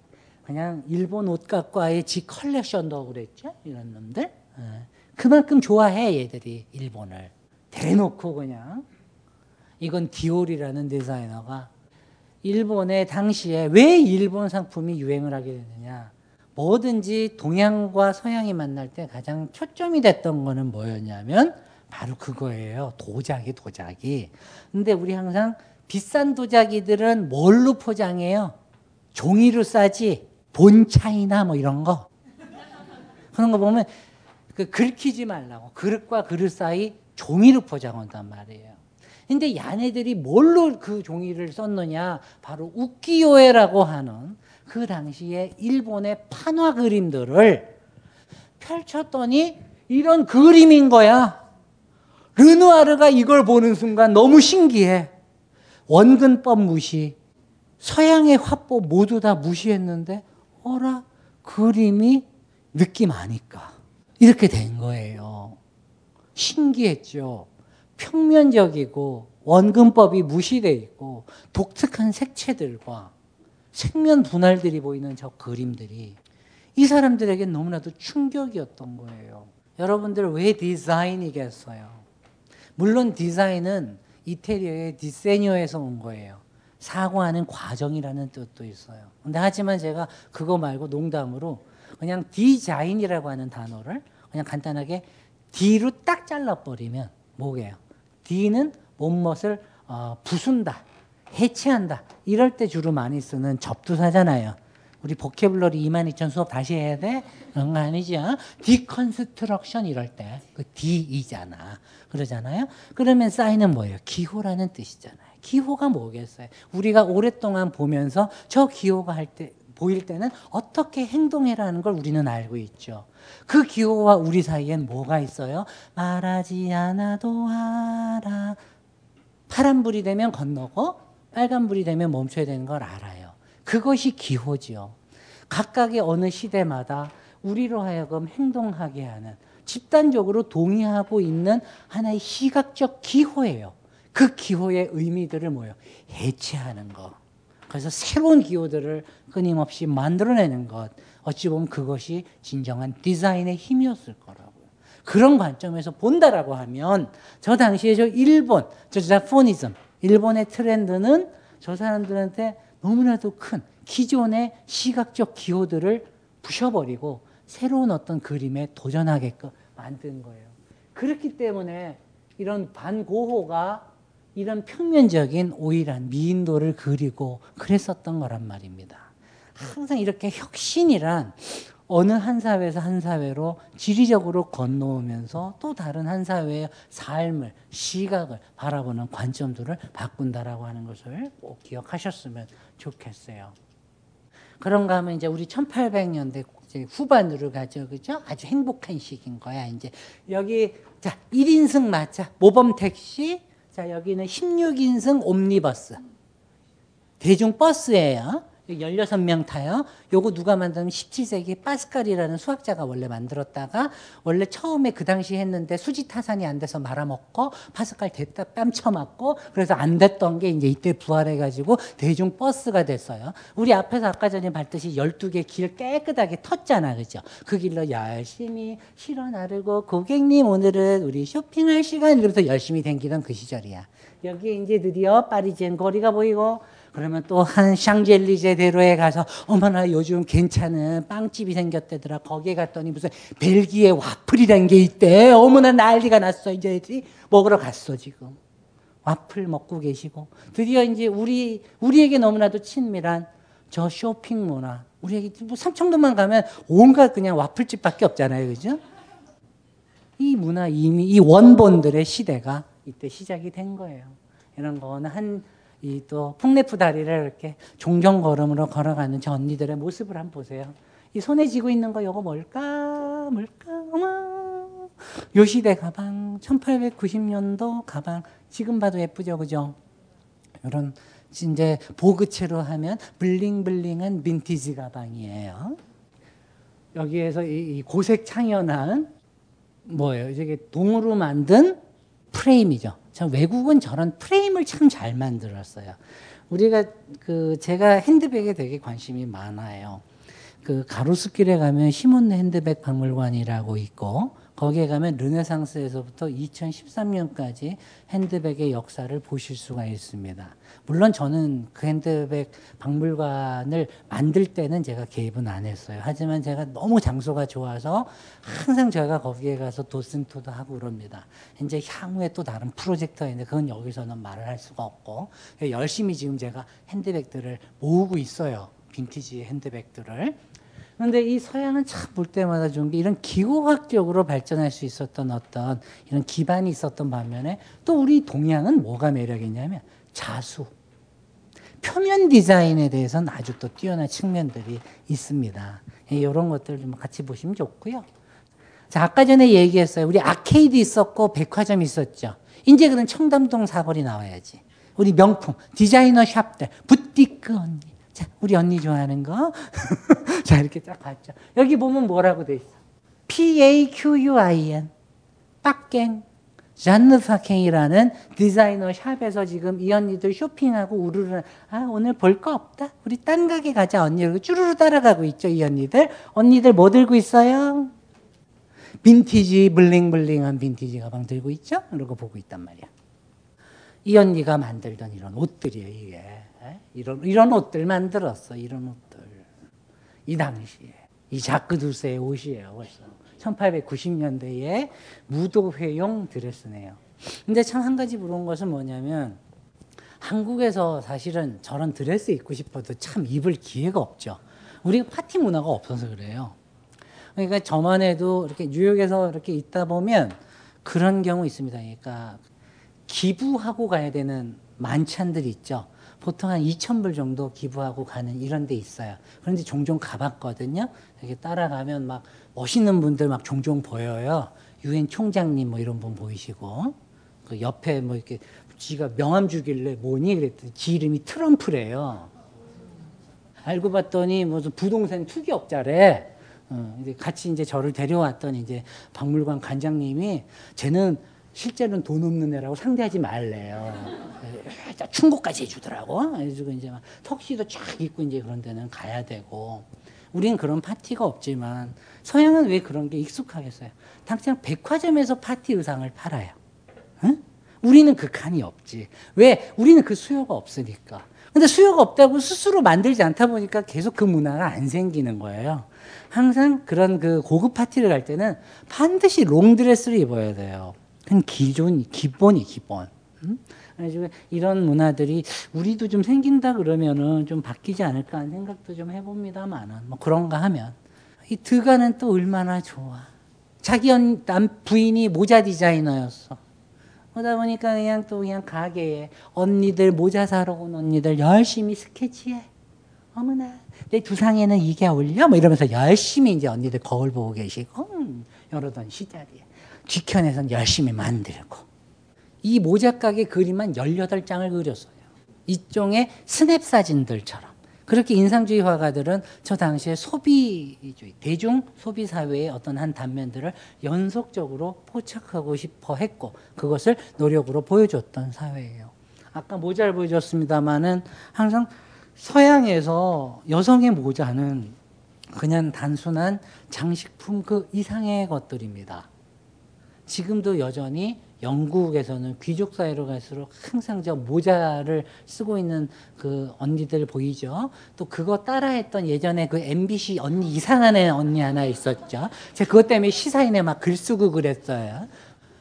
그냥 일본 옷 갖고 아예 지 컬렉션도 그랬죠. 이런 놈들. 예. 그만큼 좋아해 얘들이 일본을. 대놓고 그냥. 이건 디올이라는 디자이너가 일본의 당시에 왜 일본 상품이 유행을 하게 되느냐. 뭐든지 동양과 서양이 만날 때 가장 초점이 됐던 거는 뭐였냐면 바로 그거예요. 도자기 도자기. 근데 우리 항상 비싼 도자기들은 뭘로 포장해요? 종이로 싸지? 본차이나 뭐 이런 거. 그런 거 보면 그 긁히지 말라고 그릇과 그릇 사이 종이로 포장한단 말이에요. 근데 야네들이 뭘로 그 종이를 썼느냐? 바로 우키요에라고 하는 그 당시에 일본의 판화 그림들을 펼쳤더니 이런 그림인 거야. 르누아르가 이걸 보는 순간 너무 신기해. 원근법 무시, 서양의 화법 모두 다 무시했는데, 어라, 그림이 느낌 아니까. 이렇게 된 거예요. 신기했죠. 평면적이고 원근법이 무시돼 있고 독특한 색채들과 색면 분할들이 보이는 저 그림들이 이 사람들에게 너무나도 충격이었던 거예요. 여러분들 왜 디자인이겠어요? 물론 디자인은 이태리의 디세뇨에서 온 거예요. 사고하는 과정이라는 뜻도 있어요. 근데 하지만 제가 그거 말고 농담으로 그냥 디자인이라고 하는 단어를 그냥 간단하게 D로 딱 잘라버리면 뭐게요? D는 못못을 어, 부순다, 해체한다 이럴 때 주로 많이 쓰는 접두사잖아요. 우리 vocabulary 22,000 수업 다시 해야 돼? 그런 거 아니죠? deconstruction 이럴 때 그 D이잖아. 그러잖아요. 그러면 sign은 뭐예요? 기호라는 뜻이잖아요. 기호가 뭐겠어요? 우리가 오랫동안 보면서 저 기호가 할 때 보일 때는 어떻게 행동해라는 걸 우리는 알고 있죠. 그 기호와 우리 사이엔 뭐가 있어요? 말하지 않아도 알아. 파란불이 되면 건너고 빨간불이 되면 멈춰야 되는 걸 알아요. 그것이 기호지요. 각각의 어느 시대마다 우리로 하여금 행동하게 하는 집단적으로 동의하고 있는 하나의 시각적 기호예요. 그 기호의 의미들을 뭐요? 해체하는 것. 그래서 새로운 기호들을 끊임없이 만들어내는 것. 어찌 보면 그것이 진정한 디자인의 힘이었을 거라고요. 그런 관점에서 본다라고 하면 저 당시에 저 일본, 저 자포니즘, 일본의 트렌드는 저 사람들한테 너무나도 큰 기존의 시각적 기호들을 부셔버리고 새로운 어떤 그림에 도전하게끔 만든 거예요. 그렇기 때문에 이런 반고호가 이런 평면적인 오일한 미인도를 그리고 그랬었던 거란 말입니다. 항상 이렇게 혁신이란 어느 한 사회에서 한 사회로 지리적으로 건너오면서 또 다른 한 사회의 삶을 시각을 바라보는 관점들을 바꾼다라고 하는 것을 꼭 기억하셨으면 좋겠어요. 그런가 하면 이제 우리 1800년대 후반으로 가죠. 그죠? 아주 행복한 시기인 거야. 이제 여기 자, 1인승 마차 모범 택시. 자, 여기는 16인승 옴니버스. 대중버스예요. 16명 타요. 요거 누가 만드면 17세기 파스칼이라는 수학자가 원래 만들었다가 원래 처음에 그 당시 했는데 수지 타산이 안 돼서 말아먹고 파스칼 됐다 뺨 쳐맞고 그래서 안 됐던 게 이제 이때 부활해가지고 대중 버스가 됐어요. 우리 앞에서 아까 전에 봤듯이 12개 길 깨끗하게 텄잖아. 그죠? 그 길로 열심히 실어 나르고 고객님 오늘은 우리 쇼핑할 시간 이러면서 열심히 댕기던 그 시절이야. 여기 이제 드디어 파리젠 거리가 보이고 그러면 또 한 샹젤리제 대로에 가서 어머나 요즘 괜찮은 빵집이 생겼대더라. 거기에 갔더니 무슨 벨기에 와플이란 게 있대. 어머나 난리가 났어. 이제 먹으러 갔어 지금. 와플 먹고 계시고 드디어 이제 우리 우리에게 너무나도 친밀한 저 쇼핑 문화. 우리에게 뭐 삼청동만 가면 온갖 그냥 와플집밖에 없잖아요, 그죠? 이 문화 이미 이 원본들의 시대가 이때 시작이 된 거예요. 이런 거는 한 이 또 풍레프 다리를 이렇게 종종 걸음으로 걸어가는 저 언니들의 모습을 한번 보세요. 이 손에 쥐고 있는 거 요거 뭘까? 뭘까? 어머. 요 시대 가방 1890년도 가방 지금 봐도 예쁘죠, 그죠? 이런 이제 보그체로 하면 블링블링한 빈티지 가방이에요. 여기에서 이, 고색 창연한 뭐예요? 이게 동으로 만든 프레임이죠. 참 외국은 저런 프레임을 참 잘 만들었어요. 우리가 그 제가 핸드백에 되게 관심이 많아요. 그 가로수길에 가면 시몬네 핸드백 박물관이라고 있고 거기에 가면 르네상스에서부터 2013년까지 핸드백의 역사를 보실 수가 있습니다. 물론 저는 그 핸드백 박물관을 만들 때는 제가 개입은 안 했어요. 하지만 제가 너무 장소가 좋아서 항상 제가 거기에 가서 도슨토도 하고 그럽니다. 이제 향후에 또 다른 프로젝트가 있는데 그건 여기서는 말을 할 수가 없고 열심히 지금 제가 핸드백들을 모으고 있어요. 빈티지 핸드백들을. 그런데 이 서양은 참 볼 때마다 좋은 게 이런 기호학적으로 발전할 수 있었던 어떤 이런 기반이 있었던 반면에 또 우리 동양은 뭐가 매력이냐면 자수. 표면 디자인에 대해서는 아주 또 뛰어난 측면들이 있습니다. 이런 것들 좀 같이 보시면 좋고요. 자, 아까 전에 얘기했어요. 우리 아케이드 있었고 백화점 있었죠. 이제 그런 청담동 사거리 나와야지. 우리 명품 디자이너 샵들 부티크 언니. 자, 우리 언니 좋아하는 거. 자, 이렇게 딱 봤죠. 여기 보면 뭐라고 돼 있어? P-A-Q-U-I-N. 빡갱. 잔느 파킹이라는 디자이너 샵에서 지금 이 언니들 쇼핑하고 우르르 아 오늘 볼 거 없다 우리 딴 가게 가자 언니 쭈루루 따라가고 있죠 이 언니들 언니들 뭐 들고 있어요 빈티지 블링블링한 빈티지 가방 들고 있죠 이러고 보고 있단 말이야 이 언니가 만들던 이런 옷들이에요 이게 이런 이런 옷들 만들었어 이런 옷들 이 당시에 이 자크두스의 옷이에요 벌써 1890년대에 무도회용 드레스네요. 근데 참 한 가지 부러운 것은 뭐냐면 한국에서 사실은 저런 드레스 입고 싶어도 참 입을 기회가 없죠. 우리가 파티 문화가 없어서 그래요. 그러니까 저만 해도 이렇게 뉴욕에서 이렇게 있다 보면 그런 경우 있습니다. 그러니까 기부하고 가야 되는 만찬들 있죠. 보통 한 2,000불 정도 기부하고 가는 이런 데 있어요. 그런데 종종 가봤거든요. 이렇게 따라가면 막 멋있는 분들 막 종종 보여요. 유엔 총장님 뭐 이런 분 보이시고 그 옆에 뭐 이렇게 지가 명함 주길래 뭐니 그랬더니 지 이름이 트럼프래요. 알고 봤더니 무슨 부동산 투기업자래. 어, 같이 이제 저를 데려왔더니 이제 박물관 관장님이 쟤는 실제로는 돈 없는 애라고 상대하지 말래요. 예, 충고까지 해주더라고. 그래가지고 이제 막 턱시도 쫙 입고 이제 그런 데는 가야 되고. 우리는 그런 파티가 없지만 서양은 왜 그런 게 익숙하겠어요? 당장 백화점에서 파티 의상을 팔아요. 응? 우리는 그 칸이 없지. 왜? 우리는 그 수요가 없으니까. 근데 수요가 없다고 스스로 만들지 않다 보니까 계속 그 문화가 안 생기는 거예요. 항상 그런 그 고급 파티를 갈 때는 반드시 롱드레스를 입어야 돼요. 그건 기존, 기본이 기본. 음? 이런 문화들이 우리도 좀 생긴다 그러면은 좀 바뀌지 않을까 하는 생각도 좀 해봅니다만은 뭐 그런가 하면 이 드가는 또 얼마나 좋아. 자기 연, 남 부인이 모자 디자이너였어. 그러다 보니까 그냥 또 그냥 가게에 언니들 모자 사러 온 언니들 열심히 스케치해. 어머나 내 두상에는 이게 어울려? 뭐 이러면서 열심히 이제 언니들 거울 보고 계시고 음, 이러던 시절이에 뒤편에선 열심히 만들고 이 모자 가게 그림만 18장을 그렸어요. 일종의 스냅 사진들처럼. 그렇게 인상주의 화가들은 저 당시에 소비주의, 대중 소비 사회의 어떤 한 단면들을 연속적으로 포착하고 싶어 했고 그것을 노력으로 보여줬던 사회예요. 아까 모자를 보여줬습니다만은 항상 서양에서 여성의 모자는 그냥 단순한 장식품 그 이상의 것들입니다. 지금도 여전히 영국에서는 귀족 사회로 갈수록 항상 저 모자를 쓰고 있는 그 언니들 보이죠. 또 그거 따라했던 예전에 그 MBC 언니 이상한 애 언니 하나 있었죠. 제가 그것 때문에 시사인에 막 글 쓰고 그랬어요.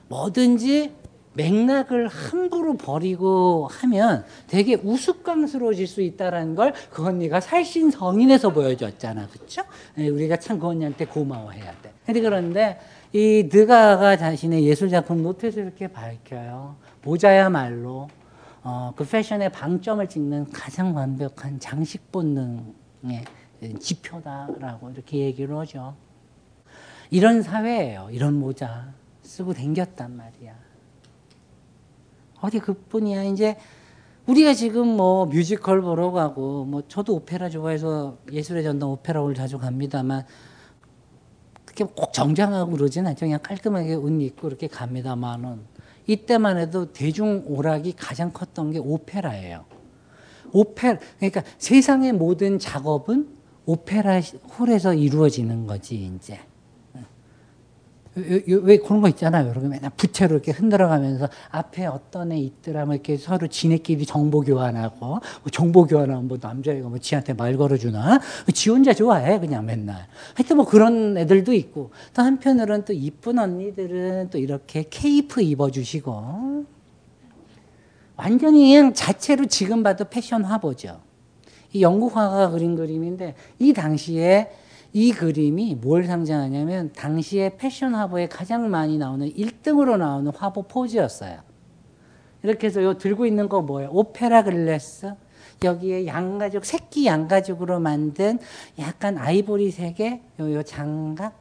뭐든지 맥락을 함부로 버리고 하면 되게 우스꽝스러워질 수 있다라는 걸 그 언니가 살신 성인에서 보여줬잖아. 그렇죠? 우리가 참 그 언니한테 고마워해야 돼. 그런데 이 느가가 자신의 예술 작품 노트에서 이렇게 밝혀요. 모자야말로 어, 그 패션의 방점을 찍는 가장 완벽한 장식 본능의 지표다라고 이렇게 얘기를 하죠. 이런 사회예요. 이런 모자 쓰고 댕겼단 말이야. 어디 그뿐이야. 이제 우리가 지금 뭐 뮤지컬 보러 가고 뭐 저도 오페라 좋아해서 예술의 전당 오페라 홀 자주 갑니다만 그렇게 꼭 정장하고 그러진 않죠. 그냥 깔끔하게 옷 입고 이렇게 갑니다만은 이때만 해도 대중 오락이 가장 컸던 게 오페라예요. 오페라 그러니까 세상의 모든 작업은 오페라 홀에서 이루어지는 거지 이제. 왜, 왜 그런 거 있잖아요. 여러분 맨날 부채로 이렇게 흔들어가면서 앞에 어떤 애 있더라, 뭐 이렇게 서로 지네끼리 정보 교환하고, 뭐 정보 교환하면 뭐 남자애가 뭐 지한테 말 걸어주나? 지 혼자 좋아해, 그냥 맨날. 하여튼 뭐 그런 애들도 있고, 또 한편으로는 또 이쁜 언니들은 또 이렇게 케이프 입어주시고, 완전히 그냥 자체로 지금 봐도 패션 화보죠. 이 영국 화가 그린 그림인데, 이 당시에 이 그림이 뭘 상징하냐면 당시에 패션 화보에 가장 많이 나오는 1등으로 나오는 화보 포즈였어요. 이렇게 해서 요 들고 있는 거 뭐예요? 오페라 글래스. 여기에 양가죽, 새끼 양가죽으로 만든 약간 아이보리색의 요, 요 장갑.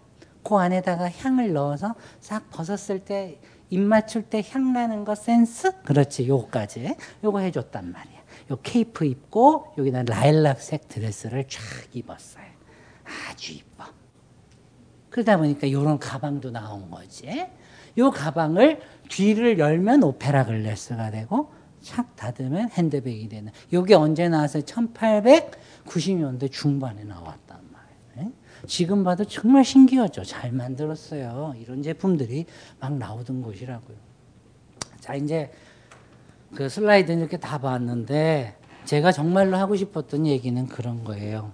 그 안에다가 향을 넣어서 싹 벗었을 때 입 맞출 때 향 나는 거 센스? 그렇지, 요거까지. 요거 해줬단 말이야. 요 케이프 입고 여기다 라일락색 드레스를 쫙 입었어요. 아주 이뻐. 그러다 보니까 이런 가방도 나온 거지. 요 가방을 뒤를 열면 오페라 글래스가 되고 착 닫으면 핸드백이 되는. 요게 언제 나왔어요? 1890년대 중반에 나왔단 말이에요. 지금 봐도 정말 신기하죠. 잘 만들었어요. 이런 제품들이 막 나오던 곳이라고요. 자, 이제 그 슬라이드는 이렇게 다 봤는데 제가 정말로 하고 싶었던 얘기는 그런 거예요.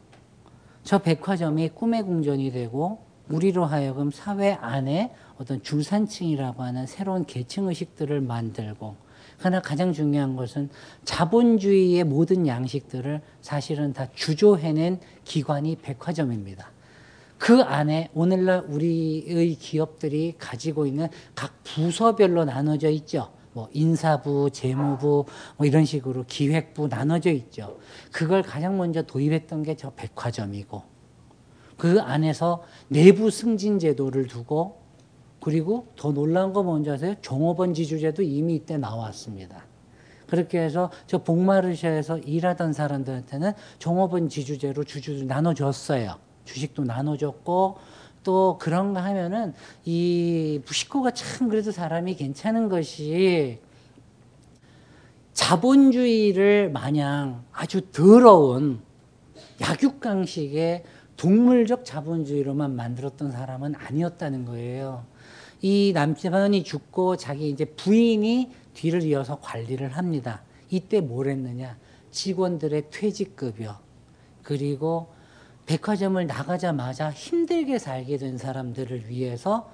저 백화점이 꿈의 궁전이 되고 우리로 하여금 사회 안에 어떤 중산층이라고 하는 새로운 계층 의식들을 만들고 그러나 가장 중요한 것은 자본주의의 모든 양식들을 사실은 다 주조해낸 기관이 백화점입니다. 그 안에 오늘날 우리의 기업들이 가지고 있는 각 부서별로 나눠져 있죠. 뭐 인사부, 재무부 뭐 이런 식으로 기획부 나눠져 있죠. 그걸 가장 먼저 도입했던 게 저 백화점이고 그 안에서 내부 승진 제도를 두고 그리고 더 놀라운 거 뭔지 아세요? 종업원 지주제도 이미 이때 나왔습니다. 그렇게 해서 저 복마르샤에서 일하던 사람들한테는 종업원 지주제로 주주를 나눠줬어요. 주식도 나눠줬고 또 그런가 하면은 이 부시코가 참 그래도 사람이 괜찮은 것이 자본주의를 마냥 아주 더러운 약육강식의 동물적 자본주의로만 만들었던 사람은 아니었다는 거예요. 이 남편이 죽고 자기 이제 부인이 뒤를 이어서 관리를 합니다. 이때 뭘 했느냐? 직원들의 퇴직급여 그리고 백화점을 나가자마자 힘들게 살게 된 사람들을 위해서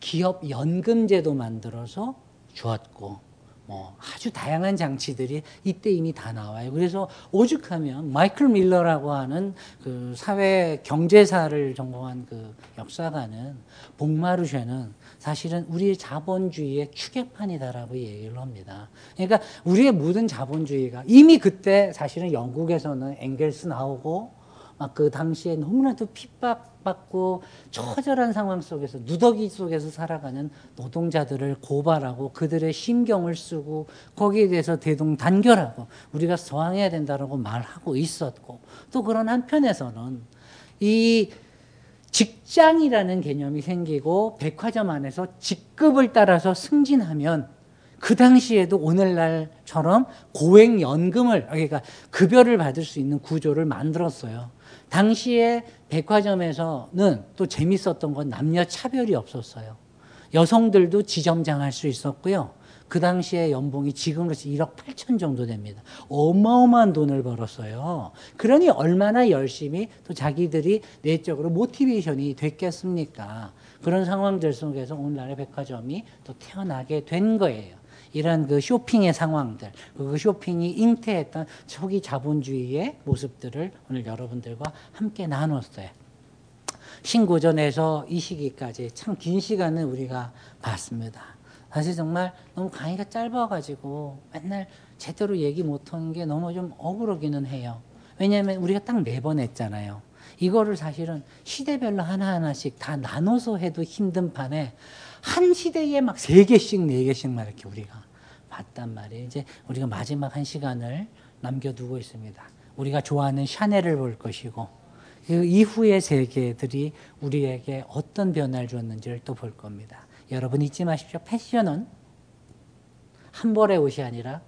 기업 연금제도 만들어서 주었고 뭐 아주 다양한 장치들이 이때 이미 다 나와요. 그래서 오죽하면 마이클 밀러라고 하는 그 사회 경제사를 전공한 그 역사가는 복마르쉐는 사실은 우리의 자본주의의 추계판이다라고 얘기를 합니다. 그러니까 우리의 모든 자본주의가 이미 그때 사실은 영국에서는 앵겔스 나오고 막 그 당시에 너무나도 핍박받고 처절한 상황 속에서 누더기 속에서 살아가는 노동자들을 고발하고 그들의 심경을 쓰고 거기에 대해서 대동단결하고 우리가 저항해야 된다라고 말하고 있었고 또 그런 한편에서는 이 직장이라는 개념이 생기고 백화점 안에서 직급을 따라서 승진하면 그 당시에도 오늘날처럼 고액연금을 그러니까 급여를 받을 수 있는 구조를 만들었어요. 당시에 백화점에서는 또 재밌었던 건 남녀 차별이 없었어요. 여성들도 지점장 할 수 있었고요. 그 당시에 연봉이 지금으로서 1억 8천 정도 됩니다. 어마어마한 돈을 벌었어요. 그러니 얼마나 열심히 또 자기들이 내적으로 모티베이션이 됐겠습니까? 그런 상황들 속에서 오늘날의 백화점이 또 태어나게 된 거예요. 이런 그 쇼핑의 상황들, 그 쇼핑이 잉태했던 초기 자본주의의 모습들을 오늘 여러분들과 함께 나눴어요. 신고전에서 이 시기까지 참 긴 시간을 우리가 봤습니다. 사실 정말 너무 강의가 짧아가지고 맨날 제대로 얘기 못하는 게 너무 좀 억울하기는 해요. 왜냐하면 우리가 딱네번 했잖아요. 이거를 사실은 시대별로 하나하나씩 다 나눠서 해도 힘든 판에 한 시대에 막 세 개씩 네 개씩만 이렇게 우리가 봤단 말이에요. 이제 우리가 마지막 한 시간을 남겨두고 있습니다. 우리가 좋아하는 샤넬을 볼 것이고 그 이후의 세계들이 우리에게 어떤 변화를 줬는지를 또 볼 겁니다. 여러분 잊지 마십시오. 패션은 한 벌의 옷이 아니라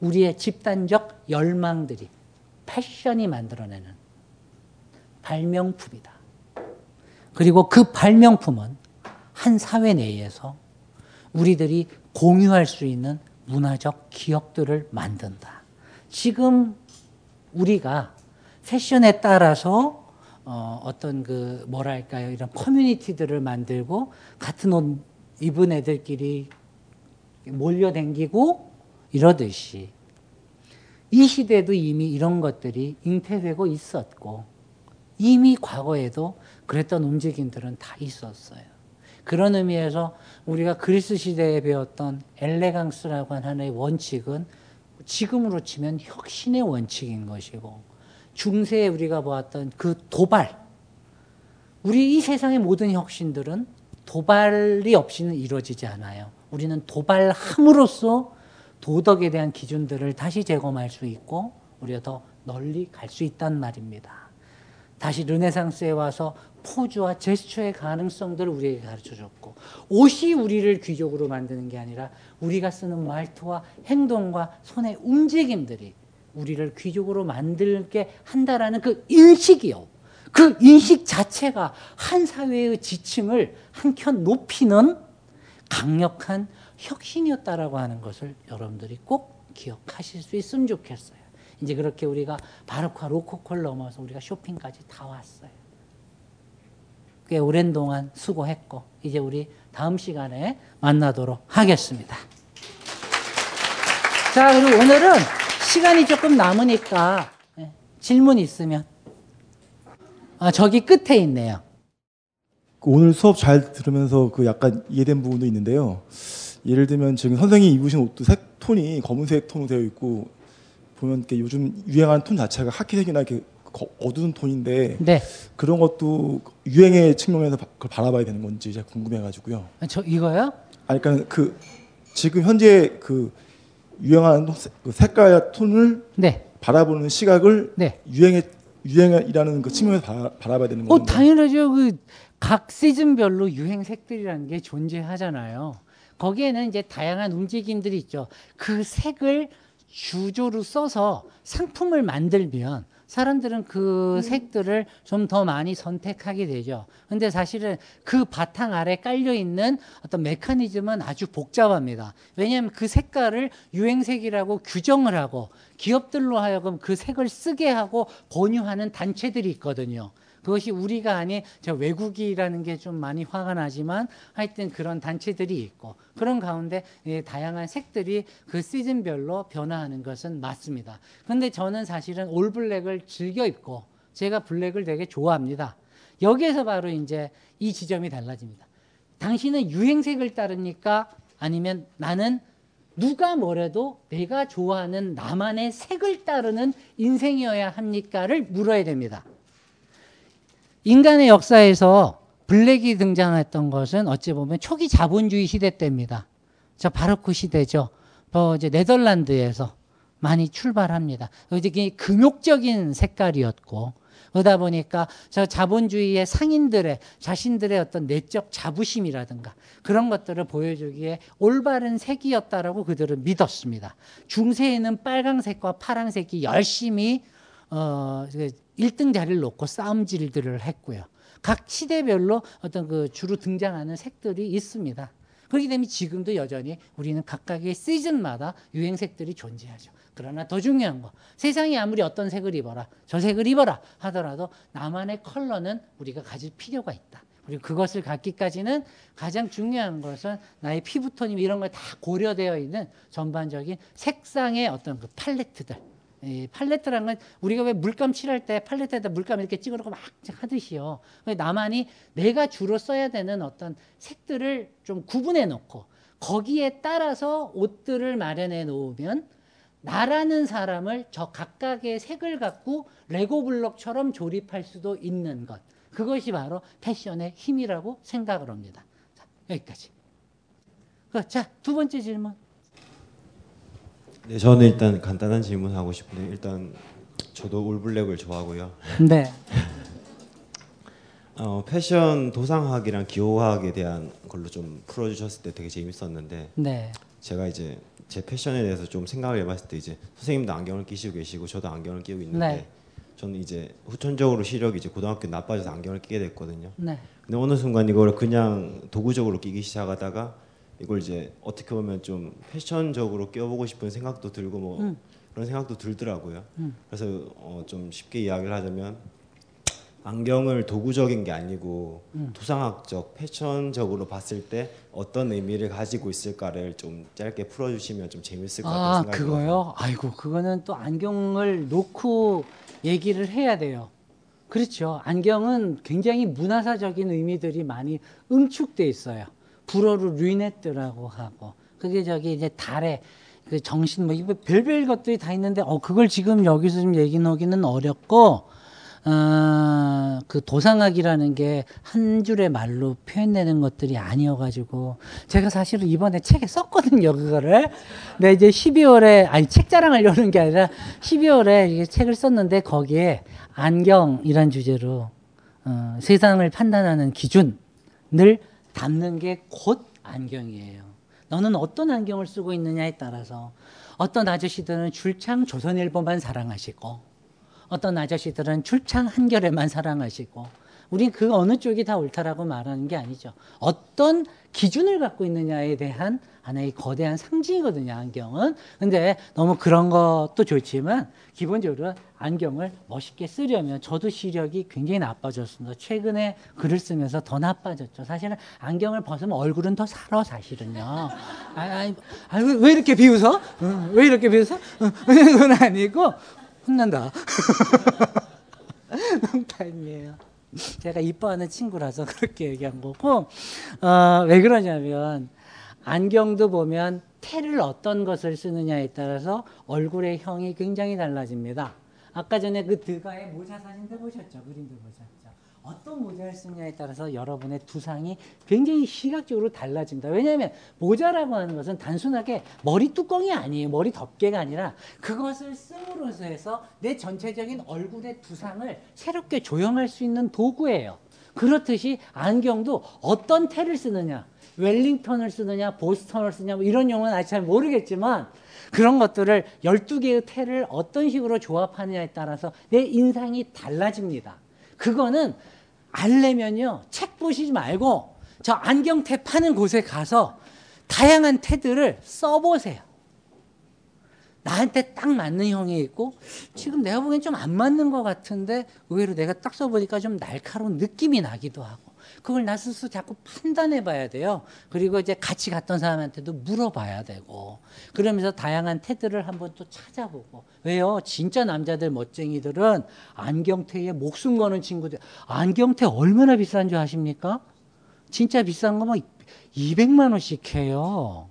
우리의 집단적 열망들이 패션이 만들어내는 발명품이다. 그리고 그 발명품은 한 사회 내에서 우리들이 공유할 수 있는 문화적 기억들을 만든다. 지금 우리가 패션에 따라서 어, 어떤 그 뭐랄까요 이런 커뮤니티들을 만들고 같은 옷 입은 애들끼리 몰려댕기고 이러듯이 이 시대도 이미 이런 것들이 잉태되고 있었고 이미 과거에도 그랬던 움직임들은 다 있었어요. 그런 의미에서 우리가 그리스 시대에 배웠던 엘레강스라고 하는 하나의 원칙은 지금으로 치면 혁신의 원칙인 것이고 중세에 우리가 보았던 그 도발 우리 이 세상의 모든 혁신들은 도발이 없이는 이루어지지 않아요. 우리는 도발함으로써 도덕에 대한 기준들을 다시 재검할 수 있고 우리가 더 널리 갈 수 있단 말입니다. 다시 르네상스에 와서 포즈와 제스처의 가능성들을 우리에게 가르쳐 줬고 옷이 우리를 귀족으로 만드는 게 아니라 우리가 쓰는 말투와 행동과 손의 움직임들이 우리를 귀족으로 만들게 한다라는 그 인식이요. 그 인식 자체가 한 사회의 지층을 한켠 높이는 강력한 혁신이었다라고 하는 것을 여러분들이 꼭 기억하실 수 있으면 좋겠어요. 이제 그렇게 우리가 바로크와 로코코를 넘어서 우리가 쇼핑까지 다 왔어요. 꽤 오랜 동안 수고했고 이제 우리 다음 시간에 만나도록 하겠습니다. 자, 그리고 오늘은 시간이 조금 남으니까 예, 질문 있으면. 아, 저기 끝에 있네요. 오늘 수업 잘 들으면서 그 약간 이해된 부분도 있는데요. 예를 들면 지금 선생님이 입으신 옷도 색 톤이 검은색 톤으로 되어 있고 보면 이렇게 요즘 유행하는 톤 자체가 하키색이나 이렇게 거- 어두운 톤인데 네. 그런 것도 유행의 측면에서 바- 그걸 바라봐야 되는 건지 제가 궁금해가지고요. 아, 저 이거요? 아니 그러니까 그 지금 현재 그 유행하는 톤- 그 색깔 톤을 네. 바라보는 시각을 네. 유행의 유행이라는 그 측면에서 바, 바라봐야 되는 어, 건데. 당연하죠. 그 각 시즌별로 유행 색들이라는 게 존재하잖아요. 거기에는 이제 다양한 움직임들이 있죠. 그 색을 주조로 써서 상품을 만들면 사람들은 그 색들을 좀 더 많이 선택하게 되죠. 근데 사실은 그 바탕 아래 깔려 있는 어떤 메커니즘은 아주 복잡합니다. 왜냐하면 그 색깔을 유행색이라고 규정을 하고 기업들로 하여금 그 색을 쓰게 하고 권유하는 단체들이 있거든요. 그것이 우리가 아닌 저 외국이라는 게 좀 많이 화가 나지만 하여튼 그런 단체들이 있고 그런 가운데 예, 다양한 색들이 그 시즌별로 변화하는 것은 맞습니다. 근데 저는 사실은 올블랙을 즐겨 입고 제가 블랙을 되게 좋아합니다. 여기에서 바로 이제 이 지점이 달라집니다. 당신은 유행색을 따릅니까? 아니면 나는 누가 뭐래도 내가 좋아하는 나만의 색을 따르는 인생이어야 합니까를 물어야 됩니다. 인간의 역사에서 블랙이 등장했던 것은 어찌 보면 초기 자본주의 시대 때입니다. 저 바로크 시대죠. 또 이제 네덜란드에서 많이 출발합니다. 그게 금욕적인 색깔이었고 그러다 보니까 저 자본주의의 상인들의 자신들의 어떤 내적 자부심이라든가 그런 것들을 보여주기에 올바른 색이었다라고 그들은 믿었습니다. 중세에는 빨강색과 파랑색이 열심히 어, 1등 자리를 놓고 싸움질들을 했고요. 각 시대별로 어떤 그 주로 등장하는 색들이 있습니다. 그렇기 때문에 지금도 여전히 우리는 각각의 시즌마다 유행색들이 존재하죠. 그러나 더 중요한 거, 세상이 아무리 어떤 색을 입어라, 저 색을 입어라 하더라도 나만의 컬러는 우리가 가질 필요가 있다. 그리고 그것을 갖기까지는 가장 중요한 것은 나의 피부톤이 이런 걸 다 고려되어 있는 전반적인 색상의 어떤 그 팔레트들. 이 팔레트란 건 우리가 왜 물감 칠할 때 팔레트에다 물감 이렇게 찍어놓고 막 하듯이요. 나만이 내가 주로 써야 되는 어떤 색들을 좀 구분해 놓고 거기에 따라서 옷들을 마련해 놓으면 나라는 사람을 저 각각의 색을 갖고 레고 블록처럼 조립할 수도 있는 것. 그것이 바로 패션의 힘이라고 생각을 합니다. 자, 여기까지. 그, 자, 두 번째 질문. 네, 저는 일단 간단한 질문 하고 싶은데 일단 저도 올블랙을 좋아하고요. 네. 어, 패션 도상학이랑 기호학에 대한 걸로 좀 풀어주셨을 때 되게 재밌었는데 네. 제가 이제 제 패션에 대해서 좀 생각을 해봤을 때 이제 선생님도 안경을 끼시고 계시고 저도 안경을 끼고 있는데 네. 저는 이제 후천적으로 시력이 이제 고등학교 나빠져서 안경을 끼게 됐거든요. 네. 근데 어느 순간 이걸 그냥 도구적으로 끼기 시작하다가 이걸 이제 어떻게 보면 좀 패션적으로 껴보고 싶은 생각도 들고 뭐 음. 그런 생각도 들더라고요. 음. 그래서 어, 좀 쉽게 이야기를 하자면 안경을 도구적인 게 아니고 음. 도상학적, 패션적으로 봤을 때 어떤 의미를 가지고 있을까를 좀 짧게 풀어주시면 좀 재밌을 것 같아요. 아. 그거요? 아이고, 그거는 또 안경을 놓고 얘기를 해야 돼요. 그렇죠. 안경은 굉장히 문화사적인 의미들이 많이 응축돼 있어요. 불어로 류네트라고 하고 그게 저기 이제 달에 그 정신 뭐 이거 별별 것들이 다 있는데 어 그걸 지금 여기서 좀 얘기 하기는 어렵고 어, 그 도상학이라는 게 한 줄의 말로 표현되는 것들이 아니어가지고 제가 사실은 이번에 책에 썼거든요 그거를. 근데 이제 12월에 아니 책 자랑하려는 게 아니라 12월에 이게 책을 썼는데 거기에 안경이란 주제로 어, 세상을 판단하는 기준을 담는 게 곧 안경이에요. 너는 어떤 안경을 쓰고 있느냐에 따라서 어떤 아저씨들은 줄창 조선일보만 사랑하시고 어떤 아저씨들은 출창 한겨레만 사랑하시고 우린 그 어느 쪽이 다 옳다라고 말하는 게 아니죠. 어떤 기준을 갖고 있느냐에 대한 하나의 거대한 상징이거든요, 안경은. 근데 너무 그런 것도 좋지만 기본적으로 안경을 멋있게 쓰려면 저도 시력이 굉장히 나빠졌습니다. 최근에 글을 쓰면서 더 나빠졌죠. 사실은 안경을 벗으면 얼굴은 더 살아, 사실은요. 아, 아, 아, 왜, 왜 이렇게 비웃어? 응, 왜 이렇게 비웃어? 응, 그건 아니고 혼난다. 농담이에요. 제가 이뻐하는 친구라서 그렇게 얘기한 거고, 어, 왜 그러냐면, 안경도 보면 테를 어떤 것을 쓰느냐에 따라서 얼굴의 형이 굉장히 달라집니다. 아까 전에 그 드가의 모자 사진도 보셨죠? 그림도 보셨죠? 어떤 모자를 쓰느냐에 따라서 여러분의 두상이 굉장히 시각적으로 달라집니다. 왜냐하면 모자라고 하는 것은 단순하게 머리 뚜껑이 아니에요. 머리 덮개가 아니라 그것을 씀으로써 해서 내 전체적인 얼굴의 두상을 새롭게 조형할 수 있는 도구예요. 그렇듯이 안경도 어떤 테를 쓰느냐, 웰링턴을 쓰느냐, 보스턴을 쓰냐, 뭐 이런 용어는 아직 잘 모르겠지만 그런 것들을 12개의 테를 어떤 식으로 조합하느냐에 따라서 내 인상이 달라집니다. 그거는 알려면요, 책 보시지 말고 저 안경테 파는 곳에 가서 다양한 테들을 써보세요. 나한테 딱 맞는 형이 있고 지금 내가 보기엔 좀 안 맞는 것 같은데 의외로 내가 딱 써보니까 좀 날카로운 느낌이 나기도 하고 그걸 나 스스로 자꾸 판단해 봐야 돼요. 그리고 이제 같이 갔던 사람한테도 물어봐야 되고 그러면서 다양한 테들을 한번 또 찾아보고 왜요? 진짜 남자들 멋쟁이들은 안경테에 목숨 거는 친구들 안경테 얼마나 비싼 줄 아십니까? 진짜 비싼 거면 200만 원씩 해요.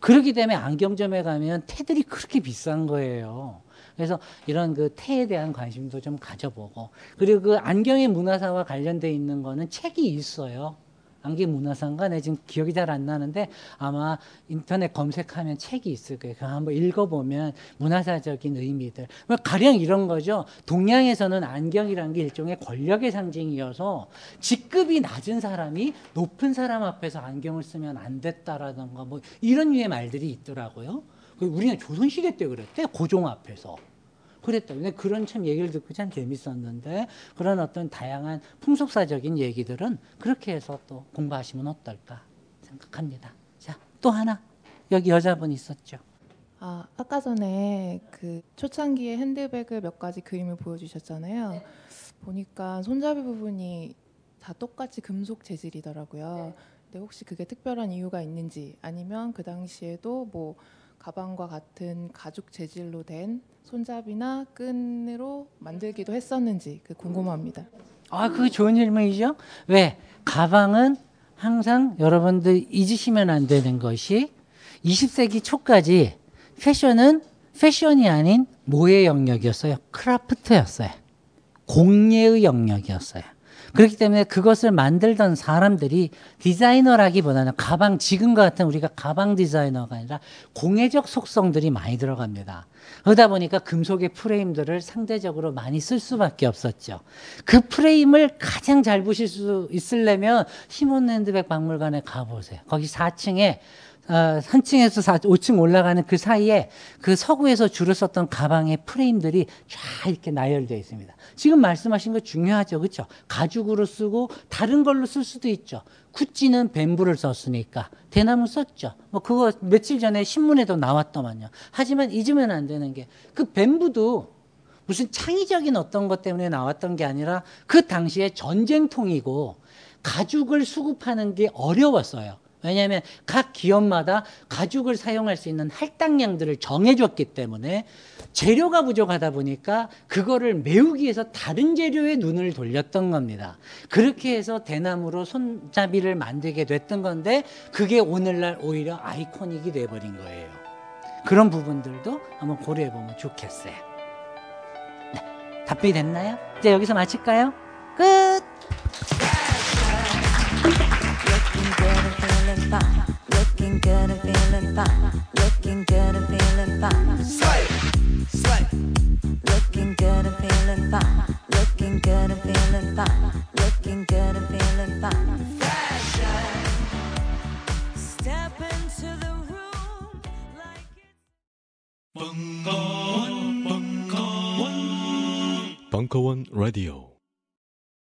그렇기 때문에 안경점에 가면 테들이 그렇게 비싼 거예요. 그래서 이런 그 태에 대한 관심도 좀 가져보고 그리고 그 안경의 문화사와 관련돼 있는 거는 책이 있어요. 안경 문화사인가? 내 지금 기억이 잘 안 나는데 아마 인터넷 검색하면 책이 있을 거예요. 그 한번 읽어보면 문화사적인 의미들. 뭐 가령 이런 거죠. 동양에서는 안경이라는 게 일종의 권력의 상징이어서 직급이 낮은 사람이 높은 사람 앞에서 안경을 쓰면 안 됐다라던가 뭐 이런 류의 말들이 있더라고요. 그 우리는 조선시대 때 그랬대 고종 앞에서 그랬다. 근데 그런 참 얘기를 듣고 참 재밌었는데 그런 어떤 다양한 풍속사적인 얘기들은 그렇게 해서 또 공부하시면 어떨까 생각합니다. 자, 또 하나 여기 여자분 있었죠. 아, 아까 전에 그 초창기에 핸드백을 몇 가지 그림을 보여주셨잖아요. 보니까 손잡이 부분이 다 똑같이 금속 재질이더라고요. 근데 혹시 그게 특별한 이유가 있는지 아니면 그 당시에도 뭐 가방과 같은 가죽 재질로 된 손잡이나 끈으로 만들기도 했었는지 그 궁금합니다. 아, 그 좋은 질문이죠. 왜? 가방은 항상 여러분들 잊으시면 안 되는 것이 20세기 초까지 패션은 패션이 아닌 뭐의 영역이었어요? 크라프트였어요. 공예의 영역이었어요. 그렇기 때문에 그것을 만들던 사람들이 디자이너라기보다는 가방 지금과 같은 우리가 가방 디자이너가 아니라 공예적 속성들이 많이 들어갑니다. 그러다 보니까 금속의 프레임들을 상대적으로 많이 쓸 수밖에 없었죠. 그 프레임을 가장 잘 보실 수 있으려면 시몬랜드백 박물관에 가보세요. 거기 4층에 어, 3층에서 4, 5층 올라가는 그 사이에 그 서구에서 주로 썼던 가방의 프레임들이 쫙 이렇게 나열되어 있습니다. 지금 말씀하신 거 중요하죠. 그렇죠? 가죽으로 쓰고 다른 걸로 쓸 수도 있죠. 구찌는 뱀부를 썼으니까 대나무 썼죠. 뭐 그거 며칠 전에 신문에도 나왔더만요. 하지만 잊으면 안 되는 게 그 뱀부도 무슨 창의적인 어떤 것 때문에 나왔던 게 아니라 그 당시에 전쟁통이고 가죽을 수급하는 게 어려웠어요. 왜냐하면 각 기업마다 가죽을 사용할 수 있는 할당량들을 정해줬기 때문에 재료가 부족하다 보니까 그거를 메우기 위해서 다른 재료에 눈을 돌렸던 겁니다. 그렇게 해서 대나무로 손잡이를 만들게 됐던 건데 그게 오늘날 오히려 아이코닉이 돼버린 거예요. 그런 부분들도 한번 고려해 보면 좋겠어요. 네, 답변이 됐나요? 이제 여기서 마칠까요? 끝! fine, looking good and feeling fine, looking good and feeling fine. Slay, slay. Looking good and feeling fine, looking good and feeling fine, looking good and feeling fine. Fashion. Step into the room like One, Bunko One Radio.